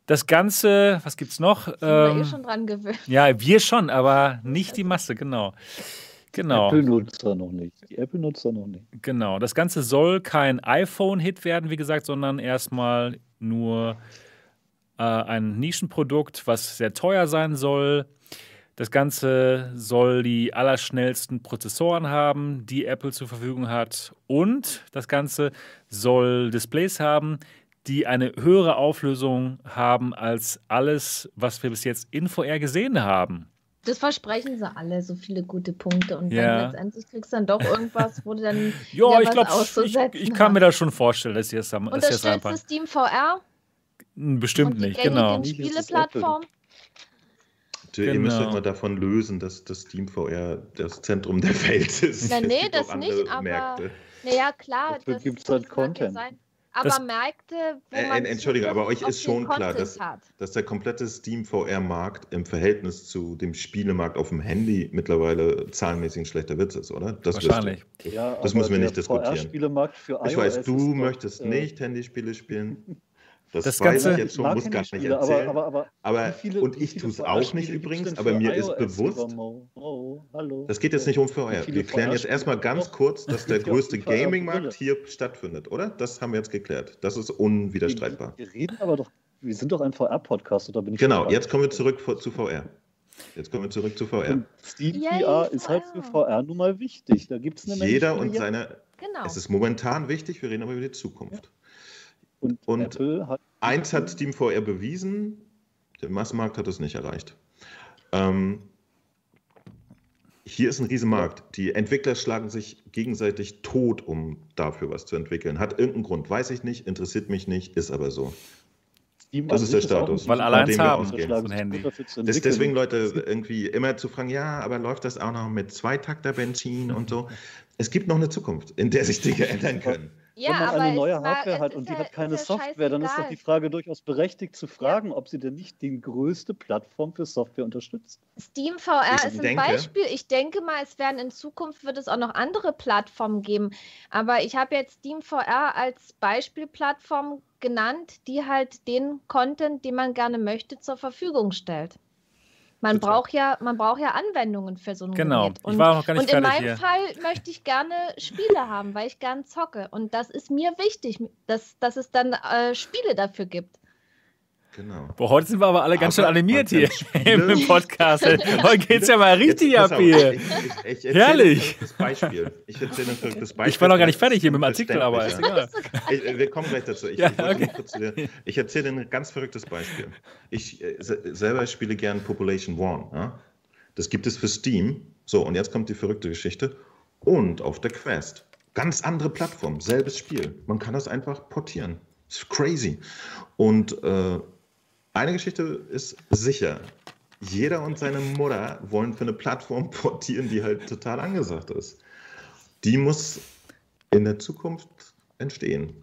Das Ganze, was gibt's noch? Sind ähm, wir eh schon dran gewöhnt. Ja, wir schon, aber nicht die Masse, genau. Genau. Apple-Nutzer noch nicht. Die Apple-Nutzer noch nicht. Genau. Das Ganze soll kein iPhone-Hit werden, wie gesagt, sondern erstmal nur äh, ein Nischenprodukt, was sehr teuer sein soll. Das Ganze soll die allerschnellsten Prozessoren haben, die Apple zur Verfügung hat. Und das Ganze soll Displays haben, die eine höhere Auflösung haben als alles, was wir bis jetzt in VR gesehen haben. Das versprechen sie alle, so viele gute Punkte. Und ja. dann letztendlich kriegst du dann doch irgendwas, wo du dann ja, ich glaube, ich, ich, kann mir das schon vorstellen, dass sie es haben. Unterstützt das Steam VR? Bestimmt nicht, genau. Spieleplattform? Genau. Ihr müsst euch mal davon lösen, dass das Steam VR das Zentrum der Welt ist. Ja, nee, das nicht, aber. Naja, klar. Dafür gibt es halt Content. Sein. Aber das, Märkte, wo äh, man. Entschuldigung, aber euch ist schon klar, dass, dass, der komplette Steam VR-Markt im Verhältnis zu dem Spielemarkt auf dem Handy mittlerweile zahlenmäßig ein schlechter Witz ist, oder? Das Wahrscheinlich. Ja, das müssen wir nicht diskutieren. Für ich weiß, du möchtest äh, nicht Handyspiele spielen. Das, das weiß Ganze, ich jetzt schon, muss gar nicht erzählen. Aber, aber, aber, aber viele, und ich tue es auch nicht übrigens, aber mir ist bewusst, oh, das geht jetzt nicht um VR. Wir klären jetzt erstmal ganz kurz, dass der größte Gaming-Markt hier stattfindet, oder? Das haben wir jetzt geklärt. Das ist unwiderstreitbar. Wir, reden aber doch, wir sind doch ein VR-Podcast, oder bin ich Genau, jetzt kommen wir zurück zu VR. Jetzt kommen wir zurück zu VR. Und Steam VR ist halt für VR nun mal wichtig. Da gibt es eine Menge Jeder und seine. Genau. Es ist momentan wichtig, wir reden aber über die Zukunft. Ja. Und, und hat eins hat Steam VR bewiesen, der Massenmarkt hat es nicht erreicht. Ähm, hier ist ein Riesenmarkt. Die Entwickler schlagen sich gegenseitig tot, um dafür was zu entwickeln. Hat irgendeinen Grund, weiß ich nicht, interessiert mich nicht, ist aber so. das ist der Status. Weil alle eins haben, so ein Handy. Das, deswegen Leute irgendwie immer zu fragen, ja, aber läuft das auch noch mit Zweitakter-Benzin und so? Es gibt noch eine Zukunft, in der sich Dinge ändern können. Ja, Wenn man eine neue Hardware hat und die ja, hat keine Software, dann ist doch die Frage durchaus berechtigt zu fragen, ja. ob sie denn nicht die größte Plattform für Software unterstützt. Steam VR ich ist denke, ein Beispiel. Ich denke mal, es werden in Zukunft wird es auch noch andere Plattformen geben. Aber ich habe jetzt Steam VR als Beispielplattform genannt, die halt den Content, den man gerne möchte, zur Verfügung stellt. Man braucht, ja, man braucht ja Anwendungen für so ein genau. Gerät. Und, ich war noch gar nicht und in meinem hier. Fall möchte ich gerne Spiele haben, weil ich gerne zocke. Und das ist mir wichtig, dass, dass es dann äh, Spiele dafür gibt. Genau. Boah, heute sind wir aber alle ganz schön animiert hier im Podcast. heute geht es ja mal richtig Jetzt, ab hier. Ich, ich, ich Herrlich. Beispiel. Ich erzähle ein verrücktes Beispiel. Ich war noch gar nicht fertig hier mit dem Artikel, aber ist egal. wir kommen gleich dazu. Ich, ja, okay. ich erzähle ein ganz verrücktes Beispiel. Ich äh, selber spiele gern Population One. Ja? Das gibt es für Steam. So, und jetzt kommt die verrückte Geschichte. Und auf der Quest. Ganz andere Plattform, selbes Spiel. Man kann das einfach portieren. Das ist crazy. Und äh, eine Geschichte ist sicher. Jeder und seine Mutter wollen für eine Plattform portieren, die halt total angesagt ist. Die muss in der Zukunft entstehen.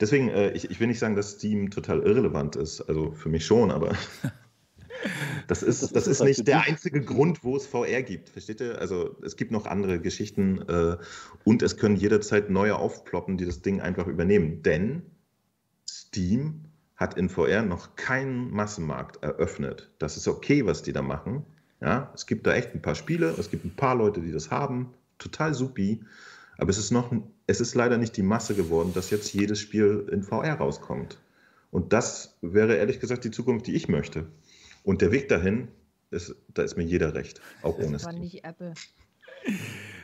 Deswegen, äh, ich, ich will nicht sagen, dass Steam total irrelevant ist. Also für mich schon, aber Das ist, das, das ist, ist halt nicht der einzige Grund, wo es VR gibt. Versteht ihr? Also es gibt noch andere Geschichten äh, und es können jederzeit neue aufploppen, die das Ding einfach übernehmen. Denn Steam hat in VR noch keinen Massenmarkt eröffnet. Das ist okay, was die da machen. Ja, es gibt da echt ein paar Spiele, es gibt ein paar Leute, die das haben. Total supi. Aber es ist noch, es ist leider nicht die Masse geworden, dass jetzt jedes Spiel in VR rauskommt. Und das wäre ehrlich gesagt die Zukunft, die ich möchte. Und der Weg dahin, ist, da ist mir jeder recht, auch ohne Das war nicht Apple.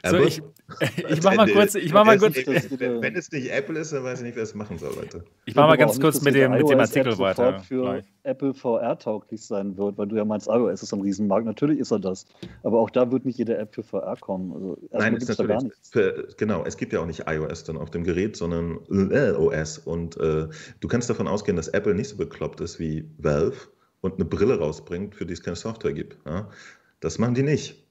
So, ich, ich mach mal kurz. Ich mach mal kurz wenn, wenn, es nicht Apple ist, dann weiß ich nicht, wer es machen soll, Leute. Ich mach mal ganz kurz mit dem, mit dem Artikel weiter. für. Apple VR tauglich sein wird, weil du ja meinst, iOS ist ein Riesenmarkt. Natürlich ist er das. Aber auch da wird nicht jede App für VR kommen. Also Nein, ist natürlich. Da gar nichts. Für, genau, es gibt ja auch nicht iOS dann auf dem Gerät, sondern OS. Und äh, du kannst davon ausgehen, dass Apple nicht so bekloppt ist wie Valve und eine Brille rausbringt, für die es keine Software gibt. Ja? Das machen die nicht.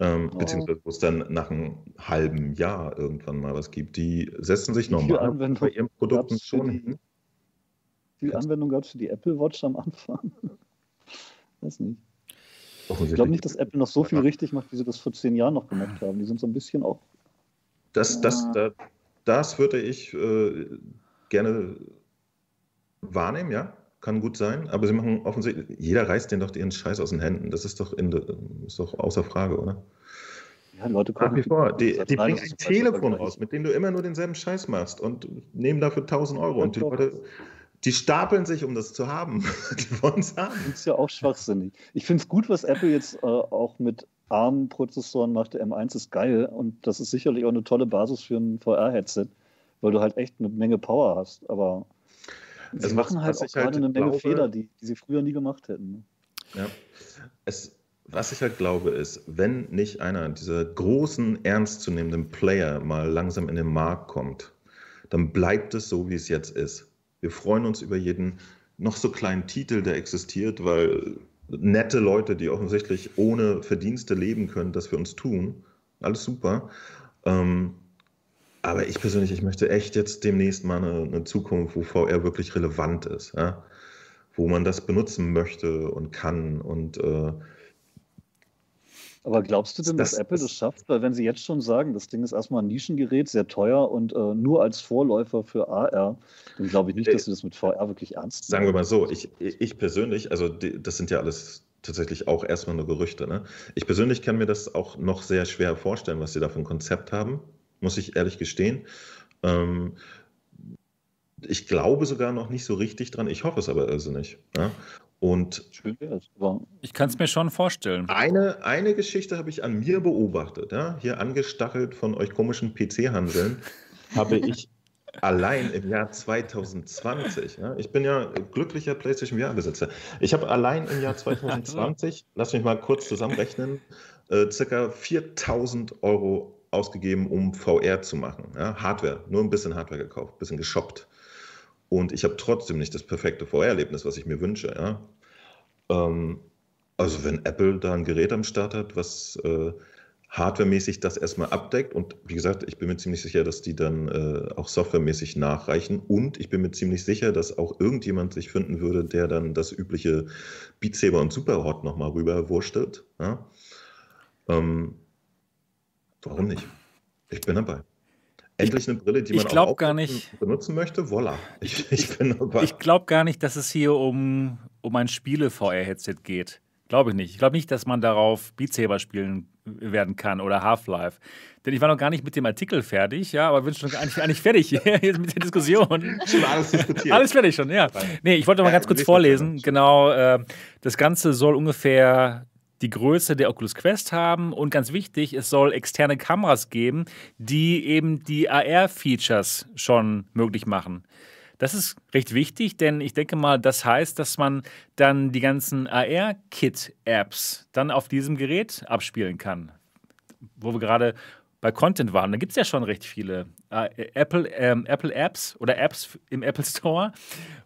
Ähm, oh. Beziehungsweise wo es dann nach einem halben Jahr irgendwann mal was gibt. Die setzen sich normal bei ihren Produkten schon hin. Wie viel Anwendung gab es für die Apple Watch am Anfang? Weiß nicht. Ich glaube nicht, dass Apple noch so viel richtig macht, wie sie das vor zehn Jahren noch gemacht haben. Die sind so ein bisschen auch. Das, das, ah. das, das würde ich äh, gerne wahrnehmen, ja kann gut sein, aber sie machen offensichtlich, jeder reißt den doch ihren Scheiß aus den Händen. Das ist doch, in, ist doch außer Frage, oder? Ja, Leute Nach wie vor, die, die bringen ein Telefon raus, mit dem du immer nur denselben Scheiß machst und nehmen dafür 1000 Euro. und die Leute, die stapeln sich, um das zu haben. die wollen es haben. Das ist ja auch schwachsinnig. Ich finde es gut, was Apple jetzt äh, auch mit ARM-Prozessoren macht. Der M1 ist geil und das ist sicherlich auch eine tolle Basis für ein VR-Headset, weil du halt echt eine Menge Power hast. Aber Sie also machen halt auch gerade halt eine Menge glaube, Fehler, die, die sie früher nie gemacht hätten. Ne? Ja. Es, was ich halt glaube, ist, wenn nicht einer dieser großen, ernstzunehmenden Player mal langsam in den Markt kommt, dann bleibt es so, wie es jetzt ist. Wir freuen uns über jeden noch so kleinen Titel, der existiert, weil nette Leute, die offensichtlich ohne Verdienste leben können, das für uns tun. Alles super. Ähm, aber ich persönlich, ich möchte echt jetzt demnächst mal eine, eine Zukunft, wo VR wirklich relevant ist, ja? wo man das benutzen möchte und kann und äh, aber glaubst du denn, das, dass Apple das schafft? Weil wenn sie jetzt schon sagen, das Ding ist erstmal ein Nischengerät, sehr teuer und äh, nur als Vorläufer für AR, dann glaube ich nicht, dass sie das mit VR wirklich ernst nehmen. Sagen wir mal so, ich, ich persönlich, also die, das sind ja alles tatsächlich auch erstmal nur Gerüchte. Ne? Ich persönlich kann mir das auch noch sehr schwer vorstellen, was sie da für ein Konzept haben muss ich ehrlich gestehen. Ähm, ich glaube sogar noch nicht so richtig dran. Ich hoffe es aber also nicht. Ja? Und ich kann es mir schon vorstellen. Eine, eine Geschichte habe ich an mir beobachtet. Ja? Hier angestachelt von euch komischen PC-Handeln habe ich allein im Jahr 2020, ja, ich bin ja glücklicher PlayStation VR-Besitzer, ich habe allein im Jahr 2020, lass mich mal kurz zusammenrechnen, äh, circa 4000 Euro ausgegeben, um VR zu machen. Ja, Hardware, nur ein bisschen Hardware gekauft, ein bisschen geshoppt. Und ich habe trotzdem nicht das perfekte VR-Erlebnis, was ich mir wünsche. Ja. Ähm, also wenn Apple da ein Gerät am Start hat, was äh, hardwaremäßig das erstmal abdeckt und wie gesagt, ich bin mir ziemlich sicher, dass die dann äh, auch softwaremäßig nachreichen und ich bin mir ziemlich sicher, dass auch irgendjemand sich finden würde, der dann das übliche Beat Saber und Superhot nochmal rüber wurstelt. Ja. Ähm, Warum nicht? Ich bin dabei. Endlich eine Brille, die man auch gar nicht, benutzen möchte. Voilà. Ich, ich, ich glaube gar nicht, dass es hier um, um ein Spiele-VR-Headset geht. Glaube ich nicht. Ich glaube nicht, dass man darauf Beat Saber spielen werden kann oder Half-Life. Denn ich war noch gar nicht mit dem Artikel fertig, ja, aber bin schon eigentlich, eigentlich fertig jetzt mit der Diskussion. Schon alles diskutiert. Alles fertig schon, ja. Nee, ich wollte mal ganz kurz vorlesen. Genau, äh, das Ganze soll ungefähr die Größe der Oculus Quest haben und ganz wichtig, es soll externe Kameras geben, die eben die AR-Features schon möglich machen. Das ist recht wichtig, denn ich denke mal, das heißt, dass man dann die ganzen AR-Kit-Apps dann auf diesem Gerät abspielen kann. Wo wir gerade bei Content waren, da gibt es ja schon recht viele äh, Apple, ähm, Apple Apps oder Apps im Apple Store,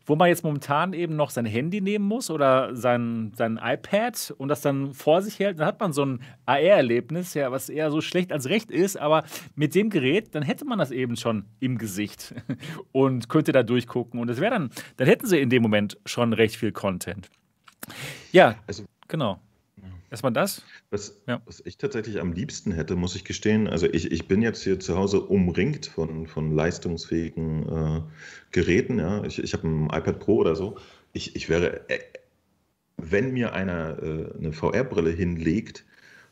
wo man jetzt momentan eben noch sein Handy nehmen muss oder sein, sein iPad und das dann vor sich hält, dann hat man so ein AR-Erlebnis, ja, was eher so schlecht als recht ist, aber mit dem Gerät, dann hätte man das eben schon im Gesicht und könnte da durchgucken und das wäre dann, dann hätten sie in dem Moment schon recht viel Content. Ja, also Genau. Erstmal das. Was, ja. was, ich tatsächlich am liebsten hätte, muss ich gestehen, also ich, ich bin jetzt hier zu Hause umringt von, von leistungsfähigen äh, Geräten. Ja. Ich, ich habe ein iPad Pro oder so. Ich, ich wäre, äh, wenn mir einer äh, eine VR-Brille hinlegt,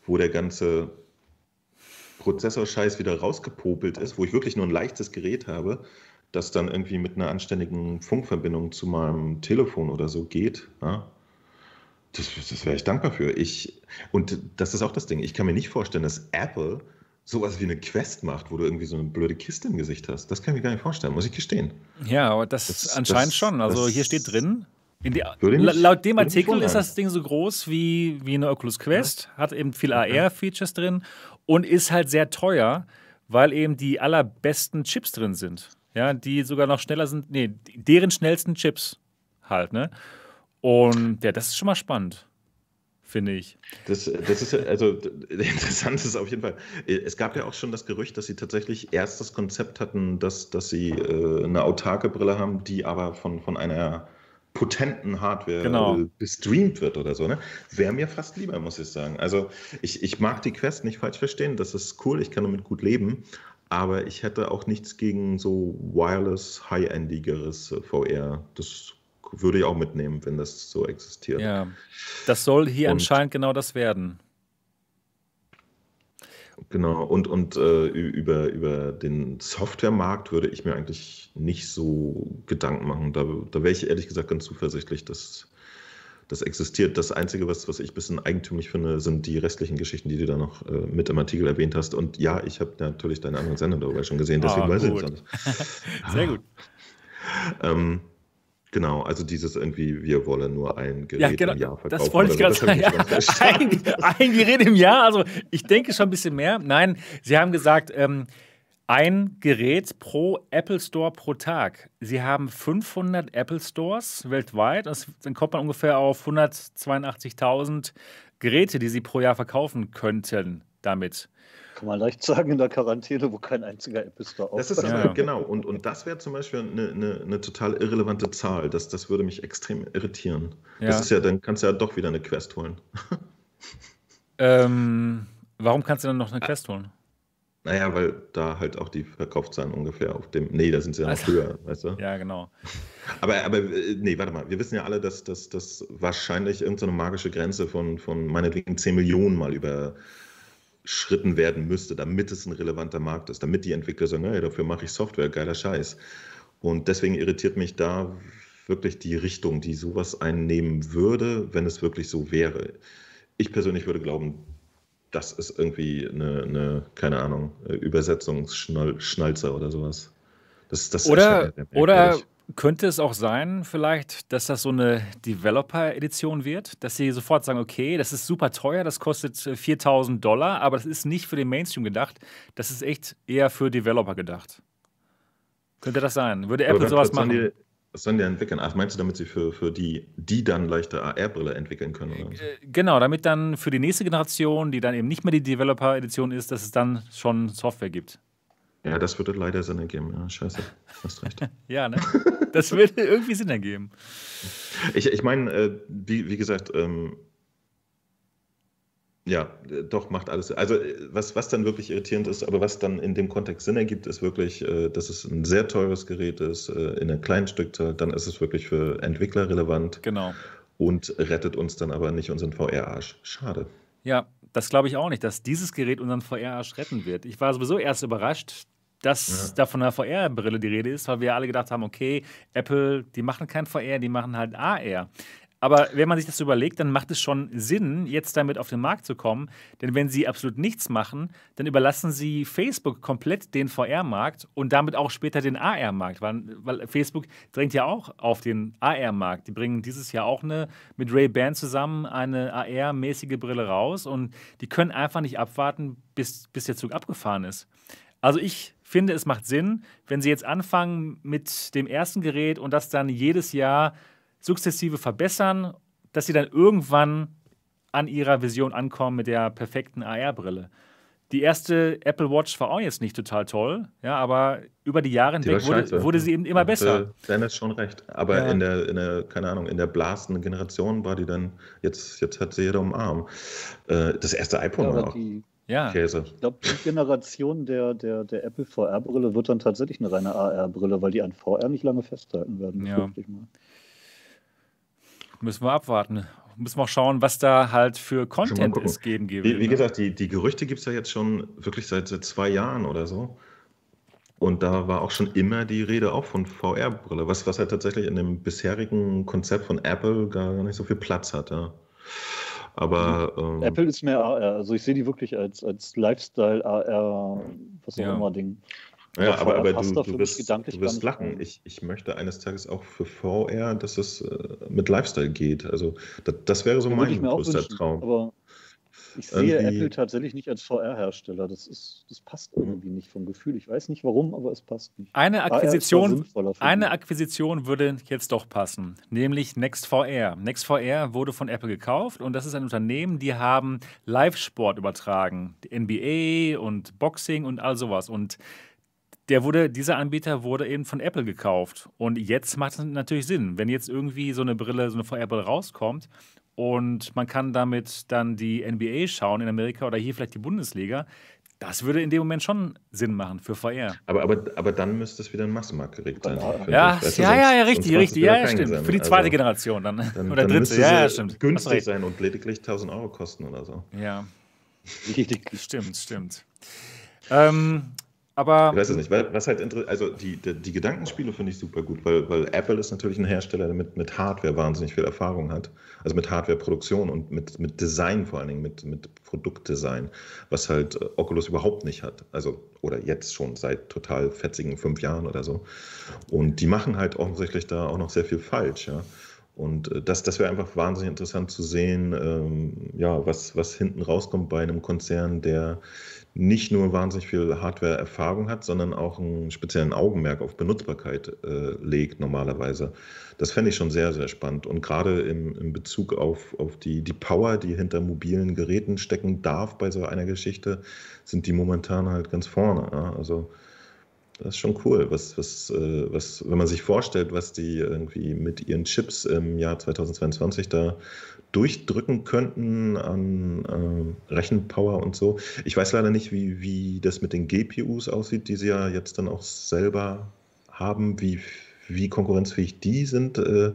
wo der ganze Prozessorscheiß wieder rausgepopelt ist, wo ich wirklich nur ein leichtes Gerät habe, das dann irgendwie mit einer anständigen Funkverbindung zu meinem Telefon oder so geht. Ja das, das wäre ich dankbar für. Ich, und das ist auch das Ding. Ich kann mir nicht vorstellen, dass Apple sowas wie eine Quest macht, wo du irgendwie so eine blöde Kiste im Gesicht hast. Das kann ich mir gar nicht vorstellen, muss ich gestehen. Ja, aber das, das anscheinend das, schon. Also hier steht drin, die, laut dem Artikel ist das Ding so groß wie, wie eine Oculus Quest, ja. hat eben viel AR-Features drin und ist halt sehr teuer, weil eben die allerbesten Chips drin sind. Ja, die sogar noch schneller sind, nee, deren schnellsten Chips halt, ne? Und ja, das ist schon mal spannend, finde ich. Das, das ist also interessant ist auf jeden Fall. Es gab ja auch schon das Gerücht, dass sie tatsächlich erst das Konzept hatten, dass, dass sie äh, eine autarke Brille haben, die aber von, von einer potenten Hardware genau. gestreamt wird oder so. Ne? Wäre mir fast lieber, muss ich sagen. Also ich, ich mag die Quest nicht falsch verstehen, das ist cool, ich kann damit gut leben, aber ich hätte auch nichts gegen so wireless, high-endigeres äh, VR. Das würde ich auch mitnehmen, wenn das so existiert. Ja, das soll hier und, anscheinend genau das werden. Genau, und, und äh, über, über den Softwaremarkt würde ich mir eigentlich nicht so Gedanken machen. Da, da wäre ich ehrlich gesagt ganz zuversichtlich, dass das existiert. Das Einzige, was, was ich ein bisschen eigentümlich finde, sind die restlichen Geschichten, die du da noch äh, mit im Artikel erwähnt hast. Und ja, ich habe natürlich deine anderen Sendung darüber schon gesehen, deswegen oh, weiß ich das. Sehr gut. ähm, Genau, also dieses irgendwie, wir wollen nur ein Gerät ja, genau, im Jahr verkaufen. Das wollte ich gerade sagen. Ja. Ein, ein, Gerät im Jahr, also ich denke schon ein bisschen mehr. Nein, Sie haben gesagt, ähm, ein Gerät pro Apple Store pro Tag. Sie haben 500 Apple Stores weltweit. dann kommt man ungefähr auf 182.000 Geräte, die Sie pro Jahr verkaufen könnten damit. Kann man leicht sagen in der Quarantäne, wo kein einziger App ist da auch. Das ist aber, ja. genau, und, und das wäre zum Beispiel eine, eine, eine, total irrelevante Zahl. Das, das würde mich extrem irritieren. Ja. Das ist ja, dann kannst du ja doch wieder eine Quest holen. ähm, warum kannst du dann noch eine Quest holen? Naja, weil da halt auch die Verkaufszahlen ungefähr auf dem. Nee, da sind sie ja noch also, höher, weißt du? Ja, genau. Aber, aber äh, nee, warte mal. Wir wissen ja alle, dass das wahrscheinlich irgendeine magische Grenze von, von meinetwegen 10 Millionen mal über schritten werden müsste, damit es ein relevanter Markt ist, damit die Entwickler sagen, hey, dafür mache ich Software, geiler Scheiß. Und deswegen irritiert mich da wirklich die Richtung, die sowas einnehmen würde, wenn es wirklich so wäre. Ich persönlich würde glauben, das ist irgendwie eine, eine keine Ahnung, Übersetzungsschnalzer oder sowas. Das, das oder, oder könnte es auch sein, vielleicht, dass das so eine Developer-Edition wird, dass sie sofort sagen, okay, das ist super teuer, das kostet 4000 äh, Dollar, aber das ist nicht für den Mainstream gedacht, das ist echt eher für Developer gedacht. Könnte das sein? Würde Apple sowas machen? Die, was sollen die entwickeln? Ach, meinst du, damit sie für, für die, die dann leichte AR-Brille entwickeln können? Oder? Äh, genau, damit dann für die nächste Generation, die dann eben nicht mehr die Developer-Edition ist, dass es dann schon Software gibt. Ja, das würde leider Sinn ergeben. Ja, scheiße, hast recht. ja, ne? Das würde irgendwie Sinn ergeben. Ich, ich meine, äh, wie, wie gesagt, ähm, ja, doch, macht alles. Also, äh, was, was dann wirklich irritierend ist, aber was dann in dem Kontext Sinn ergibt, ist wirklich, äh, dass es ein sehr teures Gerät ist, äh, in einer kleinen Stückzahl. Dann ist es wirklich für Entwickler relevant. Genau. Und rettet uns dann aber nicht unseren VR-Arsch. Schade. Ja, das glaube ich auch nicht, dass dieses Gerät unseren VR-Arsch retten wird. Ich war sowieso erst überrascht, dass ja. da von einer VR-Brille die Rede ist, weil wir alle gedacht haben, okay, Apple, die machen kein VR, die machen halt AR. Aber wenn man sich das überlegt, dann macht es schon Sinn, jetzt damit auf den Markt zu kommen. Denn wenn sie absolut nichts machen, dann überlassen sie Facebook komplett den VR-Markt und damit auch später den AR-Markt. Weil, weil, Facebook drängt ja auch auf den AR-Markt. Die bringen dieses Jahr auch eine, mit Ray-Ban zusammen eine AR-mäßige Brille raus und die können einfach nicht abwarten, bis, bis der Zug abgefahren ist. Also ich finde, es macht Sinn, wenn sie jetzt anfangen mit dem ersten Gerät und das dann jedes Jahr sukzessive verbessern, dass sie dann irgendwann an ihrer Vision ankommen mit der perfekten AR-Brille. die erste Apple Watch war auch jetzt nicht total toll, ja, aber über die Jahre hinweg wurde, wurde, sie eben immer besser. Äh, Dennis schon recht. Aber ja. in, der, in der, keine Ahnung, in der blastenden Generation war die dann, jetzt, jetzt hat sie jeder umarm. Äh, das erste iPhone ja, war auch. Die, ja. Käse. Ich glaube, die Generation der, der, der Apple VR-Brille wird dann tatsächlich eine reine AR-Brille, weil die an VR nicht lange festhalten werden. Ja. Müssen wir abwarten müssen wir auch schauen, was da halt für Content es geben gibt. Wie, wie ne? gesagt, die, die Gerüchte gibt es ja jetzt schon wirklich seit, seit zwei Jahren oder so. Und da war auch schon immer die Rede auch von VR-Brille, was, was halt tatsächlich in dem bisherigen Konzept von Apple gar nicht so viel Platz hat. Ja. Aber ähm, Apple ist mehr AR, also ich sehe die wirklich als, als Lifestyle AR, was auch ja. immer Ding. Ja, aber, aber du, du wirst, du wirst lachen. Ich, ich möchte eines Tages auch für VR, dass es äh, mit Lifestyle geht. Also das, das wäre so mein größter Traum. Aber ich sehe irgendwie... Apple tatsächlich nicht als VR-Hersteller. Das, das passt irgendwie nicht vom Gefühl. Ich weiß nicht warum, aber es passt nicht. Eine Akquisition, eine Akquisition würde jetzt doch passen, nämlich NextVR. NextVR wurde von Apple gekauft und das ist ein Unternehmen, die haben Live-Sport übertragen. Die NBA und Boxing und all sowas. Und der wurde, dieser Anbieter wurde eben von Apple gekauft. Und jetzt macht es natürlich Sinn, wenn jetzt irgendwie so eine Brille, so eine VR-Brille rauskommt und man kann damit dann die NBA schauen in Amerika oder hier vielleicht die Bundesliga, das würde in dem Moment schon Sinn machen für VR. Aber, aber, aber dann müsste es wieder ein Massenmarktgerät sein. Ja, ja, ja, ja, richtig, richtig. Ja, stimmt. Sinn. Für die zweite also, Generation dann. dann oder dann dritte. Ja, ja, stimmt. Günstig sein und lediglich 1000 Euro kosten oder so. Ja. stimmt, stimmt. Ähm, aber ich weiß es nicht, weil, was halt also die, die, die Gedankenspiele finde ich super gut, weil, weil Apple ist natürlich ein Hersteller, der mit, mit Hardware wahnsinnig viel Erfahrung hat. Also mit Hardware-Produktion und mit, mit Design vor allen Dingen, mit, mit Produktdesign, was halt äh, Oculus überhaupt nicht hat. Also, oder jetzt schon seit total fetzigen fünf Jahren oder so. Und die machen halt offensichtlich da auch noch sehr viel falsch, ja. Und äh, das, das wäre einfach wahnsinnig interessant zu sehen, ähm, ja, was, was hinten rauskommt bei einem Konzern, der nicht nur wahnsinnig viel Hardware-Erfahrung hat, sondern auch einen speziellen Augenmerk auf Benutzbarkeit äh, legt normalerweise. Das fände ich schon sehr, sehr spannend. Und gerade im, im Bezug auf, auf die, die Power, die hinter mobilen Geräten stecken darf bei so einer Geschichte, sind die momentan halt ganz vorne. Ja? Also das ist schon cool, was, was, äh, was, wenn man sich vorstellt, was die irgendwie mit ihren Chips im Jahr 2022 da durchdrücken könnten an äh, Rechenpower und so. Ich weiß leider nicht, wie, wie das mit den GPUs aussieht, die sie ja jetzt dann auch selber haben, wie, wie konkurrenzfähig die sind. Äh,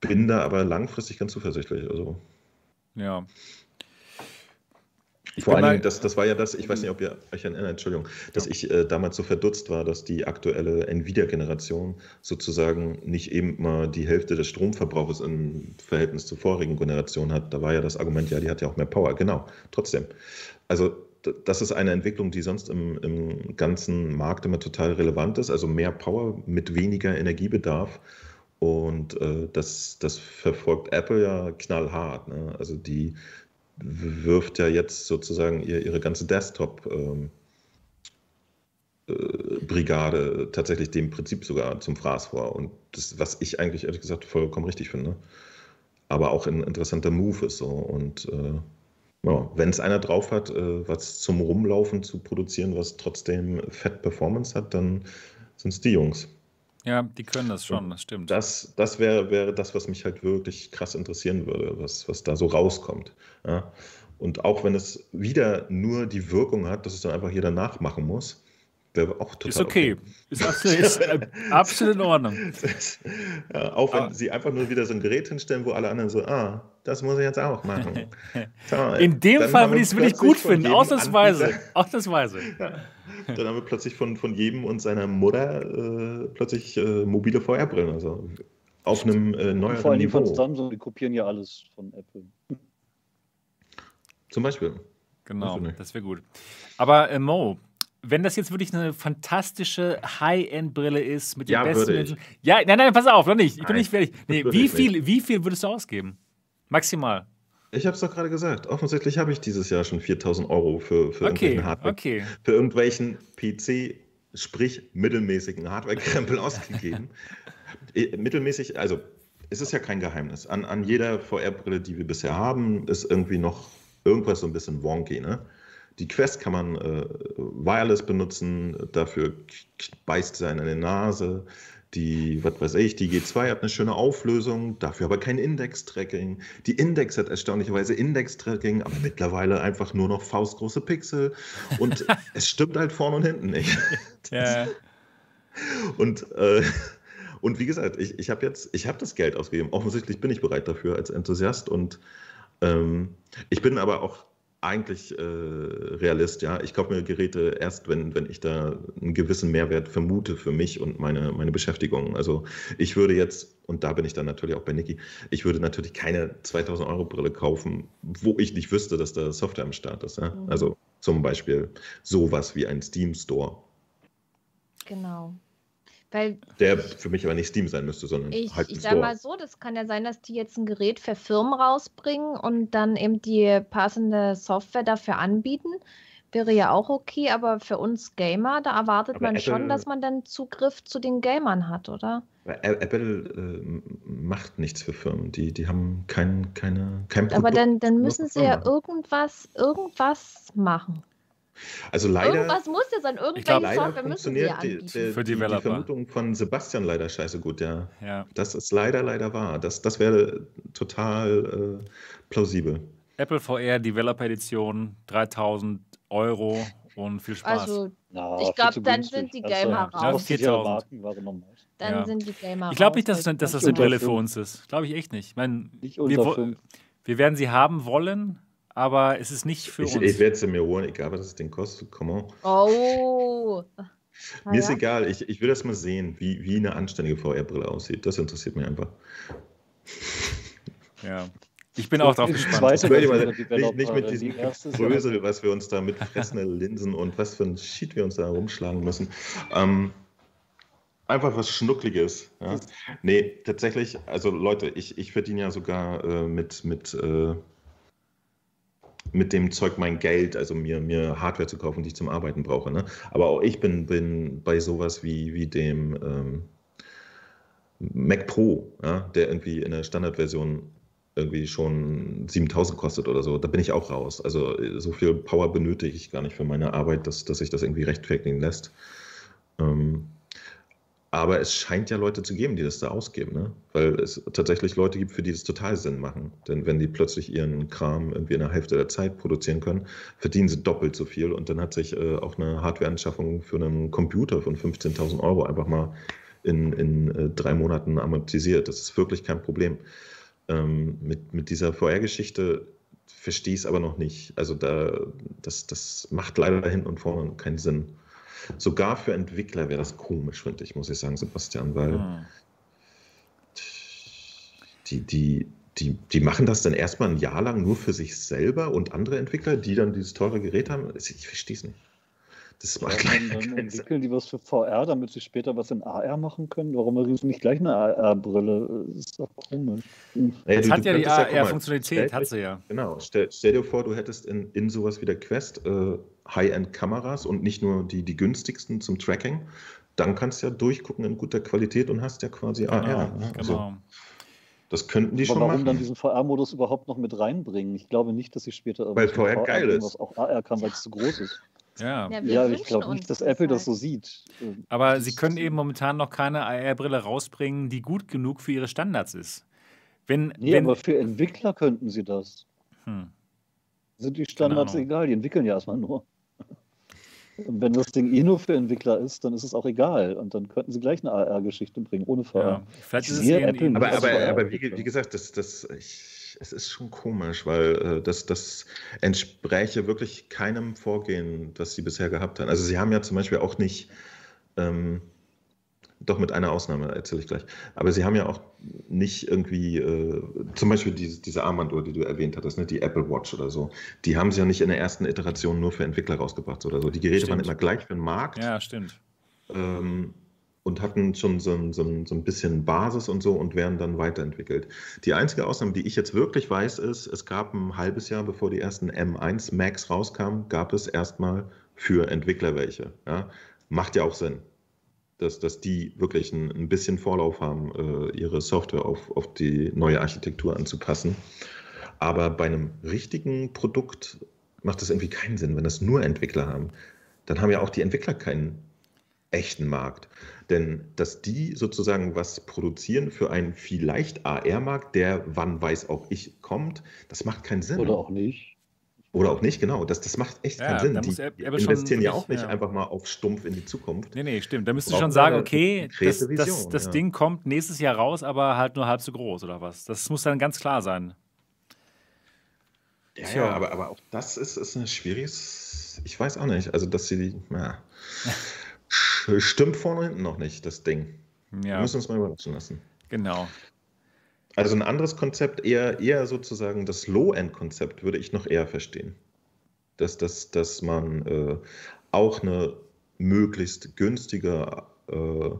bin da aber langfristig ganz zuversichtlich. Also. Ja, ich Vor allen Dingen, das, das war ja das, ich weiß nicht, ob ihr euch erinnert, Entschuldigung, dass ja. ich äh, damals so verdutzt war, dass die aktuelle Nvidia-Generation sozusagen nicht eben mal die Hälfte des Stromverbrauchs im Verhältnis zur vorigen Generation hat. Da war ja das Argument, ja, die hat ja auch mehr Power. Genau, trotzdem. Also das ist eine Entwicklung, die sonst im, im ganzen Markt immer total relevant ist. Also mehr Power mit weniger Energiebedarf. Und äh, das, das verfolgt Apple ja knallhart. Ne? Also die wirft ja jetzt sozusagen ihr, ihre ganze Desktop-Brigade ähm, äh, tatsächlich dem Prinzip sogar zum Fraß vor. Und das, was ich eigentlich ehrlich gesagt vollkommen richtig finde. Aber auch ein interessanter Move ist so. Und äh, ja, wenn es einer drauf hat, äh, was zum Rumlaufen zu produzieren, was trotzdem Fett Performance hat, dann sind es die Jungs. Ja, die können das schon, das stimmt. Das, das wäre wär das, was mich halt wirklich krass interessieren würde, was, was da so rauskommt. Ja? Und auch wenn es wieder nur die Wirkung hat, dass es dann einfach jeder nachmachen muss, wäre auch total. Ist okay. okay. Ist, absolut, ist äh, absolut in Ordnung. ja, auch wenn ah. sie einfach nur wieder so ein Gerät hinstellen, wo alle anderen so, ah, das muss ich jetzt auch machen. Toll. In dem Fall würde ich es wirklich gut finden, ausnahmsweise. Ausnahmsweise. Ja. Dann haben wir plötzlich von, von jedem und seiner Mutter äh, plötzlich äh, mobile VR-Brillen. Also auf einem äh, neuen Vor allem von Samsung, die kopieren ja alles von Apple. Zum Beispiel. Genau, das wäre gut. Aber äh, Mo, wenn das jetzt wirklich eine fantastische High-End-Brille ist mit den ja, besten Menschen. Ja, nein, nein, pass auf, noch nicht. Ich bin nicht fertig. Nee, wie, viel, wie viel würdest du ausgeben? Maximal. Ich habe es doch gerade gesagt. Offensichtlich habe ich dieses Jahr schon 4000 Euro für, für okay, irgendwelchen Hardware, okay. für irgendwelchen PC, sprich mittelmäßigen Hardware-Krempel ausgegeben. Mittelmäßig, also es ist ja kein Geheimnis. An, an jeder VR-Brille, die wir bisher haben, ist irgendwie noch irgendwas so ein bisschen wonky. Ne? die Quest kann man äh, wireless benutzen, dafür beißt sie einen in die Nase. Die, was weiß ich, die G2 hat eine schöne Auflösung, dafür aber kein Index-Tracking. Die Index hat erstaunlicherweise Index-Tracking, aber mittlerweile einfach nur noch faustgroße Pixel. Und es stimmt halt vorne und hinten nicht. Ja. Und, äh, und wie gesagt, ich, ich habe jetzt, ich habe das Geld ausgegeben. Offensichtlich bin ich bereit dafür als Enthusiast. Und ähm, ich bin aber auch eigentlich äh, Realist, ja. Ich kaufe mir Geräte erst, wenn, wenn ich da einen gewissen Mehrwert vermute für mich und meine, meine Beschäftigung. Also ich würde jetzt, und da bin ich dann natürlich auch bei Niki, ich würde natürlich keine 2000 Euro Brille kaufen, wo ich nicht wüsste, dass da Software am Start ist. Ja? Mhm. Also zum Beispiel sowas wie ein Steam Store. Genau. Weil der für mich aber nicht Steam sein müsste, sondern ich, halt Ich sage mal so, das kann ja sein, dass die jetzt ein Gerät für Firmen rausbringen und dann eben die passende Software dafür anbieten. Wäre ja auch okay, aber für uns Gamer, da erwartet aber man Apple, schon, dass man dann Zugriff zu den Gamern hat, oder? Apple äh, macht nichts für Firmen. Die, die haben kein, keine, kein Produkt. Aber dann, dann müssen sie ja irgendwas, irgendwas machen. Also leider. Irgendwas muss ja sein, irgendwelche glaub, Software müssen sie die, die, Für die, die Vermutung von Sebastian leider scheiße gut, ja. ja. Das ist leider, leider wahr. Das, das wäre total äh, plausibel. Apple VR Developer Edition, 3000 Euro und viel Spaß. Also, no, ich glaube, dann sind die Gamer also, raus. Ja, 4000. Dann ja. sind die Gamer Ich glaube nicht, dass, dass das eine Brille für uns ist. Glaube ich echt nicht. Ich meine, wir, wir werden sie haben wollen, aber es ist nicht für ich, uns. Ich werde sie mir holen, egal was es den kostet. Come on. Oh. mir ist egal, ich, ich will das mal sehen, wie, wie eine anständige VR-Brille aussieht. Das interessiert mich einfach. Ja. Ich bin auch darauf gespannt. Weiß, nicht, nicht, nicht mit diesem Größe, was wir uns da mit fressenden Linsen und was für ein Shit wir uns da rumschlagen müssen. Ähm, einfach was Schnuckliges. Ja? Nee, tatsächlich, also Leute, ich, ich verdiene ja sogar äh, mit, mit äh, mit dem Zeug mein Geld, also mir, mir Hardware zu kaufen, die ich zum Arbeiten brauche. Ne? Aber auch ich bin, bin bei sowas wie, wie dem ähm, Mac Pro, ja? der irgendwie in der Standardversion irgendwie schon 7000 kostet oder so, da bin ich auch raus. Also so viel Power benötige ich gar nicht für meine Arbeit, dass, dass sich das irgendwie rechtfertigen lässt. Ähm, aber es scheint ja Leute zu geben, die das da ausgeben, ne? weil es tatsächlich Leute gibt, für die das total Sinn machen. Denn wenn die plötzlich ihren Kram irgendwie in der Hälfte der Zeit produzieren können, verdienen sie doppelt so viel. Und dann hat sich äh, auch eine Hardwareanschaffung für einen Computer von 15.000 Euro einfach mal in, in äh, drei Monaten amortisiert. Das ist wirklich kein Problem. Ähm, mit, mit dieser VR-Geschichte verstehe ich es aber noch nicht. Also da, das, das macht leider hinten und vorne keinen Sinn. Sogar für Entwickler wäre das komisch, finde ich, muss ich sagen, Sebastian, weil hm. die, die, die, die machen das dann erstmal ein Jahr lang nur für sich selber und andere Entwickler, die dann dieses teure Gerät haben. Ich verstehe es nicht. Das macht ja, dann, dann entwickeln die was für VR, damit sie später was in AR machen können. Warum riefen nicht gleich eine AR-Brille? Das ist doch komisch. Naja, du, hat ja die AR-Funktionalität, hat sie ja. Genau. Stell, stell, dir vor, du hättest in, in sowas wie der Quest äh, High-End-Kameras und nicht nur die, die günstigsten zum Tracking. Dann kannst du ja durchgucken in guter Qualität und hast ja quasi genau, AR. Ne? Also, genau. Das könnten die Aber schon warum machen. dann diesen VR-Modus überhaupt noch mit reinbringen? Ich glaube nicht, dass sie später weil VR geil ist. was auch AR kann, weil es zu groß ist. Ja, ja, ja ich glaube nicht, dass Apple das so sieht. Aber sie können eben momentan noch keine AR-Brille rausbringen, die gut genug für ihre Standards ist. Wenn, nee, wenn, aber für Entwickler könnten sie das. Hm. Sind die Standards egal? Die entwickeln ja erstmal nur. Und wenn das Ding eh nur für Entwickler ist, dann ist es auch egal. Und dann könnten sie gleich eine AR-Geschichte bringen, ohne VR. Ja, vielleicht ist es eh aber, aber, aber wie, wie, gesagt, das, das, ich, es ist schon komisch, weil äh, das, das entspräche wirklich keinem Vorgehen, das sie bisher gehabt haben. Also sie haben ja zum Beispiel auch nicht, ähm, doch mit einer Ausnahme erzähle ich gleich, aber sie haben ja auch nicht irgendwie, äh, zum Beispiel diese, diese Armbanduhr, die du erwähnt hattest, ne, die Apple Watch oder so, die haben sie ja nicht in der ersten Iteration nur für Entwickler rausgebracht oder so. Die Geräte stimmt. waren immer gleich für den Markt. Ja, stimmt. Ähm, und hatten schon so ein, so, ein, so ein bisschen Basis und so und werden dann weiterentwickelt. Die einzige Ausnahme, die ich jetzt wirklich weiß, ist, es gab ein halbes Jahr, bevor die ersten M1 Macs rauskamen, gab es erstmal für Entwickler welche. Ja? Macht ja auch Sinn, dass, dass die wirklich ein, ein bisschen Vorlauf haben, äh, ihre Software auf, auf die neue Architektur anzupassen. Aber bei einem richtigen Produkt macht das irgendwie keinen Sinn, wenn das nur Entwickler haben. Dann haben ja auch die Entwickler keinen echten Markt. Denn dass die sozusagen was produzieren für einen vielleicht AR-Markt, der wann weiß auch ich kommt, das macht keinen Sinn. Oder auch nicht. Oder auch nicht, genau. Das, das macht echt ja, keinen Sinn. Die er, er investieren ja auch nicht ja. einfach mal auf stumpf in die Zukunft. Nee, nee, stimmt. Da müsstest du schon sagen, okay, das, Vision, das, das ja. Ding kommt nächstes Jahr raus, aber halt nur halb so groß oder was. Das muss dann ganz klar sein. Ja, ja aber, aber auch das ist, ist ein schwieriges, ich weiß auch nicht. Also, dass sie, ja, stimmt vorne und hinten noch nicht, das Ding. Ja. Wir müssen uns mal überraschen lassen. Genau. Also ein anderes Konzept, eher, eher sozusagen das Low-End-Konzept, würde ich noch eher verstehen. Dass, dass, dass man äh, auch eine möglichst günstige äh,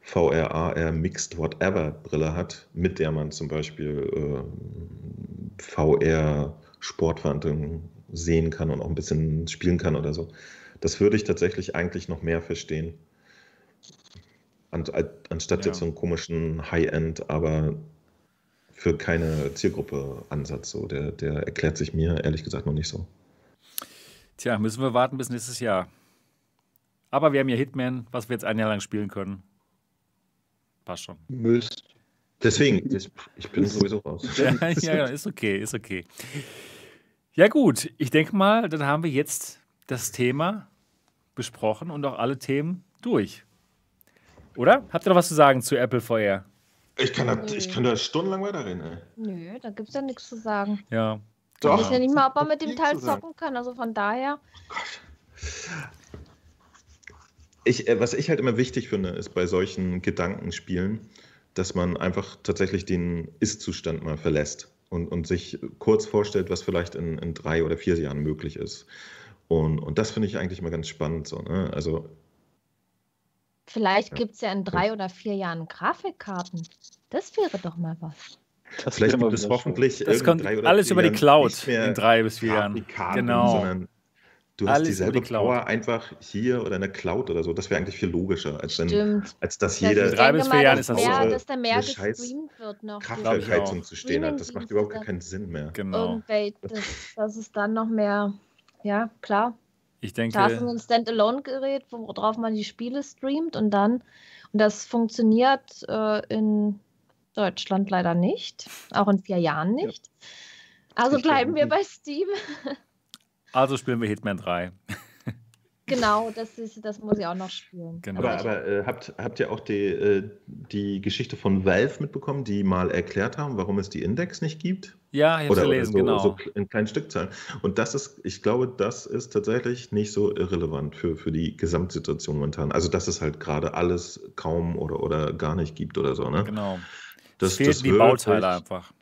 VR, AR, Mixed Whatever Brille hat, mit der man zum Beispiel äh, VR Sportverhandlungen sehen kann und auch ein bisschen spielen kann oder so. Das würde ich tatsächlich eigentlich noch mehr verstehen. An, anstatt ja. jetzt so einen komischen High-End, aber für keine Zielgruppe Ansatz. So. Der, der erklärt sich mir ehrlich gesagt noch nicht so. Tja, müssen wir warten bis nächstes Jahr. Aber wir haben ja Hitman, was wir jetzt ein Jahr lang spielen können. Passt schon. Müsst. Deswegen, ich bin sowieso raus. ja, ja, ist okay, ist okay. Ja, gut, ich denke mal, dann haben wir jetzt das Thema besprochen und auch alle Themen durch. Oder? Habt ihr noch was zu sagen zu Apple VR? Ich kann, da, ich kann da stundenlang weiterreden, ey. Nö, da gibt es ja nichts zu sagen. Ja. Doch. Ich weiß ja nicht mal, ob man mit dem Teil zocken kann, also von daher. Oh Gott. Ich, äh, was ich halt immer wichtig finde, ist bei solchen Gedankenspielen, dass man einfach tatsächlich den Ist-Zustand mal verlässt und, und sich kurz vorstellt, was vielleicht in, in drei oder vier Jahren möglich ist. Und, und das finde ich eigentlich mal ganz spannend. So, ne? Also Vielleicht gibt es ja in drei oder vier Jahren Grafikkarten. Das wäre doch mal was. Das Vielleicht gibt es hoffentlich das kommt alles über die Cloud in drei bis vier Jahren. Genau. Sondern du hast alles dieselbe die Power einfach hier oder in der Cloud oder so. Das wäre eigentlich viel logischer, als, wenn, als dass jeder drei bis vier Jahren ist das mehr, so. dass da mehr gestreamt wird noch. Kraftwerkheizung zu stehen hat. Das macht überhaupt keinen Sinn mehr. Genau. Das, dass es dann noch mehr, ja, klar. Ich denke. Da hast du ein Standalone-Gerät, worauf man die Spiele streamt und dann, und das funktioniert äh, in Deutschland leider nicht, auch in vier Jahren nicht. Ja. Also bleiben wir bei Steam. Also spielen wir Hitman 3. Genau, das, ist, das muss ich auch noch spielen. Genau. Aber, aber äh, habt, habt ihr auch die, äh, die Geschichte von Valve mitbekommen, die mal erklärt haben, warum es die Index nicht gibt? Ja, ich habe gelesen, so, genau. So in kleinen Stückzahlen. Und das ist, ich glaube, das ist tatsächlich nicht so irrelevant für, für die Gesamtsituation momentan. Also, dass es halt gerade alles kaum oder, oder gar nicht gibt oder so. Ne? Genau. Das, es fehlen das die Bauteile einfach.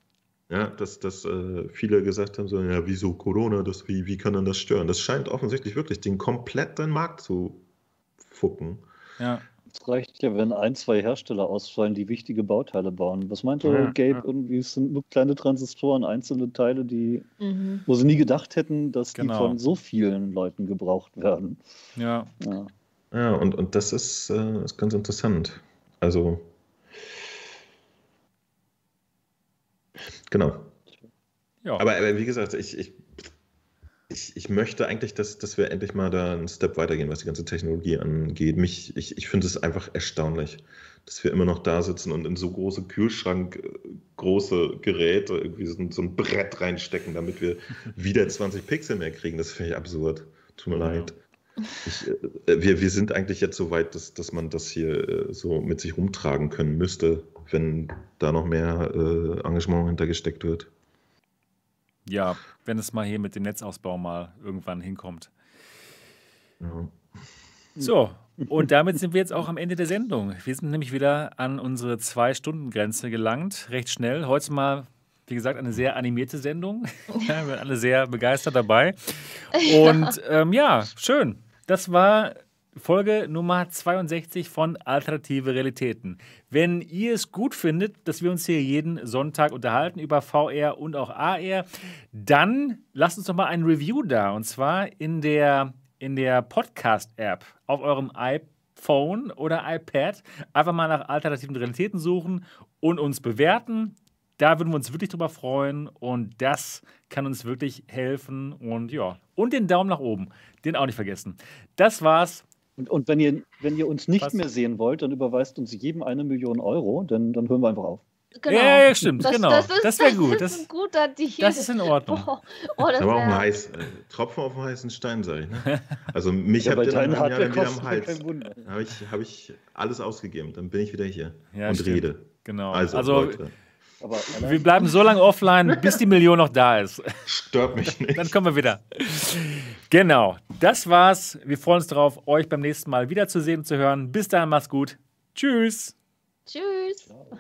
Ja, dass, dass äh, viele gesagt haben, so, ja, wieso Corona, das, wie, wie kann denn das stören? Das scheint offensichtlich wirklich den kompletten Markt zu fucken. Ja. Es reicht ja, wenn ein, zwei Hersteller ausfallen, die wichtige Bauteile bauen. Was meinte ja, Gabe? Ja. Irgendwie es sind nur kleine Transistoren, einzelne Teile, die, mhm. wo sie nie gedacht hätten, dass genau. die von so vielen Leuten gebraucht werden. Ja. Ja, ja und, und das ist, äh, ist ganz interessant. Also Genau. Ja. Aber, aber wie gesagt, ich, ich, ich, ich möchte eigentlich, dass, dass wir endlich mal da einen Step weitergehen, was die ganze Technologie angeht. Mich, ich, ich finde es einfach erstaunlich, dass wir immer noch da sitzen und in so große Kühlschrank, äh, große Geräte irgendwie so, so ein Brett reinstecken, damit wir wieder 20 Pixel mehr kriegen. Das finde ich absurd. Tut mir ja. leid. Ich, äh, wir, wir sind eigentlich jetzt so weit, dass, dass man das hier äh, so mit sich rumtragen können müsste, wenn da noch mehr äh, Engagement hintergesteckt wird. Ja, wenn es mal hier mit dem Netzausbau mal irgendwann hinkommt. Ja. So, und damit sind wir jetzt auch am Ende der Sendung. Wir sind nämlich wieder an unsere Zwei-Stunden-Grenze gelangt, recht schnell. Heute mal, wie gesagt, eine sehr animierte Sendung. wir sind alle sehr begeistert dabei. Und ähm, ja, schön. Das war Folge Nummer 62 von Alternative Realitäten. Wenn ihr es gut findet, dass wir uns hier jeden Sonntag unterhalten über VR und auch AR, dann lasst uns doch mal ein Review da. Und zwar in der, in der Podcast-App auf eurem iPhone oder iPad. Einfach mal nach alternativen Realitäten suchen und uns bewerten. Da würden wir uns wirklich drüber freuen und das kann uns wirklich helfen. Und ja, und den Daumen nach oben, den auch nicht vergessen. Das war's. Und, und wenn, ihr, wenn ihr uns nicht Was? mehr sehen wollt, dann überweist uns jedem eine Million Euro, dann, dann hören wir einfach auf. Genau. Ja, ja, stimmt, das, genau. Das, das wäre gut. Das, ist ein guter Deal. Das ist in Ordnung. Oh, oh, das aber auch ein heiß, äh, Tropfen auf dem heißen Stein, sag ich. Ne? Also mich ja, habt ihr dann, dann wieder am Hals. Habe ich, hab ich alles ausgegeben. Dann bin ich wieder hier ja, und stimmt. rede. Genau. Also, also Leute. Aber wir bleiben so lange offline, bis die Million noch da ist. Stört mich nicht. Dann kommen wir wieder. Genau, das war's. Wir freuen uns darauf, euch beim nächsten Mal wiederzusehen und zu hören. Bis dahin, macht's gut. Tschüss. Tschüss. Ciao.